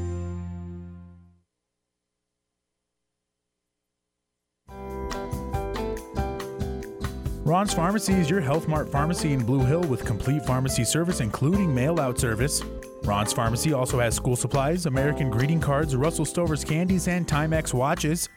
Ron's Pharmacy is your Health Mart pharmacy in Blue Hill with complete pharmacy service, including mail out service. Ron's Pharmacy also has school supplies, American greeting cards, Russell Stover's candies, and Timex watches.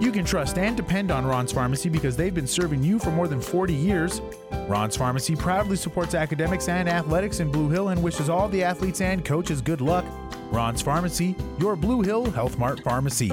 You can trust and depend on Ron's Pharmacy because they've been serving you for more than 40 years. Ron's Pharmacy proudly supports academics and athletics in Blue Hill and wishes all the athletes and coaches good luck. Ron's Pharmacy, your Blue Hill Health Mart pharmacy.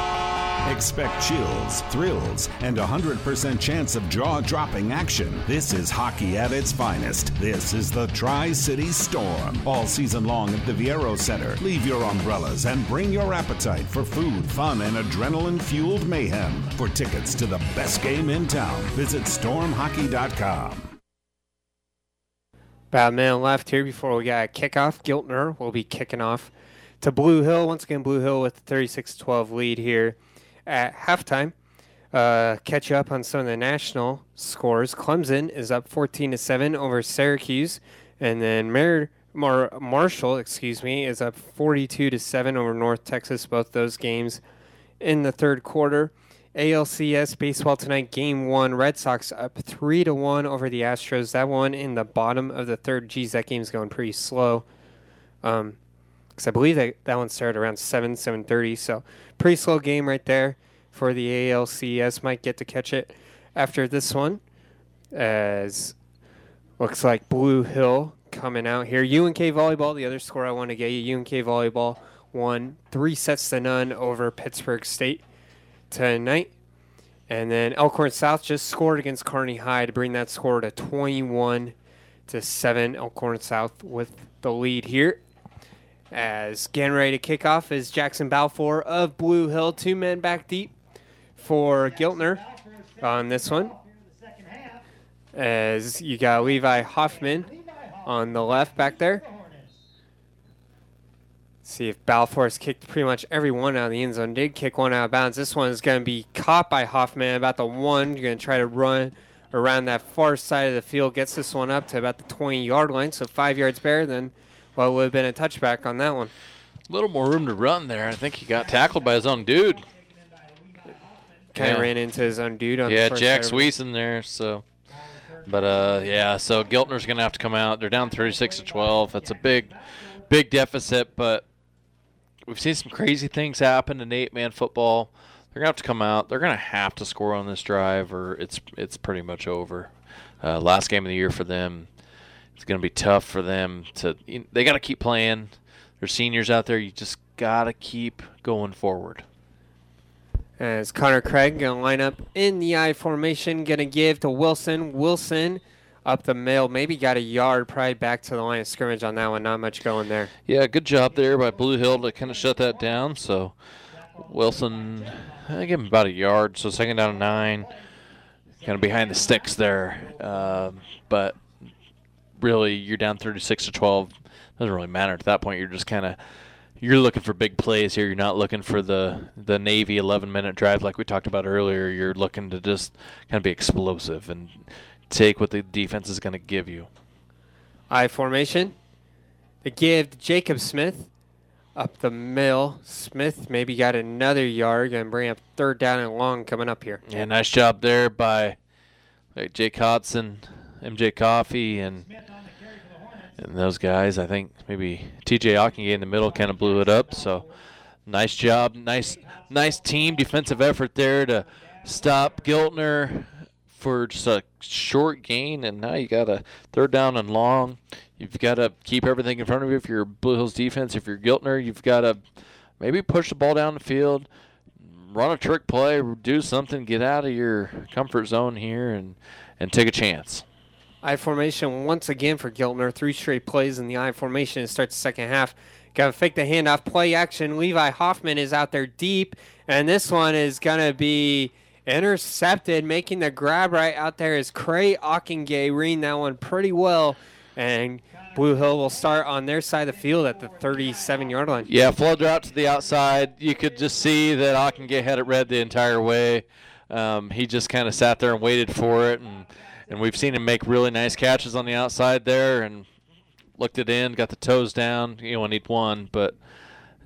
Expect chills, thrills, and a 100% chance of jaw dropping action. This is hockey at its finest. This is the Tri City Storm. All season long at the Viaero Center. Leave your umbrellas and bring your appetite for food, fun, and adrenaline fueled mayhem. For tickets to the best game in town, visit stormhockey.com. About a minute left here before we got a kickoff. Giltner will be kicking off to Blue Hill. Once again, Blue Hill with the 36-12 lead here at halftime. Uh, catch up on some of the national scores. Clemson is up 14 to 7 over Syracuse, and then Mar- Mar- Marshall, excuse me, is up 42 to 7 over North Texas. Both those games in the third quarter. ALCS baseball tonight, game one. Red Sox up three to one over the Astros. That one in the bottom of the third. Geez, that game's going pretty slow. Um, because I believe that that one started around seven, seven thirty. So pretty slow game right there for the ALCS. Might get to catch it after this one, as looks like Blue Hill coming out here. UNK volleyball, the other score I want to get you. UNK volleyball won three sets to none over Pittsburg State tonight. And then Elkhorn South just scored against Kearney High to bring that score to 21 to 7. Elkhorn South with the lead here. As getting ready to kick off is Jackson Balfour of Blue Hill. Two men back deep for Giltner on this one. As you got Levi Hoffman on the left back there. See if Balfour's kicked pretty much every one out of the end zone. Did kick one out of bounds. This one is going to be caught by Hoffman about the one. You're going to try to run around that far side of the field. Gets this one up to about the 20 yard line, so five yards better than what would have been a touchback on that one. A little more room to run there. I think he got tackled by his own dude. Kind of ran into his own dude on yeah, the first Jack. Sweeson there. So, but uh, yeah. So Giltner's gonna have to come out. They're down 36 to 12. That's a big, big deficit. But we've seen some crazy things happen in eight-man football. They're gonna have to come out. They're gonna have to score on this drive, or it's it's pretty much over. Uh, last game of the year for them. It's gonna be tough for them to. You they got to keep playing. There's seniors out there. You just gotta keep going forward. As Connor Craig going to line up in the I formation, going to give to Wilson. Wilson up the middle, maybe got a yard, probably back to the line of scrimmage on that one. Not much going there. Yeah, good job there by Blue Hill to kind of shut that down. So Wilson, I give him about a yard. So second down and nine, kind of behind the sticks there. Um, but really, you're down 36 to 12. Doesn't really matter at that point. You're just kind of you're looking for big plays here. You're not looking for the the Navy 11 minute drive like we talked about earlier. You're looking to just kind of be explosive and take what the defense is going to give you. I formation. The give to Jacob Smith up the middle. Smith maybe got another yard. and bring up third down and long coming up here. Yeah, nice job there by like Jake Hodson, MJ Coffey, and and those guys. I think maybe TJ Ockengay in the middle kind of blew it up. So nice job, nice nice team defensive effort there to stop Giltner for just a short gain, and now you got a third down and long. You've got to keep everything in front of you. If you're Blue Hills defense, if you're Giltner, you've got to maybe push the ball down the field, run a trick play, do something, get out of your comfort zone here, and and take a chance. I formation once again for Giltner. Three straight plays in the I formation to start the second half. Got to fake the handoff, play action. Levi Hoffman is out there deep, and this one is gonna be intercepted. Making the grab right out there is Cray Ockengay reading that one pretty well, and Blue Hill will start on their side of the field at the 37-yard line. Yeah, flood out to the outside. You could just see that Ockengay had it read the entire way. Um, he just kind of sat there and waited for it, and and we've seen him make really nice catches on the outside there, and looked it in, got the toes down. You know, only need one, but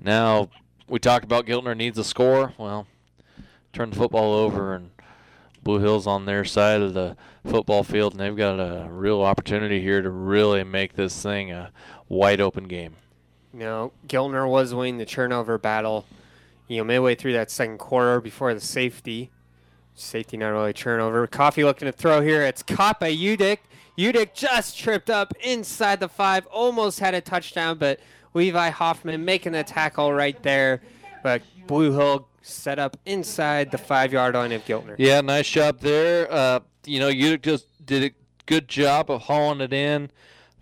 now we talked about Giltner needs a score. Well, turn the football over, and Blue Hills on their side of the football field, and they've got a real opportunity here to really make this thing a wide open game. You know, Giltner was winning the turnover battle, you know, midway through that second quarter before the safety. Safety not really turnover. Coffey looking to throw here. It's caught by Udick. Udick just tripped up inside the five, almost had a touchdown, but Levi Hoffman making the tackle right there. But Blue Hill set up inside the five yard line of Giltner. Yeah, nice job there. Uh, you know, Udick just did a good job of hauling it in.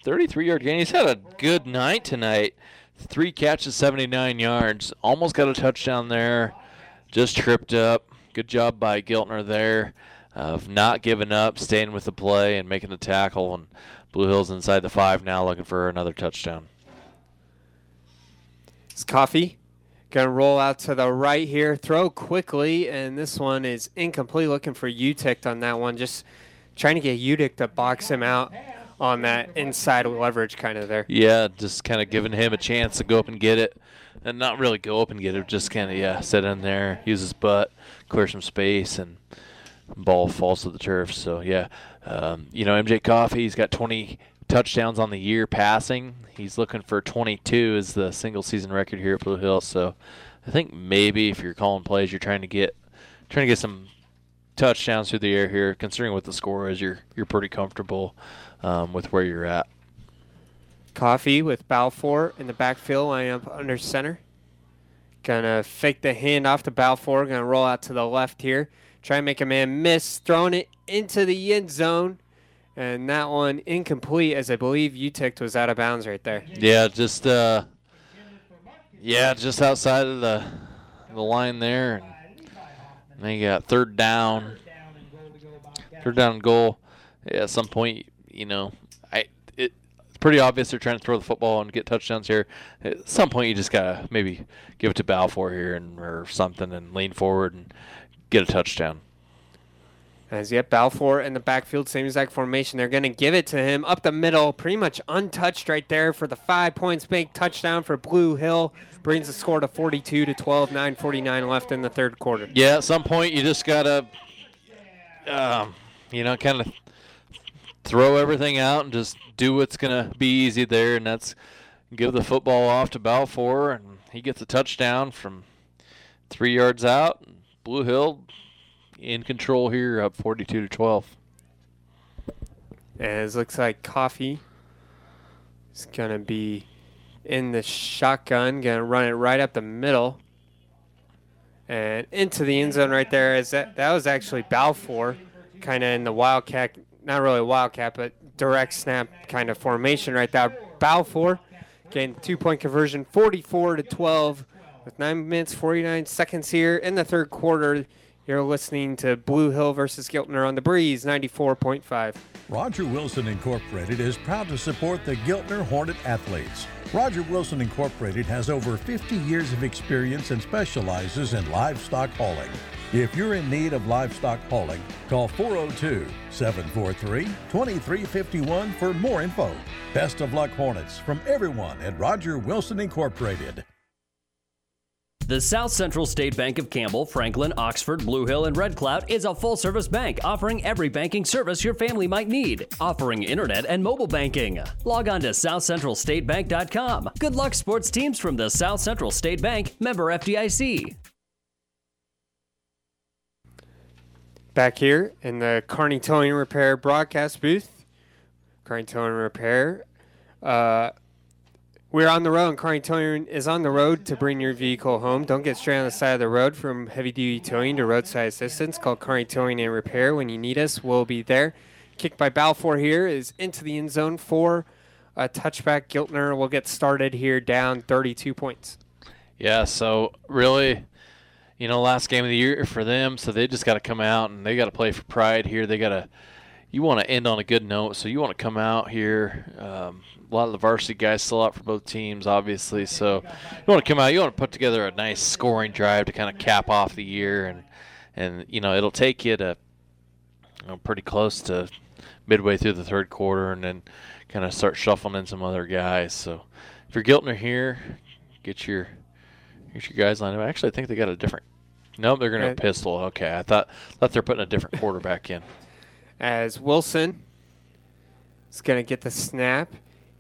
33 yard gain. He's had a good night tonight. Three catches, 79 yards. Almost got a touchdown there. Just tripped up. Good job by Giltner there uh, of not giving up, staying with the play, and making the tackle. And Blue Hills inside the five now, looking for another touchdown. It's Coffey. Gonna roll out to the right here, throw quickly, and this one is incomplete. Looking for Udick on that one, just trying to get Udick to box him out on that inside leverage kind of there. Yeah, just kind of giving him a chance to go up and get it, and not really go up and get it, just kind of yeah, sit in there, use his butt, clear some space, and ball falls to the turf. So yeah, um, you know MJ Coffey, he's got 20 touchdowns on the year passing. He's looking for 22 as the single season record here at Blue Hill. So I think maybe if you're calling plays, you're trying to get trying to get some touchdowns through the air here. Considering what the score is, you're you're pretty comfortable um, with where you're at. Coffey with Balfour in the backfield, lining up under center. Gonna fake the hand off to Balfour. Gonna roll out to the left here. Try and make a man miss. Throwing it into the end zone. And that one incomplete as I believe Udick was out of bounds right there. Yeah, just uh, yeah, just outside of the the line there. And then you got third down, third down goal. Yeah, at some point, you know, pretty obvious they're trying to throw the football and get touchdowns here. At some point, you just gotta maybe give it to Balfour here and or something and lean forward and get a touchdown. As yet, Balfour in the backfield, same exact formation. They're going to give it to him up the middle, pretty much untouched right there for the five points big touchdown for Blue Hill. Brings the score to 42 to 12, 9:49 left in the third quarter. Yeah, at some point you just gotta, um, you know, kind of throw everything out and just do what's gonna be easy there, and that's give the football off to Balfour, and he gets a touchdown from three yards out. Blue Hill in control here, up 42 to 12. And it looks like Coffey is gonna be in the shotgun, gonna run it right up the middle and into the end zone right there. Is that that was actually Balfour, kind of in the wildcat, not really a wildcat, but direct snap kind of formation right there. Balfour getting two point conversion, 44 to 12, with nine minutes 49 seconds here in the third quarter. You're listening to Blue Hill versus Giltner on the Breeze 94.5. Roger Wilson Incorporated is proud to support the Giltner Hornet athletes. Roger Wilson Incorporated has over 50 years of experience and specializes in livestock hauling. If you're in need of livestock hauling, call 402 743 2351 for more info. Best of luck, Hornets, from everyone at Roger Wilson Incorporated. The South Central State Bank of Campbell, Franklin, Oxford, Blue Hill, and Red Cloud is a full service bank offering every banking service your family might need, offering internet and mobile banking. Log on to southcentralstatebank.com. Good luck, sports teams from the South Central State Bank, member FDIC. Back here in the Carney Towing Repair broadcast booth, Carney Towing Repair. Uh, we're on the road, and Carney Towing is on the road to bring your vehicle home. Don't get straight on the side of the road from heavy duty towing to roadside assistance. Call Carney Towing and Repair when you need us. We'll be there. Kick by Balfour here is into the end zone for a touchback. Giltner will get started here down 32 points. Yeah, so really, you know, last game of the year for them, so they just got to come out and they got to play for pride here. They got to, you want to end on a good note, so you want to come out here. Um, a lot of the varsity guys still out for both teams, obviously. So you want to come out, you want to put together a nice scoring drive to kind of cap off the year, and and you know it'll take you to, you know, pretty close to midway through the third quarter, and then kind of start shuffling in some other guys. So if you're Giltner here, get your get your guys lined up. Actually, I think they got a different. Nope, they're going to Right. pistol. Okay, I thought thought they're putting a different quarterback in. as Wilson is going to get the snap.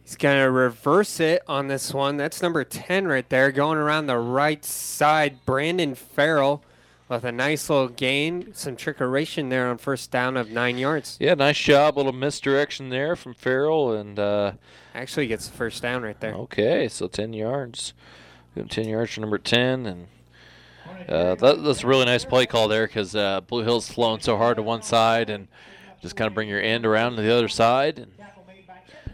He's going to reverse it on this one. That's number 10 right there, going around the right side. Brandon Farrell with a nice little gain. Some trickeration there on first down of nine yards. Yeah, nice job. A little misdirection there from Farrell, and uh, Actually gets the first down right there. okay, so ten yards. Ten yards for number ten, and uh, that, that's a really nice play call there because uh, Blue Hill's flowing so hard to one side, and just kind of bring your end around to the other side and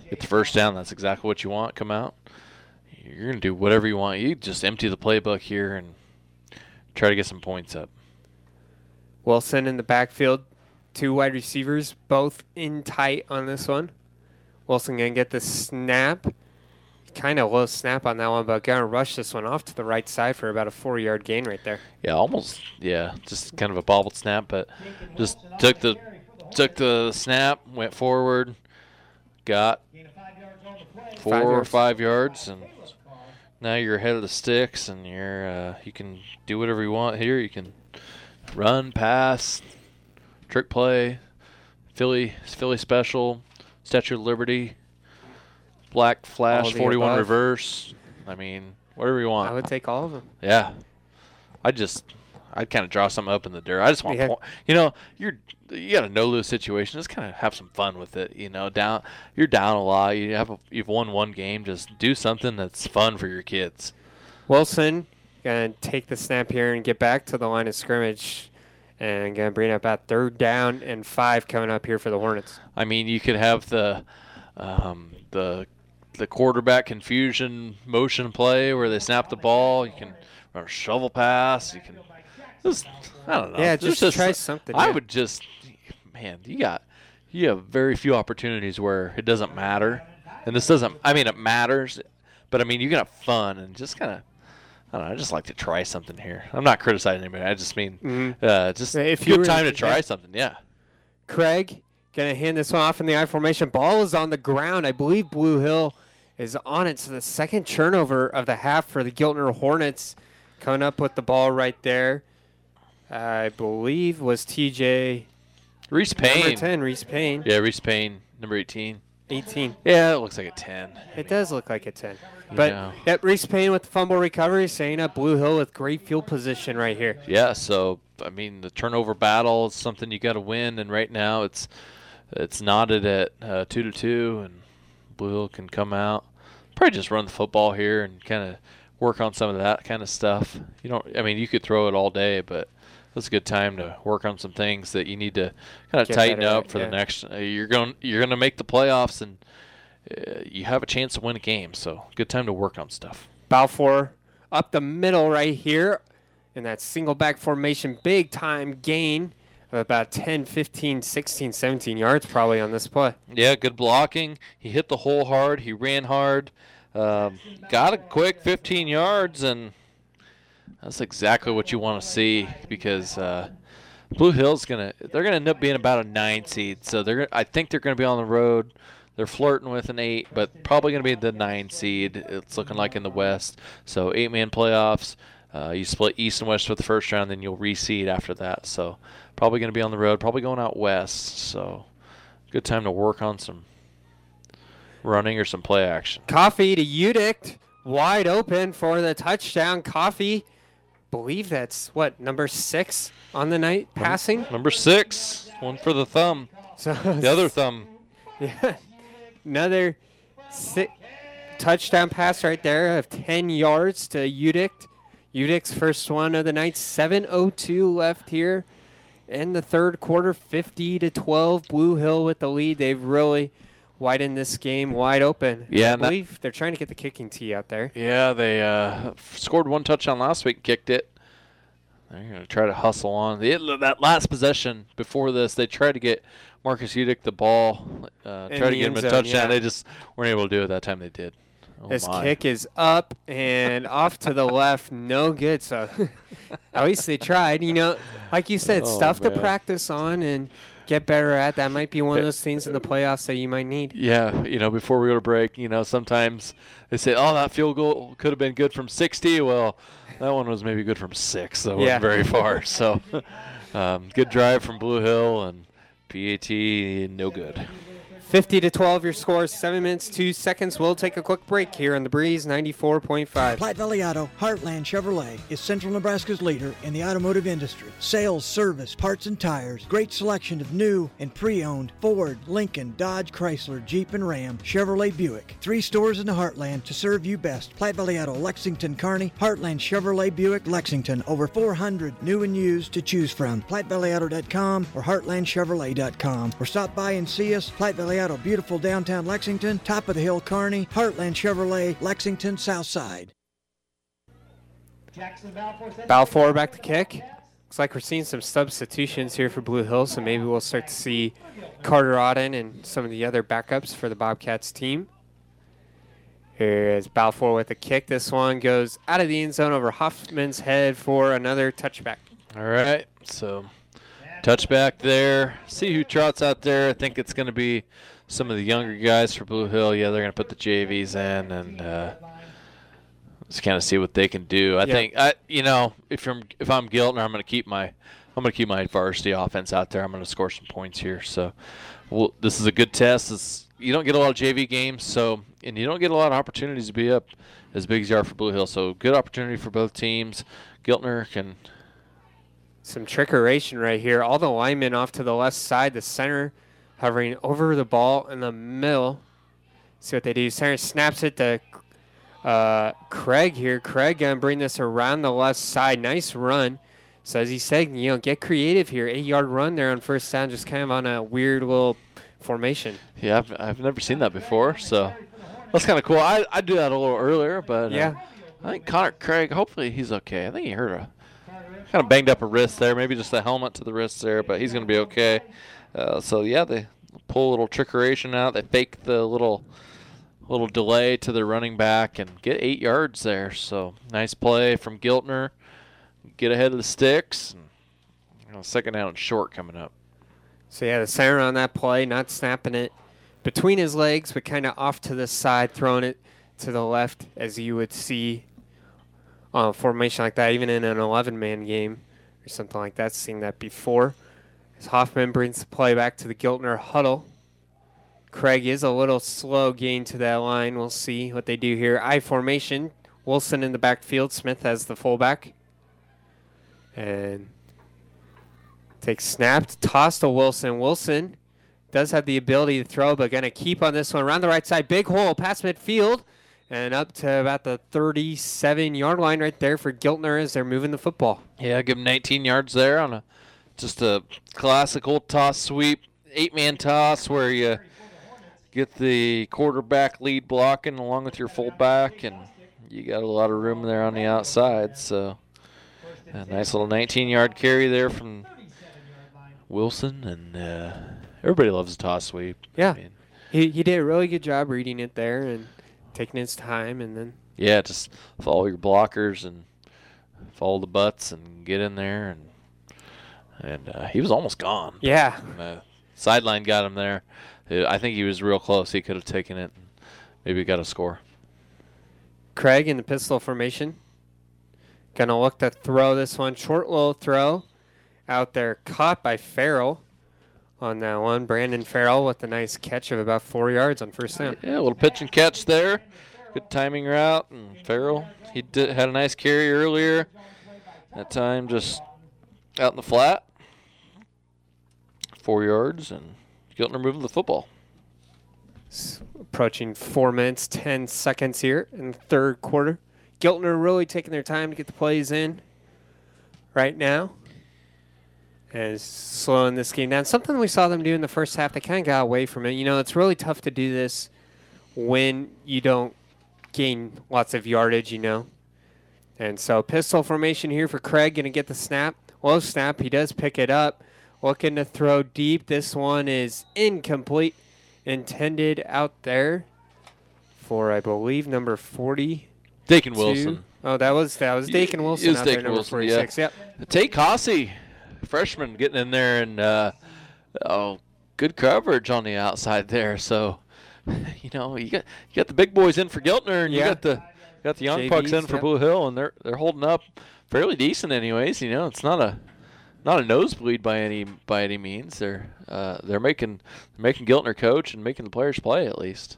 get the first down. That's exactly what you want. Come out. You're gonna do whatever you want. You just empty the playbook here and try to get some points up. Wilson in the backfield. Two wide receivers, both in tight on this one. Wilson going to get the snap. Kind of low snap on that one, but going to rush this one off to the right side for about a four yard gain right there. Yeah, almost. Yeah, just kind of a bobbled snap, but just took the took the snap, went forward, got four Five or five yards, and now you're ahead of the sticks, and you're uh, you can do whatever you want here. You can run, pass, trick play, Philly Philly special, Statue of Liberty, black flash, 41 above. reverse. I mean, whatever you want. I would take all of them. Yeah, I just I'd kind of draw something up in the dirt. I just want, Yeah. point, you know, you're you got a no lose situation. Just kind of have some fun with it. You know, down you're down a lot. You have a, you've won one game. Just do something that's fun for your kids. Wilson gonna take the snap here and get back to the line of scrimmage, and gonna bring up about third down and five coming up here for the Hornets. I mean, you could have the um, the the quarterback confusion motion play where they snap the ball. You can run a shovel pass. You can just I don't know. Yeah, There's just try something, I yeah. would just man, you got you have very few opportunities where it doesn't matter, and this doesn't. I mean, it matters, but I mean, you can have fun and just kind of. I don't know. I just like to try something here. I'm not criticizing anybody. I just mean, Mhm. uh, just If you good time to try yeah. something. Yeah. Craig gonna hand this one off in the I formation. Ball is on the ground. I believe Blue Hill is on it. So the second turnover of the half for the Giltner Hornets, coming up with the ball right there. I believe was TJ Reese Payne. Number Payne. 10, Reese Payne. Yeah, Reese Payne, number 18. 18. Yeah, it looks like a 10. It does look like a 10. But Yeah. yep, Reese Payne with the fumble recovery, saying up Blue Hill with great field position right here. Yeah, so I mean the turnover battle is something you got to win, and right now it's it's knotted at uh, two to two, and Blue Hill can come out. Probably just run the football here and kind of work on some of that kind of stuff. You don't, I mean, you could throw it all day, but it's a good time to work on some things that you need to kind of Get tighten better up for yeah. the next. Uh, you're going you're going to make the playoffs, and uh, you have a chance to win a game. So good time to work on stuff. Balfour up the middle right here in that single back formation. Big time gain about 10, 15, 16, 17 yards probably on this play. Yeah, good blocking. He hit the hole hard. He ran hard. Um, got a quick 15 yards, and that's exactly what you want to see because uh, Blue Hill's gonna they're gonna end up being about a nine seed. So they're I think they're gonna be on the road. They're flirting with an eight, but probably gonna be the nine seed. It's looking like in the West. So eight man playoffs. Uh, you split east and west for the first round, then you'll reseed after that. So probably going to be on the road, probably going out west. So good time to work on some running or some play action. Coffey to Udick, wide open for the touchdown. Coffey, believe that's what number six on the night passing. Number six, one for the thumb. So the other thumb. Yeah, another si- touchdown pass right there of 10 yards to Udick. Udick's first one of the night. 7:02 left here in the third quarter. 50 to 12. Blue Hill with the lead. They've really widened this game wide open. Yeah, I and that- they're trying to get the kicking tee out there. Yeah, they uh, scored one touchdown last week, kicked it. They're going to try to hustle on. They, that last possession before this, they tried to get Marcus Udick the ball, uh, try to get him a touchdown. yeah. They just weren't able to do it that time. They did. Oh This my. kick is up and off to the left, no good. So at least they tried. You know, like you said, Oh, stuff to practice on and get better at. That might be one of those things in the playoffs that you might need. Yeah, you know, before we go to break, you know, sometimes they say, "Oh, that field goal could have been good from 60." Well, that one was maybe good from six, so it Yeah. wasn't very far. So, um, good drive from Blue Hill and PAT, no good. 50 to 12, your score, seven minutes, two seconds. We'll take a quick break here on the Breeze 94.5. Platte Valley Auto, Heartland Chevrolet is Central Nebraska's leader in the automotive industry. Sales, service, parts, and tires. Great selection of new and pre-owned Ford, Lincoln, Dodge, Chrysler, Jeep, and Ram, Chevrolet, Buick. Three stores in the Heartland to serve you best. Platte Valley Auto, Lexington, Kearney, Heartland Chevrolet, Buick, Lexington. Over 400 new and used to choose from. PlatteValleyAuto.com or HeartlandChevrolet.com. Or stop by and see us. Platte Valley Auto, beautiful downtown Lexington, top of the hill, Kearney, Heartland Chevrolet, Lexington, South Side. Balfour back to kick. Looks like we're seeing some substitutions here for Blue Hill, so maybe we'll start to see Carter Auden and some of the other backups for the Bobcats team. Here is Balfour with a kick. This one goes out of the end zone over Hoffman's head for another touchback. All right, so touchback there. See who trots out there. I think it's going to be some of the younger guys for Blue Hill. Yeah, they're going to put the JVs in and uh, just kind of see what they can do. I Yeah. think I, you know, if I'm if I'm Giltner, I'm going to keep my I'm going to keep my varsity offense out there. I'm going to score some points here. So, well, this is a good test. It's, you don't get a lot of JV games, so and you don't get a lot of opportunities to be up as big as you are for Blue Hill. So, good opportunity for both teams. Giltner can Some trickeration right here. All the linemen off to the left side. The center hovering over the ball in the middle. See what they do. Center snaps it to uh, Craig here. Craig gonna bring this around the left side. Nice run. So as he said, you know, get creative here. Eight yard run there on first down, just kind of on a weird little formation. Yeah, I've, I've never seen that before, so that's kind of cool. I I do that a little earlier, but uh, Yeah. I think Connor Craig. Hopefully he's okay. I think he hurt a kind of banged up a wrist there, maybe just the helmet to the wrist there, but he's gonna be okay. Uh, so yeah, they pull a little trickeration out. They fake the little little delay to the running back and get eight yards there. So nice play from Giltner. Get ahead of the sticks. And, you know, second down short coming up. So yeah, the center on that play, not snapping it between his legs, but kind of off to the side, throwing it to the left, as you would see a formation like that, even in an 11-man game or something like that. Seen that before. As Hoffman brings the play back to the Giltner huddle. Craig is a little slow getting to that line. We'll see what they do here. I formation. Wilson in the backfield. Smith as the fullback. And takes snapped, tossed to Wilson. Wilson does have the ability to throw, but going to keep on this one. Around the right side, big hole, past midfield, and up to about the 37 yard line right there for Giltner as they're moving the football. Yeah, give him 19 yards there on a just a classic old toss sweep, eight man toss where you get the quarterback lead blocking along with your fullback, and you got a lot of room there on the outside. So a nice little 19 yard carry there from Wilson, and uh, everybody loves a toss sweep. Yeah. He, he did a really good job reading it there and taking his time, and then Yeah, just follow your blockers and follow the butts and get in there and and uh, he was almost gone. Yeah. And, uh, sideline got him there. Uh, I think he was real close. He could have taken it and maybe got a score. Craig in the pistol formation. Gonna look to throw this one. Short little throw out there. Caught by Farrell on that one. Brandon Farrell with a nice catch of about four yards on first down. Yeah, a little pitch and catch there. Good timing route. And Farrell, he did, had a nice carry earlier. That time just out in the flat. Four yards, and Giltner moving the football. Approaching four minutes, 10 seconds here in the third quarter. Giltner really taking their time to get the plays in right now. And slowing this game down. Something we saw them do in the first half, they kind of got away from it. You know, it's really tough to do this when you don't gain lots of yardage, you know. And so pistol formation here for Craig, going to get the snap. Low snap, he does pick it up. Looking to throw deep. This one is incomplete. Intended out there for, I believe, number 40. Dakin Wilson. Oh, that was that was Dakin Wilson It was out there, Dakin number Wilson, 46. yeah. Yep. Tate Cossey, freshman, getting in there and uh, oh, good coverage on the outside there. So, you know, you got you got the big boys in for Giltner, and you got the you got the young pucks in for yep. Blue Hill, and they're they're holding up fairly decent, anyways. You know, it's not a not a nosebleed by any by any means. They're uh, they're making they're making Giltner coach and making the players play at least.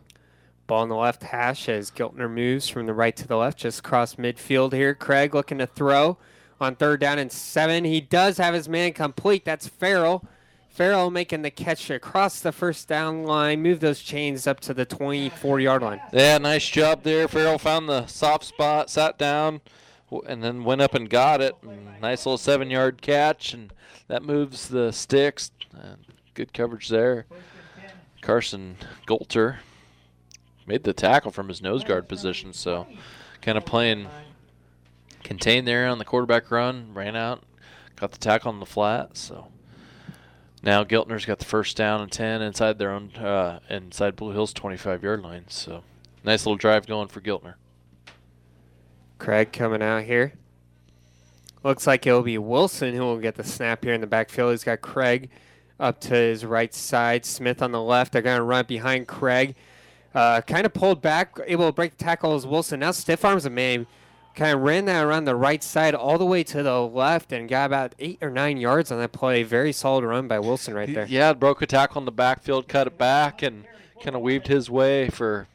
Ball on the left hash as Giltner moves from the right to the left, just across midfield here. Craig looking to throw on third down and seven. He does have his man complete. That's Farrell. Farrell making the catch across the first down line, move those chains up to the 24 yard line. Yeah, nice job there. Farrell found the soft spot, sat down, and then went up and got it. And nice little seven-yard catch, and that moves the sticks. Uh, good coverage there. Carson Golter made the tackle from his nose guard position, so kind of playing contained there on the quarterback run, ran out, got the tackle on the flat. So now Giltner's got the first down and 10 inside their own, uh, inside Blue Hills 25 yard line. So nice little drive going for Giltner. Craig coming out here. Looks like it'll be Wilson who will get the snap here in the backfield. He's got Craig up to his right side, Smith on the left. They're going to run behind Craig. Uh, kind of pulled back, able to break the tackle as Wilson. Now stiff arms a man. Kind of ran that around the right side all the way to the left and got about eight or nine yards on that play. Very solid run by Wilson right there. Yeah, broke a tackle in the backfield, cut it back, and kind of weaved his way for,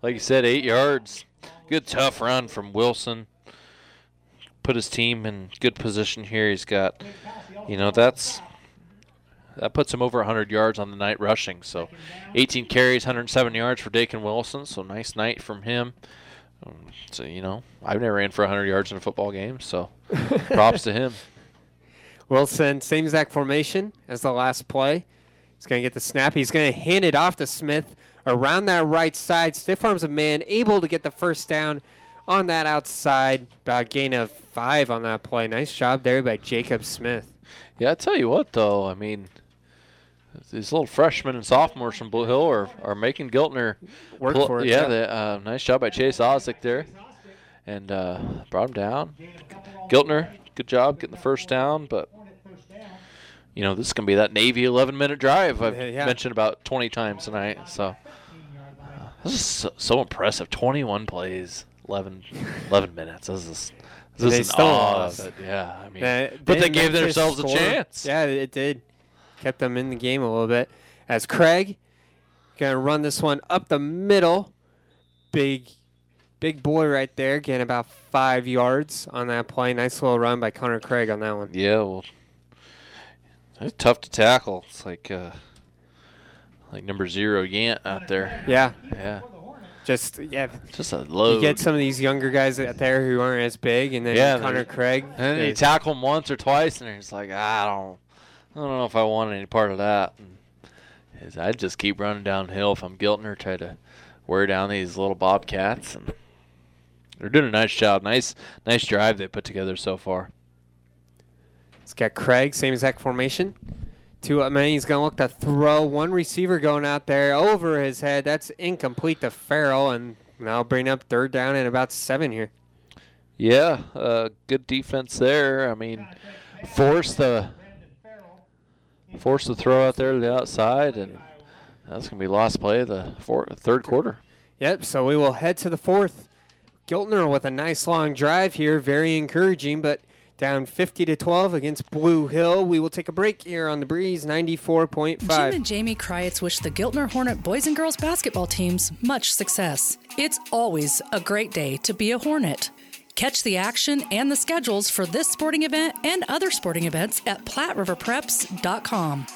like you said, eight yards. Good tough run from Wilson. Put his team in good position here. He's got, you know, that's that puts him over 100 yards on the night rushing. So, 18 carries, 107 yards for Dakin Wilson. So nice night from him. Um, so you know, I've never ran for 100 yards in a football game. So, props to him. Wilson, same exact formation as the last play. He's going to get the snap. He's going to hand it off to Smith around that right side. Stiff arms a man, able to get the first down on that outside. About gain of five on that play. Nice job there by Jacob Smith. Yeah, I tell you what, though, I mean, these little freshmen and sophomores from Blue Hill are, are making Giltner Work pull- for it, Yeah, yeah. they, uh, nice job by Chase Osdick there, and uh, brought him down. Giltner, good job getting the first down, but you know this is gonna be that Navy 11-minute drive I've Yeah, mentioned about 20 times tonight. So uh, this is so, so impressive. 21 plays, 11, 11 minutes. This is this they is still awe it. Yeah, I mean, but they gave themselves a chance. Yeah, it did. Kept them in the game a little bit. As Craig gonna run this one up the middle. Big, big boy right there, getting about five yards on that play. Nice little run by Connor Craig on that one. Yeah, well, it's tough to tackle. It's like uh, like number zero Yant out there. Yeah. Yeah. Just yeah, Just a load. You get some of these younger guys out there who aren't as big, and then yeah, Connor Craig. And then you they- tackle him once or twice, and it's like I don't, I don't know if I want any part of that. Is I'd just keep running downhill if I'm Giltner, try to wear down these little bobcats, and they're doing a nice job. Nice, nice drive they put together so far. It's got Craig, same exact formation. Two up man. He's gonna look to throw. One receiver going out there over his head. That's incomplete to Farrell, and now bring up third down and about seven here. Yeah, uh, good defense there. I mean, force the force the throw out there to the outside, and that's gonna be lost play of the four, third quarter. Yep. So we will head to the fourth Giltner with a nice long drive here, very encouraging, but down 50 to 12 against Blue Hill. We will take a break here on the breeze 94.5. Jim and Jamie Kreitz wish the Giltner Hornet boys and girls basketball teams much success. It's always a great day to be a Hornet. Catch the action and the schedules for this sporting event and other sporting events at PlatteRiverPreps.com.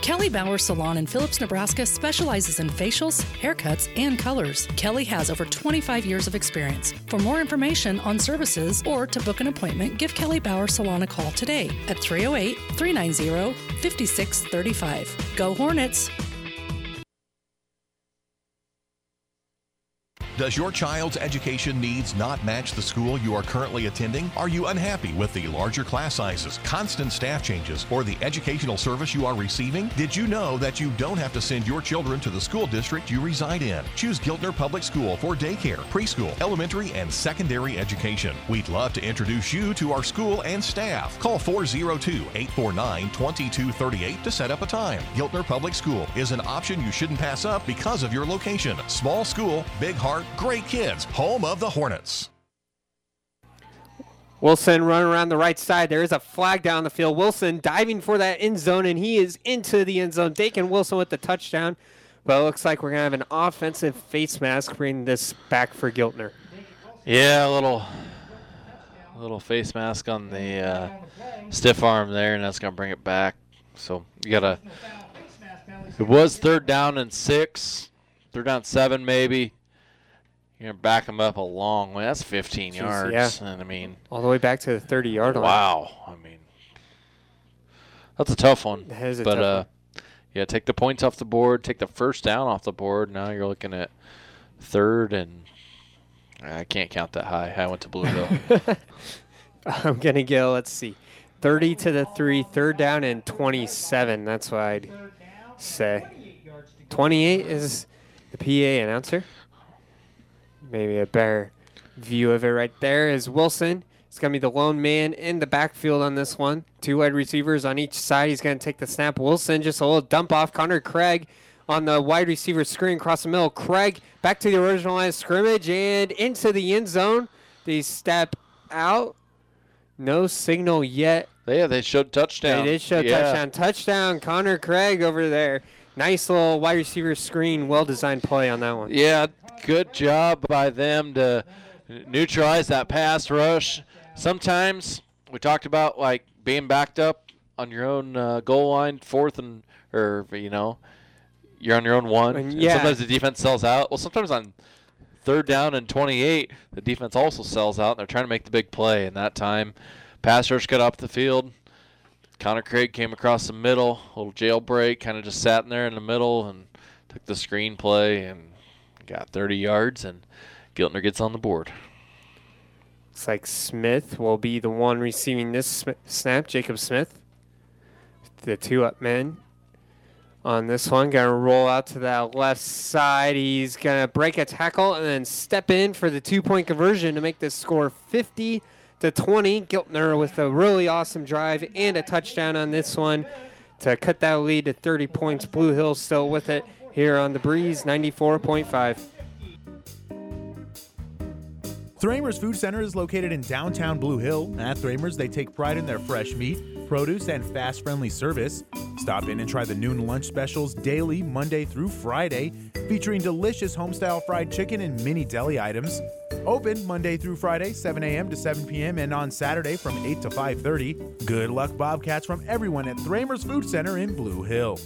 Kelly Bauer Salon in Phillips, Nebraska specializes in facials, haircuts, and colors. Kelly has over 25 years of experience. For more information on services or to book an appointment, give Kelly Bauer Salon a call today at 308 390 5635. Go Hornets! Does your child's education needs not match the school you are currently attending? Are you unhappy with the larger class sizes, constant staff changes, or the educational service you are receiving? Did you know that you don't have to send your children to the school district you reside in? Choose Giltner Public School for daycare, preschool, elementary, and secondary education. We'd love to introduce you to our school and staff. Call 402 849 2238 to set up a time. Giltner Public School is an option you shouldn't pass up because of your location. Small school, big heart, great kids, home of the Hornets. Wilson running around the right side. There is a flag down the field. Wilson diving for that end zone, and he is into the end zone. Dakin Wilson with the touchdown. But it looks like we're going to have an offensive face mask bringing this back for Giltner. Yeah, a little, a little face mask on the uh, stiff arm there, and that's going to bring it back. So you got to. It was third down and six, third down seven maybe. You're gonna back them up a long way. That's 15 Jeez, yards, yeah. and I mean, All the way back to the 30 yard line. wow. I mean, that's a tough one. That is a but tough uh, yeah, take the points off the board, take the first down off the board. Now you're looking at third, and I can't count that high. I went to Blue Hill. I'm going to go, let's see, 30 to the 3, third down and 27. That's what I'd say. 28 is the PA announcer. Maybe a better view of it right there is Wilson. He's going to be the lone man in the backfield on this one. Two wide receivers on each side. He's going to take the snap. Wilson just a little dump off. Connor Craig on the wide receiver screen across the middle. Craig back to the original line of scrimmage and into the end zone. They step out. No signal yet. Yeah, they showed touchdown. They did show Yeah. touchdown. Touchdown, Connor Craig over there. Nice little wide receiver screen. Well designed play on that one. Yeah, good job by them to neutralize that pass rush. Sometimes we talked about like being backed up on your own uh, goal line, fourth and or you know, you're on your own one. And and yeah. sometimes the defense sells out. Well, sometimes on third down and 28, the defense also sells out, and they're trying to make the big play. And that time, pass rush got up the field. Connor Craig came across the middle, little jailbreak, kind of just sat in there in the middle and took the screen play and got 30 yards, and Giltner gets on the board. Looks like Smith will be the one receiving this snap. Jacob Smith, the two up men on this one. Going to roll out to that left side. He's going to break a tackle and then step in for the two point conversion to make this score 50 to 20. Giltner with a really awesome drive and a touchdown on this one to cut that lead to 30 points. Blue Hill still with it here on the breeze 94.5. Thramer's Food Center is located in downtown Blue Hill. At Thramer's, they take pride in their fresh meat, produce, and fast friendly service. Stop in and try the noon lunch specials daily, Monday through Friday, featuring delicious homestyle fried chicken and mini deli items. Open Monday through Friday, 7 a.m. to 7 p.m., and on Saturday from 8 to 5:30. Good luck, Bobcats, from everyone at Thramer's Food Center in Blue Hill.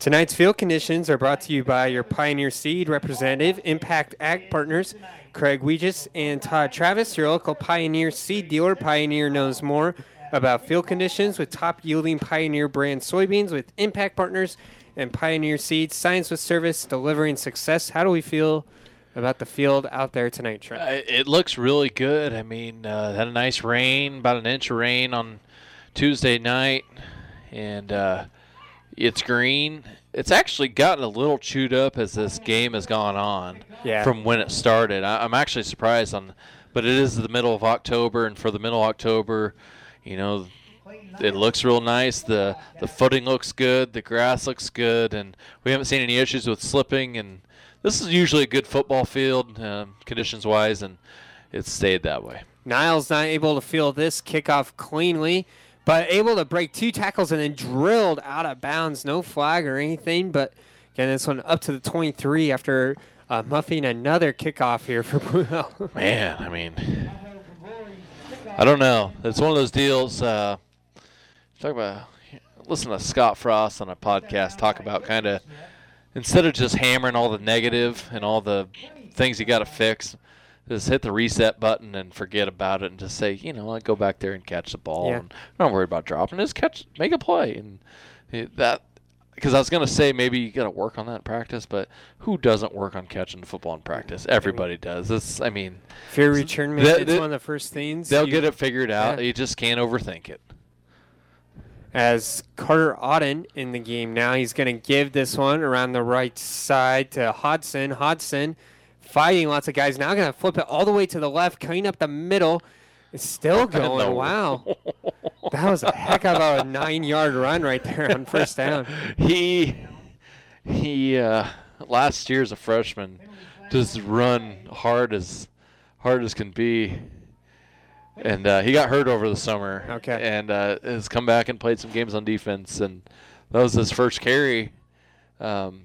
Tonight's field conditions are brought to you by your Pioneer Seed representative, Impact Ag Partners, Craig Weegis and Todd Travis, your local Pioneer Seed dealer. Pioneer knows more about field conditions with top yielding Pioneer brand soybeans with Impact Partners and Pioneer Seed. Science with service, delivering success. How do we feel about the field out there tonight, Trent? Uh, It looks really good. I mean, uh, had a nice rain, about an inch of rain on Tuesday night, and uh, it's green. It's actually gotten a little chewed up as this game has gone on Yeah. from when it started. I, I'm actually surprised on, but it is the middle of October, and for the middle of October, you know, it looks real nice. The the footing looks good. The grass looks good, and we haven't seen any issues with slipping. And this is usually a good football field, um, conditions wise, and it's stayed that way. Niles not able to field this kickoff cleanly, but able to break two tackles and then drilled out of bounds. No flag or anything, but again, this one up to the 23 after uh, muffing another kickoff here for Blue Man, I mean, I don't know. It's one of those deals. Uh, talk about listen to Scott Frost on a podcast talk about kind of instead of just hammering all the negative and all the things you got to fix, just hit the reset button and forget about it and just say, you know, what, go back there and catch the ball. Yeah. And don't worry about dropping. Just catch, make a play, and that. Because I was gonna say maybe you got to work on that in practice, but who doesn't work on catching the football in practice? Everybody does. It's, I mean, fair return They- method they- is one of the first things. They'll you- get it figured out. Yeah. You just can't overthink it. as Carter Auden in the game now. He's going to give this one around the right side to Hodson. Hodson fighting lots of guys. Now going to flip it all the way to the left, cutting up the middle. It's still going. Wow. That was a heck of a nine yard run right there on first down. He he uh, last year as a freshman just run hard as hard as can be. And uh, he got hurt over the summer. Okay. And uh, has come back and played some games on defense, and that was his first carry. Um,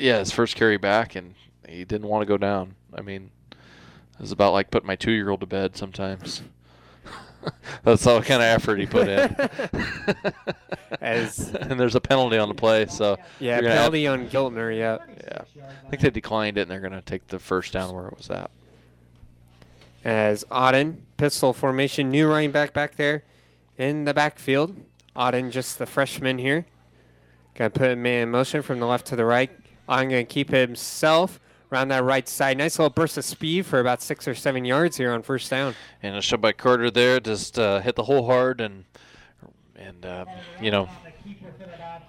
yeah, his first carry back, and he didn't want to go down. I mean, it was about like putting my two-year-old to bed sometimes. That's all kind of effort he put in. As- and there's a penalty on the play, so Yeah, you're have- penalty on Giltner, yeah. Yeah, I think they declined it, and they're going to take the first down where it was at. As Auden, pistol formation, new running back back there in the backfield. Auden, just the freshman here. Going to put a man in motion from the left to the right. Auden going to keep himself around that right side. Nice little burst of speed for about six or seven yards here on first down. And a shot by Carter there, just uh, hit the hole hard, and and uh, you know,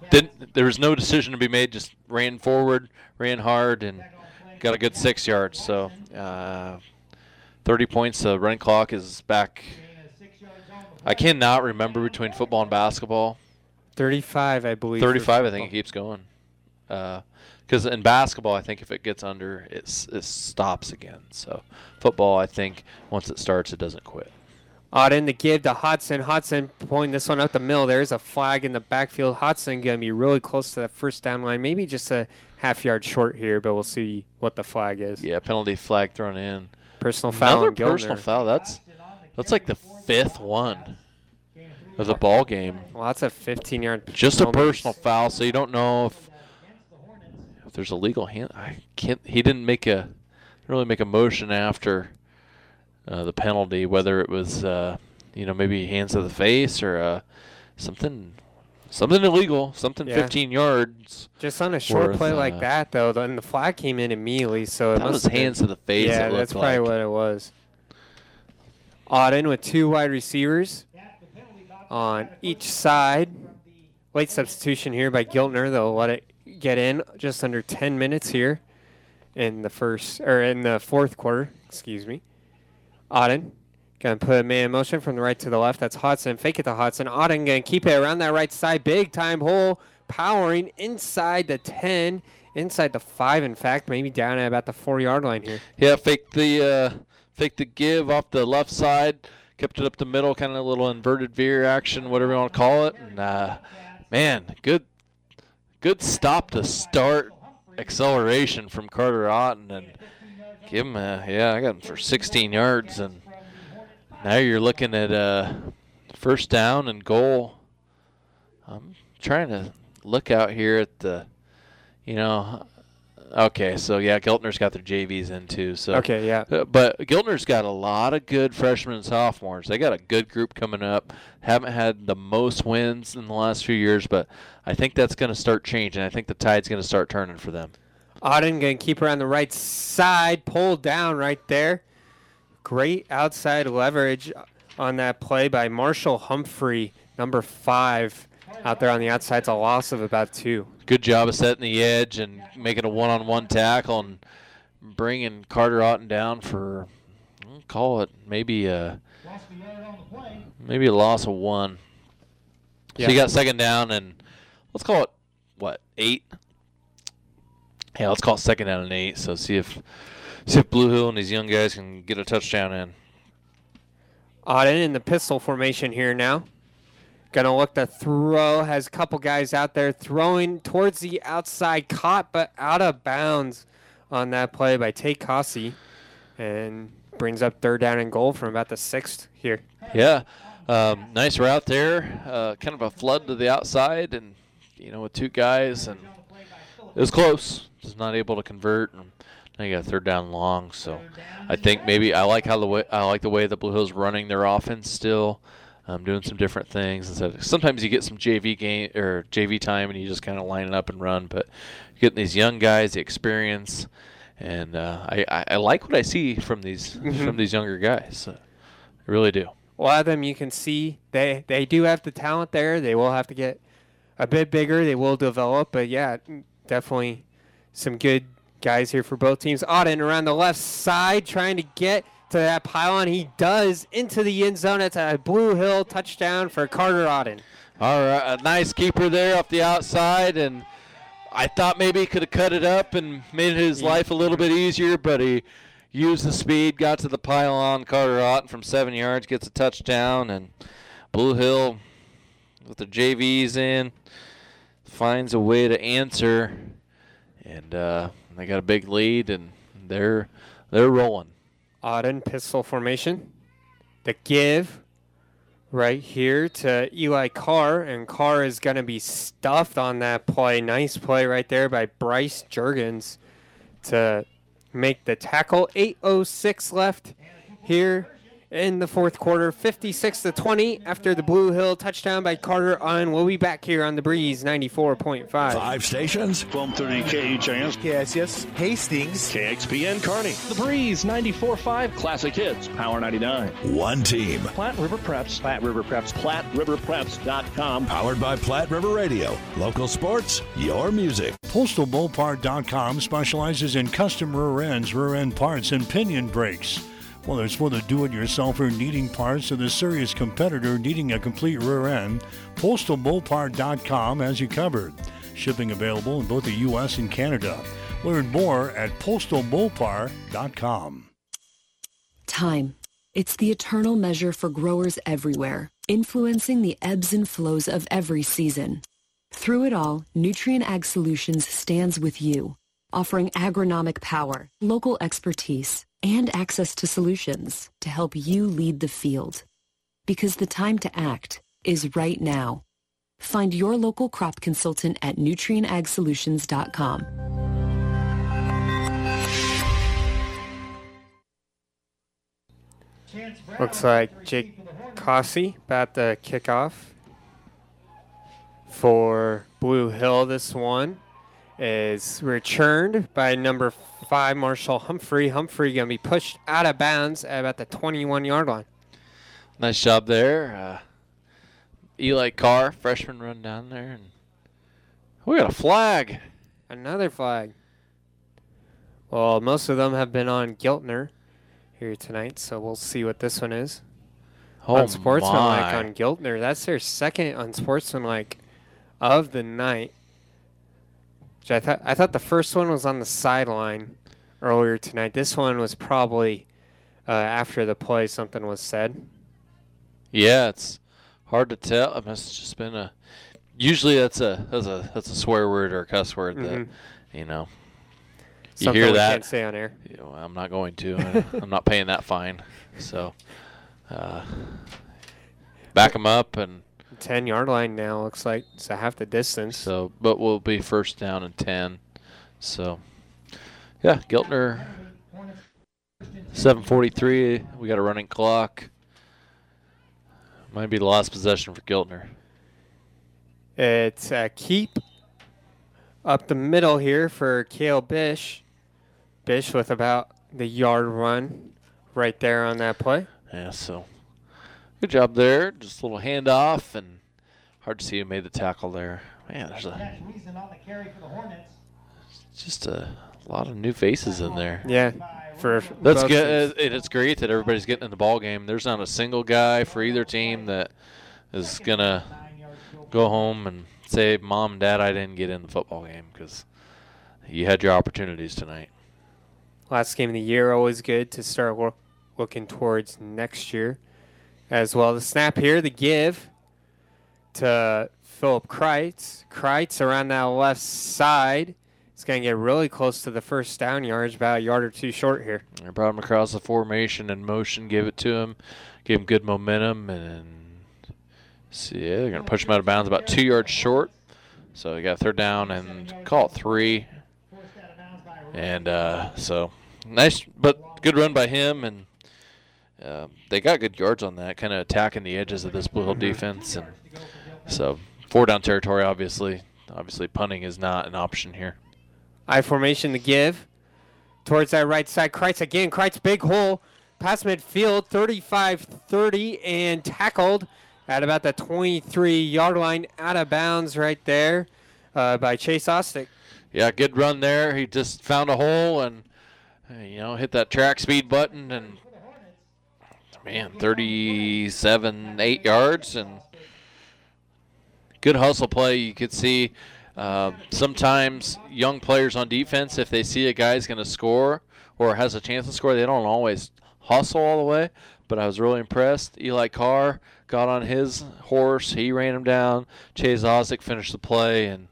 didn't there was no decision to be made. Just ran forward, ran hard, and got a good six yards. So, uh, 30 points. The running clock is back. I cannot remember between football and basketball. 35, I believe. 35, I think it keeps going. Because in basketball, I think if it gets under, it's, it stops again. So football, I think once it starts, it doesn't quit. Auden to give to Hodson. Hodson pulling this one up the middle. There's a flag in the backfield. Hodson going to be really close to that first down line. Maybe just a half yard short here, but we'll see what the flag is. Yeah, penalty flag thrown in. Personal foul Another personal foul. That's that's like the fifth one of the ball game. Well, that's a 15 yard. Just a personal foul, so you don't know if if there's a legal hand. I can't. He didn't make a really make a motion after uh, the penalty, whether it was uh, you know maybe hands to the face or uh, something something illegal, something Yeah. 15 yards. Just on a short worth, play like uh, that, though, then the flag came in immediately. So it That was have been- hands to the face, Yeah, that's probably like. what it was. Auden with two wide receivers on each side. Late substitution here by Giltner. They'll let it get in just under 10 minutes here in the first or in the fourth quarter. Excuse me. Auden gonna put a man in motion from the right to the left. That's Hodson. Fake it to Hodson. Auden gonna keep it around that right side. Big time hole. Powering inside the 10, inside the 5, in fact, maybe down at about the 4 yard line here. Yeah, fake the uh, fake the give off the left side, kept it up the middle, kind of a little inverted veer action, whatever you want to call it. And uh, man, good good stop to start acceleration from Carter Otten and give him a yeah, I got him for 16 yards and now you're looking at uh, first down and goal. I'm trying to look out here at the you know Okay, so yeah, Giltner's got their JVs in too. So Okay, yeah. Uh, but Giltner's got a lot of good freshmen and sophomores. They got a good group coming up. Haven't had the most wins in the last few years, but I think that's going to start changing. I think the tide's going to start turning for them. Auden going to keep her on the right side, pulled down right there. Great outside leverage on that play by Marshall Humphrey, number five, out there on the outside. It's a loss of about two. Good job of setting the edge and making a one-on-one tackle and bringing Carter Otten down for call it maybe a maybe a loss of one. So you got second down and let's call it what eight. Yeah, let's call it second down and eight. So see if see if Blue Hill and these young guys can get a touchdown in. Auden in the pistol formation here now. Gonna look to throw. Has a couple guys out there throwing towards the outside, caught but out of bounds on that play by Tate Cossey, and brings up third down and goal from about the sixth here. Yeah, um, nice route there. Uh, kind of a flood to the outside, and you know with two guys, and it was close. Just not able to convert. And now you got third down long. So I think maybe I like how the way I like the way the Blue Hills running their offense still. Um, doing some different things instead. Of, sometimes you get some JV game or JV time, and you just kind of line it up and run. But getting these young guys, the experience, and uh, I, I, I like what I see from these Mhm. from these younger guys. Uh, I really do. A lot of them you can see they they do have the talent there. They will have to get a bit bigger. They will develop, but yeah, definitely some good guys here for both teams. Auden around the left side trying to get to that pylon. He does into the end zone. It's a Blue Hill touchdown for Carter Auden. All right, a nice keeper there off the outside, and I thought maybe he could have cut it up and made his life a little bit easier, but he used the speed, got to the pylon. Carter Otten from seven yards gets a touchdown, and Blue Hill with the JVs in finds a way to answer, and uh, they got a big lead, and they're they're rolling. Auden pistol formation. The give right here to Eli Carr, and Carr is going to be stuffed on that play. Nice play right there by Bryce Jurgens to make the tackle. 8.06 left here in the fourth quarter. 56 to 20 after the Blue Hill touchdown by Carter on. We'll be back here on the Breeze 94.5. Five stations. 1230 KHAS. KSS. Hastings. KXPN Kearney. The Breeze 94.5 Classic Hits. Power 99. One team. Platte River Preps. Platte River Preps. PlatteRiverPreps.com. Powered by Platte River Radio. Local sports, your music. PostalMopar.com specializes in custom rear ends, rear end parts, and pinion brakes. Whether it's for the do-it-yourselfer needing parts or the serious competitor needing a complete rear end, PostalMopar.com has you covered. Shipping available in both the U.S. and Canada. Learn more at PostalMopar.com. Time. It's the eternal measure for growers everywhere, influencing the ebbs and flows of every season. Through it all, Nutrien Ag Solutions stands with you, offering agronomic power, local expertise, and access to solutions to help you lead the field. Because the time to act is right now. Find your local crop consultant at nutrienagsolutions.com. Looks like Jake Cossey about to kick off for Blue Hill. This one is returned by number five, Marshall Humphrey. Humphrey going to be pushed out of bounds at about the 21 yard line. Nice job there. Uh, Eli Carr, freshman, run down there, and we got a flag. Another flag. Well, most of them have been on Giltner here tonight, so we'll see what this one is. Oh, unsportsmanlike my. on Giltner. That's their second unsportsmanlike of the night. I thought I thought the first one was on the sideline earlier tonight. This one was probably uh, after the play. Something was said. Yeah, it's hard to tell. It must have just been a. Usually, that's a that's a that's a swear word or a cuss word Mhm. that you know. You Something hear that? can't say on air. You know, I'm not going to. I'm not paying that fine. So, uh, back them up and. Ten yard line now looks like it's a half the distance. So, but we'll be first down and ten. So, yeah, Giltner. 7:43. We got a running clock. Might be the last possession for Giltner. It's a keep up the middle here for Kale Bish. Bish with about the yard run right there on that play. Yeah, so good job there. Just a little handoff and hard to see who made the tackle there. Man, there's a just a lot of new faces in there. Yeah, for That's good. It, it's great that everybody's getting in the ball game. There's not a single guy for either team that is gonna go home and say, "Mom, Dad, I didn't get in the football game," because you had your opportunities tonight. Last game of the year, always good to start wo- looking towards next year as well. The snap here, the give to Philip Kreitz. Kreitz around that left side. It's going to get really close to the first down yards, about a yard or two short here. I brought him across the formation and motion, gave it to him, gave him good momentum, and see, yeah, they're gonna push him out of bounds about two yards short. So he got third down and call it three. And uh, so nice, but good run by him, and uh, they got good yards on that, kind of attacking the edges of this Blue Hill defense, and so four down territory. Obviously, obviously punting is not an option here. I formation to give towards that right side. Kreitz again. Kreitz big hole past midfield, 35-30 and tackled at about the 23 yard line out of bounds right there uh, by Chase Ostick. Yeah, good run there. He just found a hole and you know hit that track speed button and man, 37, eight yards and good hustle play. You could see uh, sometimes young players on defense, if they see a guy's going to score or has a chance to score, they don't always hustle all the way. But I was really impressed. Eli Carr got on his horse. He ran him down. Chase Ozick finished the play and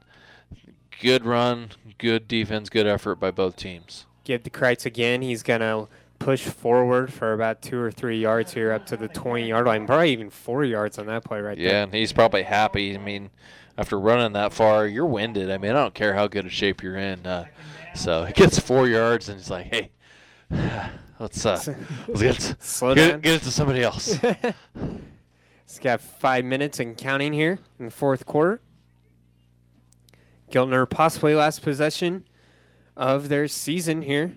good run, good defense, good effort by both teams. Give the Kreitz again. He's going to push forward for about two or three yards here up to the 20 yard line. Probably even four yards on that play right Yeah, there. Yeah, and he's probably happy. I mean, after running that far, you're winded. I mean, I don't care how good a shape you're in. Uh, so he gets four yards, and he's like, "Hey, let's uh, let's get, Slow get, down. get it to somebody else." He's got five minutes and counting here in the fourth quarter. Giltner possibly last possession of their season here.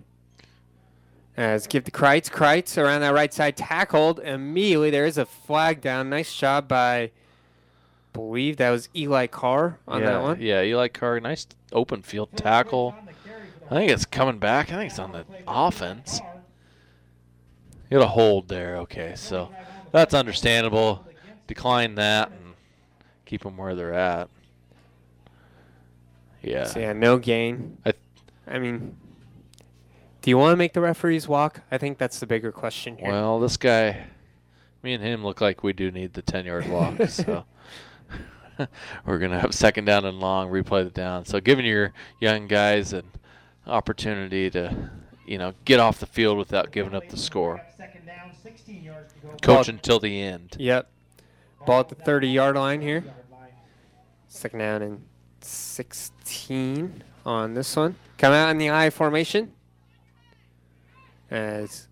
As give to Kreitz. Kreitz around that right side tackled immediately. There is a flag down. Nice job by, believe that was Eli Carr on yeah, that one. Yeah, Eli Carr, nice open field tackle. I think it's coming back. I think it's on the offense. You got a hold there. Okay, so that's understandable. Decline that and keep them where they're at. Yeah. So yeah, no gain. I, I mean, do you want to make the referees walk? I think that's the bigger question here. Well, this guy, me and him look like we do need the 10 yard walk. so we're going to have second down and long, replay the down. So giving your young guys an opportunity to, you know, get off the field without giving up the score. Coach until the end. Yep. Ball at the 30 yard line here. Second down and 16 on this one. Come out in the I formation. As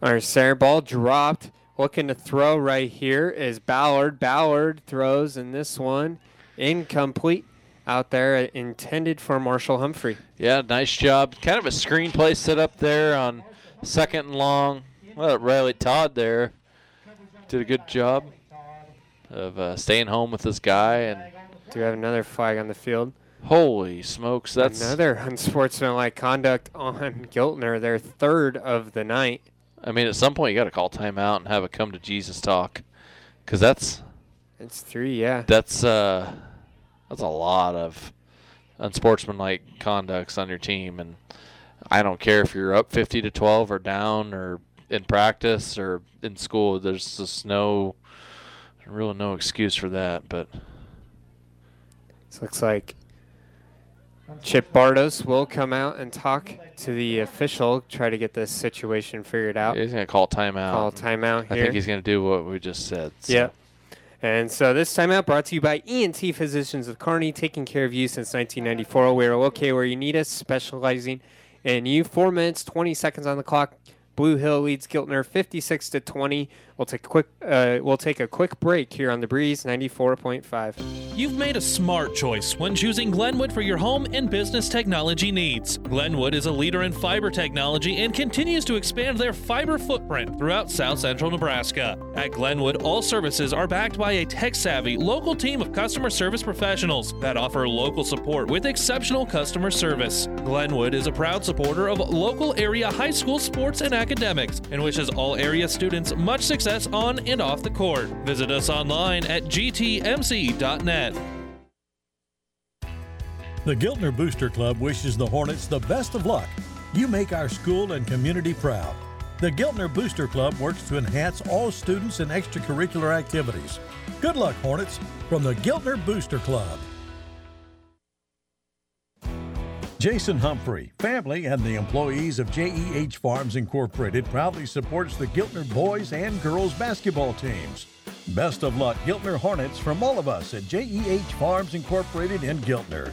our center ball dropped. Looking to throw right here is Ballard. Ballard throws in this one. Incomplete out there, uh, intended for Marshall Humphrey. Yeah, nice job. Kind of a screenplay set up there on second and long. Well, Riley Todd there did a good job of uh, staying home with this guy. And Do we have another flag on the field? Holy smokes, that's Another unsportsmanlike conduct on Giltner, their third of the night. I mean, at some point you got to call timeout and have a come to Jesus talk, because that's It's three, yeah. that's uh that's a lot of unsportsmanlike conducts on your team, and I don't care if you're up fifty to twelve or down or in practice or in school. There's just no really no excuse for that. But This looks like Chip Bardos will come out and talk to the official, try to get this situation figured out. he's gonna call timeout. Call timeout I think he's gonna do what we just said. so. Yeah. And so this timeout brought to you by ENT Physicians of Kearney, taking care of you since 1994. We are located where you need us, specializing in you. Four minutes, 20 seconds on the clock. Blue Hill leads Giltner 56 to 20. We'll take a quick uh, we'll take a quick break here on the Breeze 94.5. You've made a smart choice when choosing Glenwood for your home and business technology needs. Glenwood is a leader in fiber technology and continues to expand their fiber footprint throughout south central Nebraska. At Glenwood, all services are backed by a tech savvy local team of customer service professionals that offer local support with exceptional customer service. Glenwood is a proud supporter of local area high school sports and academics and wishes all area students much success on and off the court. Visit us online at gtmc.net. The Giltner Booster Club wishes the Hornets the best of luck. You make our school and community proud. The Giltner Booster Club works to enhance all students and extracurricular activities. Good luck, Hornets, from the Giltner Booster Club. Jason Humphrey, family, and the employees of JEH Farms Incorporated proudly supports the Giltner boys and girls basketball teams. Best of luck, Giltner Hornets, from all of us at JEH Farms Incorporated in Giltner.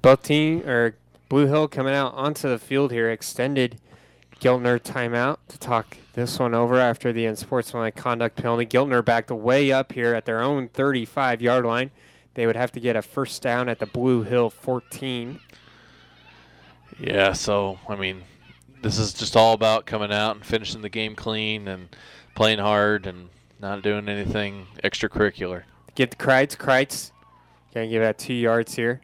Both team or Blue Hill coming out onto the field here, extended Giltner timeout to talk this one over after the unsportsmanlike conduct penalty. Giltner backed way up here at their own 35 yard line. They would have to get a first down at the Blue Hill 14. Yeah, so I mean, this is just all about coming out and finishing the game clean and playing hard and not doing anything extracurricular. Get the Kreitz. Kreitz gonna give that two yards here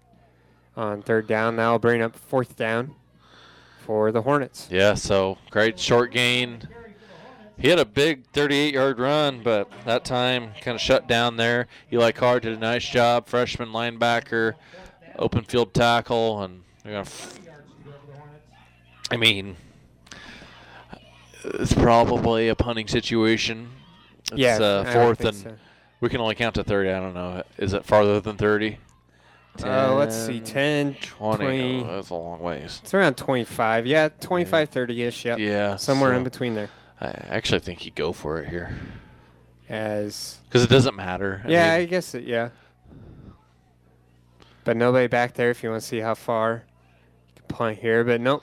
on third down. That'll bring up fourth down for the Hornets. Yeah, so great short gain. He had a big 38-yard run, but that time kind of shut down there. Eli Carr did a nice job, freshman linebacker, open field tackle, and they're gonna. F- I mean, it's probably a punting situation. It's Yeah, uh, fourth and so. we can only count to 30. I don't know. Is it farther than 30? Uh, let's see, 10, 20. 20. Oh, that's a long ways. It's around 25. Yeah, 25, 30-ish. Yep. Yeah, Somewhere in between there. I actually think he'd go for it here. As Because it doesn't matter. I yeah, mean, I guess it. Yeah. But nobody back there if you want to see how far you can punt here. But nope.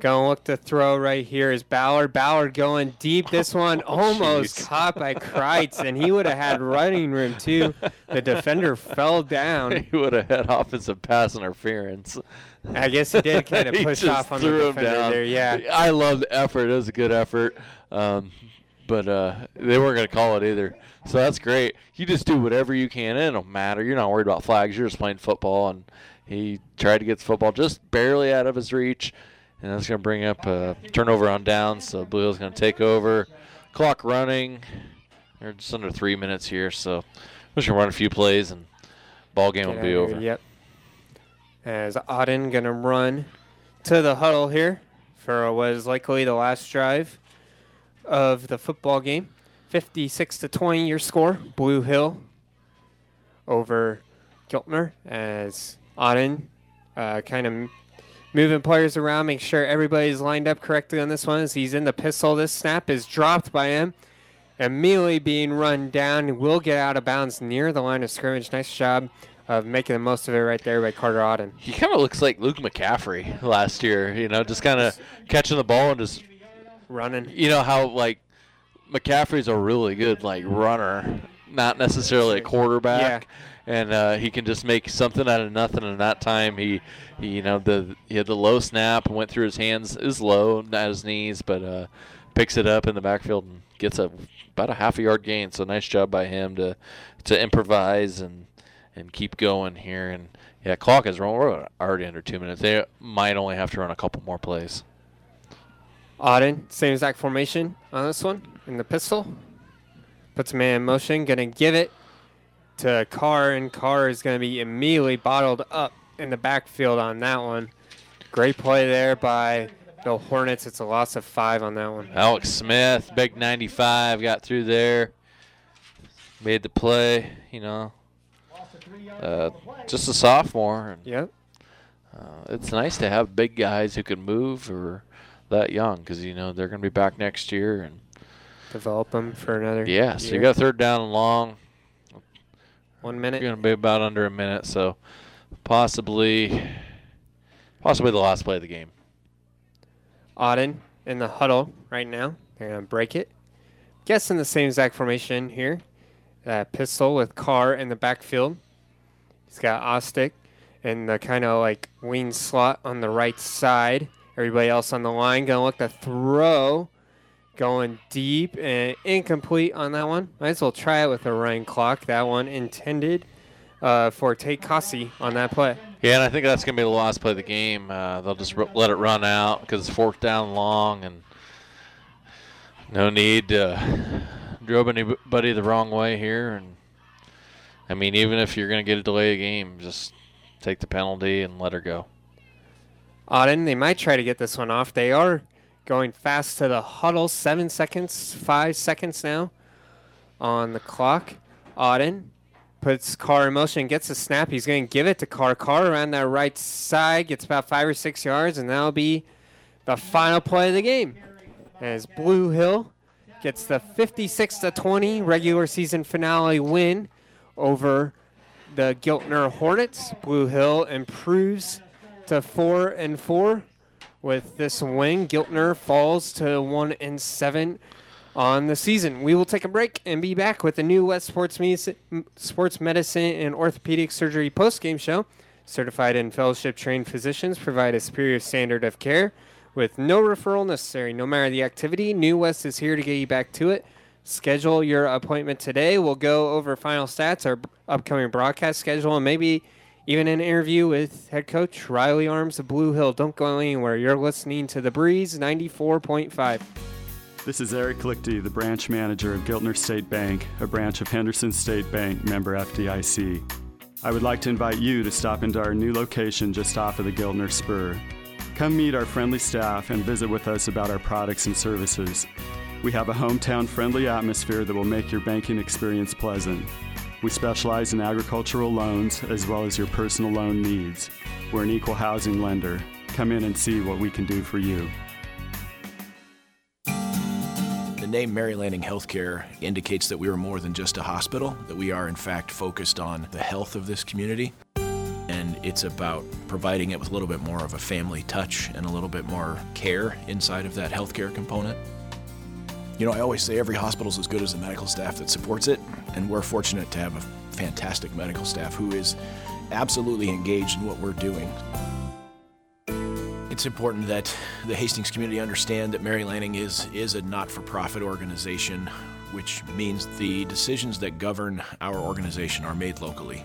Gonna look to throw right here is Ballard. Ballard going deep. This one almost caught by Kreitz, and he would have had running room too. The defender fell down. he would have had offensive pass interference. I guess he did kind of push off on the defender there. Yeah. I love the effort. It was a good effort. Um, but uh, they weren't going to call it either. So that's great. You just do whatever you can. It don't matter. You're not worried about flags. You're just playing football. And he tried to get the football just barely out of his reach. And that's going to bring up a turnover on downs. So Blue Hill's going to take over. Clock running. They're just under three minutes here. So we're just going to run a few plays and ball game Get will be here, over. Yep. As Auden gonna run to the huddle here for what is likely the last drive of the football game. 56 to 20 your score. Blue Hill over Giltner as Auden uh, kind of moving players around, make sure everybody's lined up correctly on this one as he's in the pistol. This snap is dropped by him. Immediately being run down, will get out of bounds near the line of scrimmage. Nice job of making the most of it right there by Carter Auden. He kind of looks like Luke McCaffrey last year, you know, just kind of catching the ball and just running. You know how like McCaffrey's a really good like runner, not necessarily a quarterback, and uh, he can just make something out of nothing. And that time he, he you know the he had the low snap went through his hands is low, not his knees, but uh, picks it up in the backfield and gets a about a half a yard gain. So nice job by him to to improvise and and keep going here. And yeah, clock is rolling. We're already under two minutes. They might only have to run a couple more plays. Auden, same exact formation on this one in the pistol. Puts a man in motion, gonna give it to Carr, and Carr is going to be immediately bottled up in the backfield on that one. Great play there by the Hornets. It's a loss of five on that one. Alex Smith, big 95, got through there, made the play. You know, uh, just a sophomore. Yep. Uh, it's nice to have big guys who can move or that young because you know they're going to be back next year and develop them for another. Yeah, so you got third down and long. One minute. You're going to be about under a minute, so possibly, possibly the last play of the game. Auden in the huddle right now. They're going to break it. Guessing the same exact formation here. Uh, pistol with Carr in the backfield. He's got Ostick in the kind of like wing slot on the right side. Everybody else on the line going to look to throw. Going deep and incomplete on that one. Might as well try it with a running clock. That one intended uh, for Tate Cossey on that play. Yeah, and I think that's going to be the last play of the game. Uh, they'll just r- let it run out because it's fourth down long and no need to drove anybody the wrong way here. And I mean, even if you're going to get a delay of game, just take the penalty and let her go. Auden, they might try to get this one off. They are going fast to the huddle. Seven seconds, five seconds now on the clock. Auden puts Carr in motion, gets a snap. He's going to give it to Carr. Carr around that right side gets about five or six yards, and that'll be the final play of the game. As Blue Hill gets the 56 to 20 regular season finale win over the Giltner Hornets. Blue Hill improves to four and four with this win. Giltner falls to one and seven on the season. We will take a break and be back with the new West Sports, Medicine, Sports Medicine and Orthopedic Surgery post-game show. Certified and fellowship trained physicians provide a superior standard of care with no referral necessary. No matter the activity, New West is here to get you back to it. Schedule your appointment today. We'll go over final stats, our upcoming broadcast schedule, and maybe even in an interview with head coach Riley Arms of Blue Hill. Don't go anywhere. You're listening to The Breeze 94.5. This is Eric Lichty, the branch manager of Giltner State Bank, a branch of Henderson State Bank, member FDIC. I would like to invite you to stop into our new location just off of the Giltner Spur. Come meet our friendly staff and visit with us about our products and services. We have a hometown friendly atmosphere that will make your banking experience pleasant. We specialize in agricultural loans as well as your personal loan needs. We're an equal housing lender. Come in and see what we can do for you. The name Mary Lanning Healthcare indicates that we are more than just a hospital, that we are in fact focused on the health of this community. And it's about providing it with a little bit more of a family touch and a little bit more care inside of that healthcare component. You know, I always say every hospital is as good as the medical staff that supports it, and we're fortunate to have a fantastic medical staff who is absolutely engaged in what we're doing. It's important that the Hastings community understand that Mary Lanning is, is a not for profit organization, which means the decisions that govern our organization are made locally.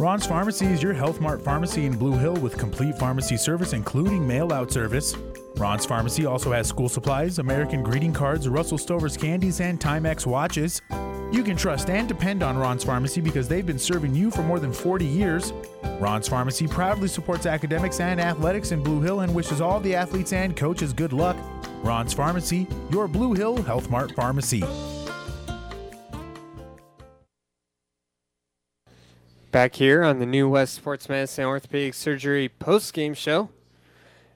Ron's Pharmacy is your Health Mart pharmacy in Blue Hill with complete pharmacy service, including mail out service. Ron's Pharmacy also has school supplies, American greeting cards, Russell Stover's candies, and Timex watches. You can trust and depend on Ron's Pharmacy because they've been serving you for more than 40 years. Ron's Pharmacy proudly supports academics and athletics in Blue Hill and wishes all the athletes and coaches good luck. Ron's Pharmacy, your Blue Hill Health Mart pharmacy. Back here on the New West Sports Medicine Orthopedic Surgery post game show.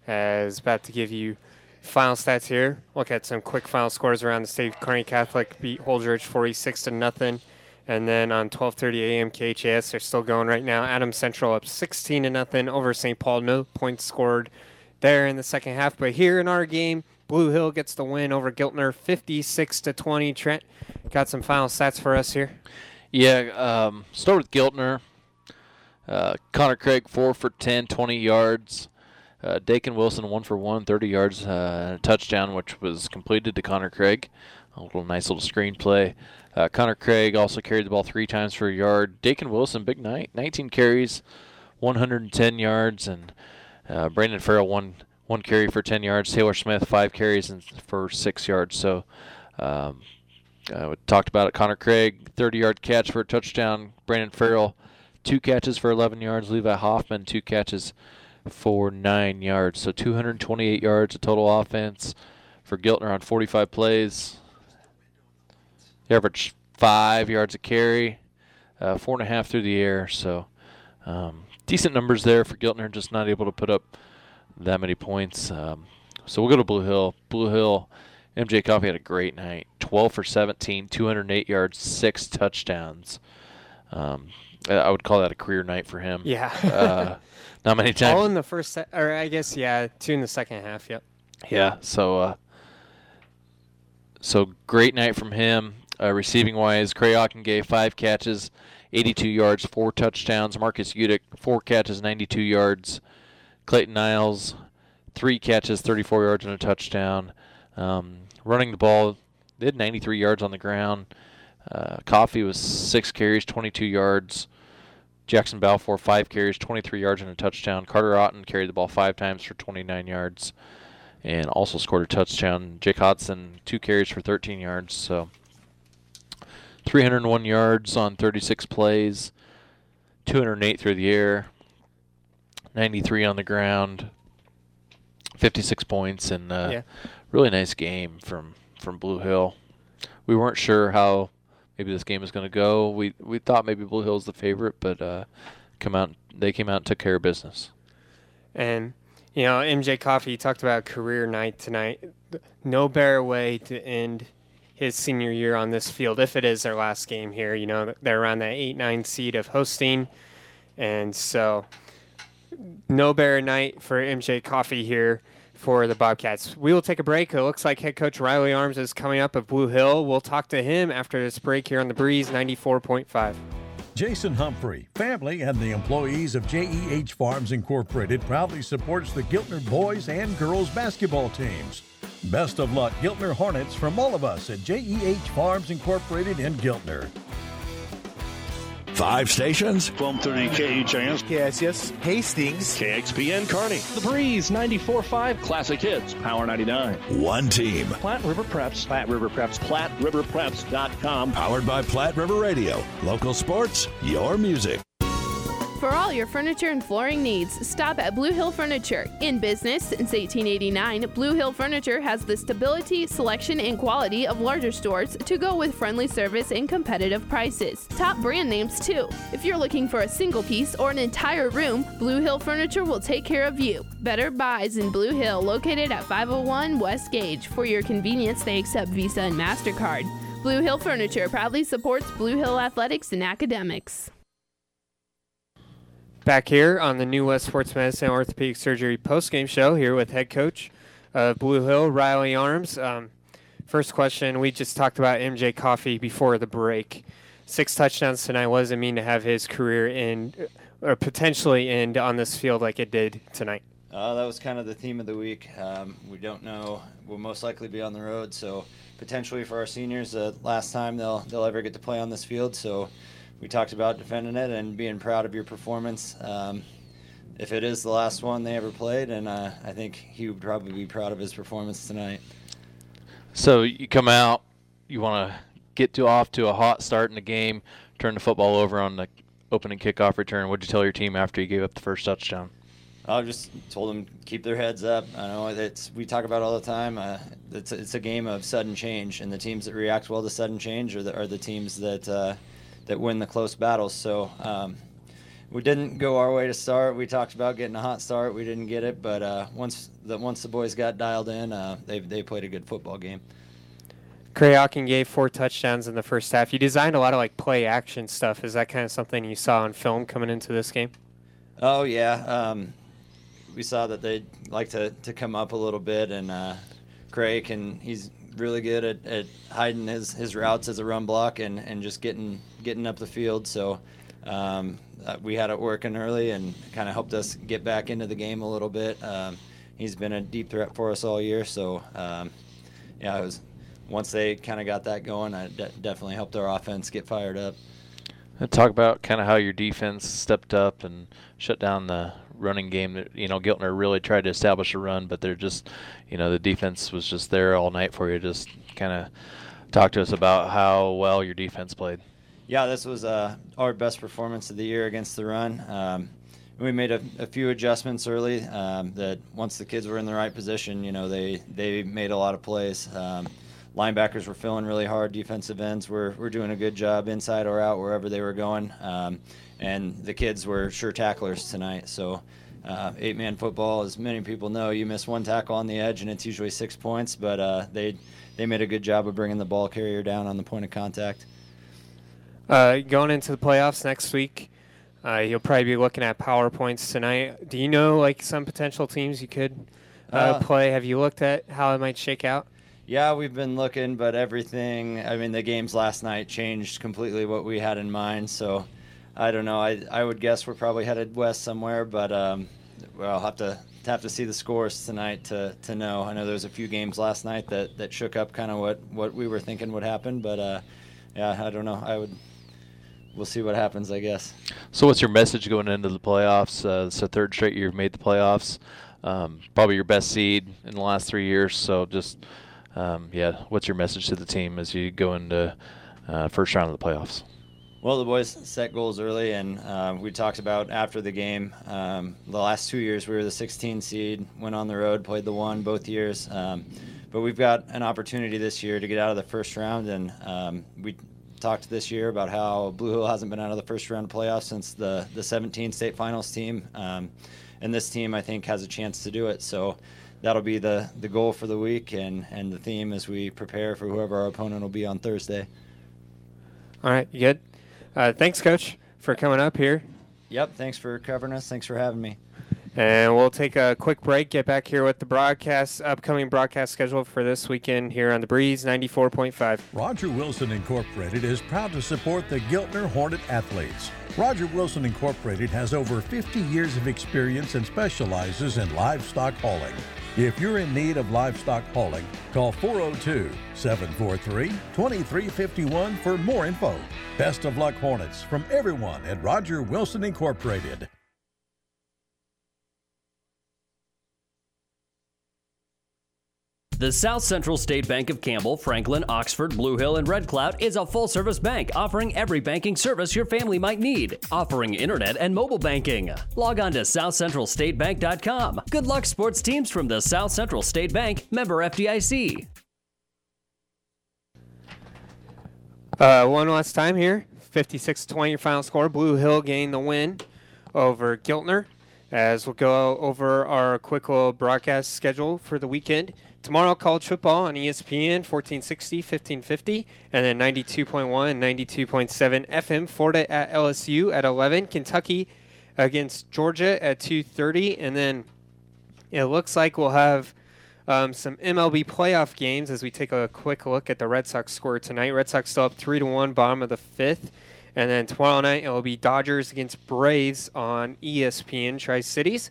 As about to give you final stats here. Look at some quick final scores around the state. Kearney Catholic beat Holdrege 46 to nothing. And then on 12:30 a.m. KHAS, they're still going right now. Adams Central up 16 to nothing over St. Paul. No points scored there in the second half. But here in our game, Blue Hill gets the win over Giltner 56 to 20. Trent got some final stats for us here. Yeah, um, start with Giltner. Uh, Connor Craig, 4 for 10, 20 yards. Uh, Dakin Wilson, 1 for 1, 30 yards, uh, a touchdown, which was completed to Connor Craig. A little nice little screenplay. Uh, Connor Craig also carried the ball three times for a yard. Dakin Wilson, big night, 19 carries, 110 yards, and uh, Brandon Farrell, one one carry for 10 yards. Taylor Smith, five carries and for six yards. So, um, uh, we talked about it. Connor Craig, 30 yard catch for a touchdown. Brandon Farrell, two catches for 11 yards. Levi Hoffman, two catches for nine yards. So 228 yards of total offense for Giltner on 45 plays. He averaged five yards a carry, uh, four and a half through the air. So um, decent numbers there for Giltner, just not able to put up that many points. Um, so we'll go to Blue Hill. Blue Hill, MJ Coffey had a great night. 12 for 17, 208 yards, six touchdowns. Um, I would call that a career night for him. Yeah. uh, not many times. All in the first, se- or I guess yeah, two in the second half. Yep. Yeah. So, uh, so great night from him. Uh, receiving wise, Crayocken gave five catches, 82 yards, four touchdowns. Marcus Udick, four catches, 92 yards. Clayton Niles, three catches, 34 yards, and a touchdown. Um, running the ball, they had 93 yards on the ground. Uh, Coffey was six carries, 22 yards. Jackson Balfour, five carries, 23 yards, and a touchdown. Carter Otten carried the ball five times for 29 yards and also scored a touchdown. Jake Hodson, two carries for 13 yards. So 301 yards on 36 plays, 208 through the air, 93 on the ground, 56 points, and uh, Yeah. Really nice game from from Blue Hill. We weren't sure how maybe this game was going to go. We we thought maybe Blue Hill's the favorite, but uh, come out they came out and took care of business. And you know, MJ Coffey talked about career night tonight. No better way to end his senior year on this field if it is their last game here. You know, they're around that eight nine seed of hosting, and so no better night for MJ Coffey here for the Bobcats. We will take a break. It looks like head coach Riley Arms is coming up of Blue Hill. We'll talk to him after this break here on the Breeze 94.5. Jason Humphrey, family, and the employees of JEH Farms Incorporated proudly supports the Giltner boys and girls basketball teams. Best of luck, Giltner Hornets, from all of us at JEH Farms Incorporated in Giltner. Five stations. 1230 KHAS. Yes, yes. Hastings. KXPN Kearney. The Breeze 94.5 Classic Hits. Power 99. One team. Platte River Preps. Platte River Preps. PlatteRiverPreps.com. Powered by Platte River Radio. Local sports, your music. For all your furniture and flooring needs, stop at Blue Hill Furniture. In business since 1889, Blue Hill Furniture has the stability, selection, and quality of larger stores to go with friendly service and competitive prices. Top brand names, too. If you're looking for a single piece or an entire room, Blue Hill Furniture will take care of you. Better Buys in Blue Hill, located at 501 West Gage. For your convenience, they accept Visa and MasterCard. Blue Hill Furniture proudly supports Blue Hill athletics and academics. Back here on the New West Sports Medicine Orthopedic Surgery postgame show here with head coach of Blue Hill, Riley Arms. Um, first question, we just talked about MJ Coffey before the break. Six touchdowns tonight. What does it mean to have his career end or potentially end on this field like it did tonight? Uh, that was kind of the theme of the week. Um, we don't know. We'll most likely be on the road, so potentially for our seniors, the last time they'll they'll ever get to play on this field. So we talked about defending it and being proud of your performance. Um, if it is the last one they ever played, and uh, I think he would probably be proud of his performance tonight. So you come out, you want to get to off to a hot start in the game, turn the football over on the opening kickoff return. What'd you tell your team after you gave up the first touchdown? I just told them keep their heads up. I know it's we talk about it all the time. Uh, it's it's a game of sudden change, and the teams that react well to sudden change are the, are the teams that uh, that win the close battles. So um, we didn't go our way to start. We talked about getting a hot start. We didn't get it, but uh, once the once the boys got dialed in, uh, they they played a good football game. Krayakin gave four touchdowns in the first half. You designed a lot of like play action stuff. Is that kind of something you saw on film coming into this game? Oh yeah, um, we saw that they like to, to come up a little bit, and uh, Craig and he's really good at, at hiding his, his routes as a run block and, and just getting getting up the field. So um, uh, we had it working early and kind of helped us get back into the game a little bit. Um, he's been a deep threat for us all year, so um, yeah, it was once they kind of got that going, I de- definitely helped our offense get fired up. Talk about kind of how your defense stepped up and shut down the running game. You know, Giltner really tried to establish a run, but they're just, you know, the defense was just there all night for you. Just kind of talk to us about how well your defense played. Yeah, this was uh, our best performance of the year against the run. Um, we made a, a, few adjustments early. Um, that once the kids were in the right position, you know, they they made a lot of plays. Um, linebackers were filling really hard. Defensive ends were, were doing a good job inside or out wherever they were going. Um, and the kids were sure tacklers tonight. So uh, eight man football, as many people know, you miss one tackle on the edge and it's usually six points. But uh, they they made a good job of bringing the ball carrier down on the point of contact. Uh, going into the playoffs next week, uh, you'll probably be looking at PowerPoints tonight. Do you know like some potential teams you could uh, uh, play? Have you looked at how it might shake out? Yeah, we've been looking, but everything. I mean, the games last night changed completely what we had in mind. So, I don't know. I I would guess we're probably headed west somewhere, but um, well, I'll have to have to see the scores tonight to, to know. I know there's a few games last night that, that shook up kind of what, what we were thinking would happen, but uh, yeah, I don't know. I would we'll see what happens, I guess. So, what's your message going into the playoffs? Uh, it's the third straight year you've made the playoffs. Um, probably your best seed in the last three years. So, just um, yeah, what's your message to the team as you go into uh, first round of the playoffs? Well, the boys set goals early, and uh, we talked about after the game. Um, the last two years, we were the 16 seed, went on the road, played the one both years. Um, but we've got an opportunity this year to get out of the first round, and um, we talked this year about how Blue Hill hasn't been out of the first round of playoffs since the the 17 state finals team, um, and this team I think has a chance to do it. So that'll be the, the goal for the week and, and the theme as we prepare for whoever our opponent will be on Thursday. All right, you good? Uh, thanks, Coach, for coming up here. Yep, thanks for covering us. Thanks for having me. And we'll take a quick break, get back here with the broadcast, upcoming broadcast schedule for this weekend here on The Breeze 94.5. Roger Wilson Incorporated is proud to support the Giltner Hornet athletes. Roger Wilson Incorporated has over 50 years of experience and specializes in livestock hauling. If you're in need of livestock hauling, call 402 743 2351 for more info. Best of luck, Hornets, from everyone at Roger Wilson Incorporated. The South Central State Bank of Campbell, Franklin, Oxford, Blue Hill, and Red Cloud is a full service bank offering every banking service your family might need, offering internet and mobile banking. Log on to southcentralstatebank.com. Good luck, sports teams from the South Central State Bank, member FDIC. Uh, one last time here 56 20 your final score. Blue Hill gained the win over Giltner. As we'll go over our quick little broadcast schedule for the weekend. Tomorrow, college football on ESPN, 1460, 1550, and then 92.1 and 92.7 FM. Florida at LSU at 11. Kentucky against Georgia at 2.30. And then it looks like we'll have um, some MLB playoff games as we take a quick look at the Red Sox score tonight. Red Sox still up 3 to 1, bottom of the fifth. And then tomorrow night, it will be Dodgers against Braves on ESPN Tri Cities.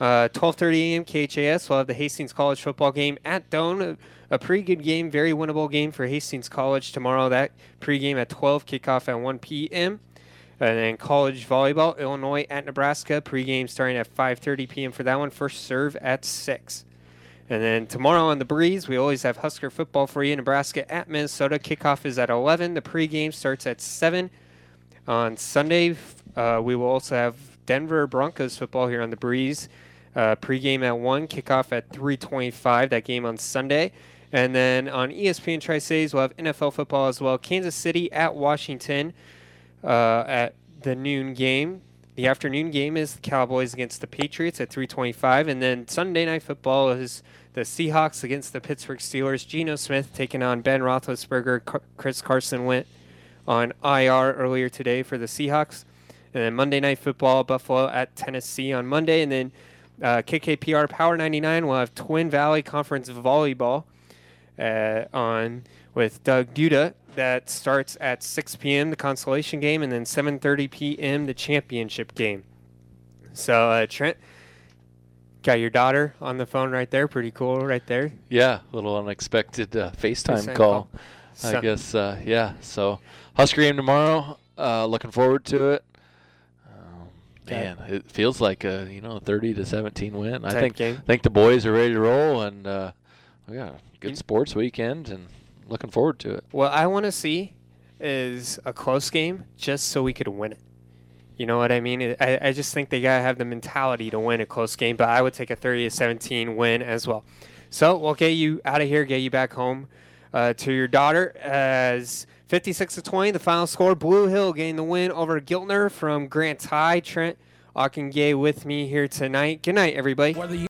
Uh, 12:30 a.m. KHAS. We'll have the Hastings College football game at Doane. A, a, pretty good game, very winnable game for Hastings College tomorrow. That pregame at 12, kickoff at 1 p.m. And then college volleyball, Illinois at Nebraska. Pregame starting at 5:30 p.m. for that one. First serve at six. And then tomorrow on the breeze, we always have Husker football for you. Nebraska at Minnesota. Kickoff is at 11. The pregame starts at 7. On Sunday, uh, we will also have Denver Broncos football here on the breeze. Uh, pregame at 1, kickoff at 325, that game on Sunday. And then on ESPN Tri Cities, we'll have NFL football as well. Kansas City at Washington uh, at the noon game. The afternoon game is the Cowboys against the Patriots at 325. And then Sunday night football is the Seahawks against the Pittsburgh Steelers. Geno Smith taking on Ben Roethlisberger. Chris Carson went on IR earlier today for the Seahawks. And then Monday night football, Buffalo at Tennessee on Monday. And then uh, KKPR Power 99 will have Twin Valley Conference Volleyball uh, on with Doug Duda that starts at 6 p.m. the consolation game, and then 7:30 p.m. the championship game. So uh, Trent, got your daughter on the phone right there. Pretty cool, right there. Yeah, a little unexpected uh, FaceTime, FaceTime call. call. I guess, uh, yeah. So, Husker game tomorrow. Uh, looking forward to it. Man, it feels like a you know 30 to 17 win. I think game. think the boys are ready to roll, and uh, we got a good sports weekend, and looking forward to it. What I want to see is a close game, just so we could win it. You know what I mean? I, I just think they gotta have the mentality to win a close game. But I would take a 30 to 17 win as well. So we'll get you out of here, get you back home uh, to your daughter as 56 to 20. The final score: Blue Hill getting the win over Giltner from Grant High. Trent Ockengay with me here tonight. Good night, everybody.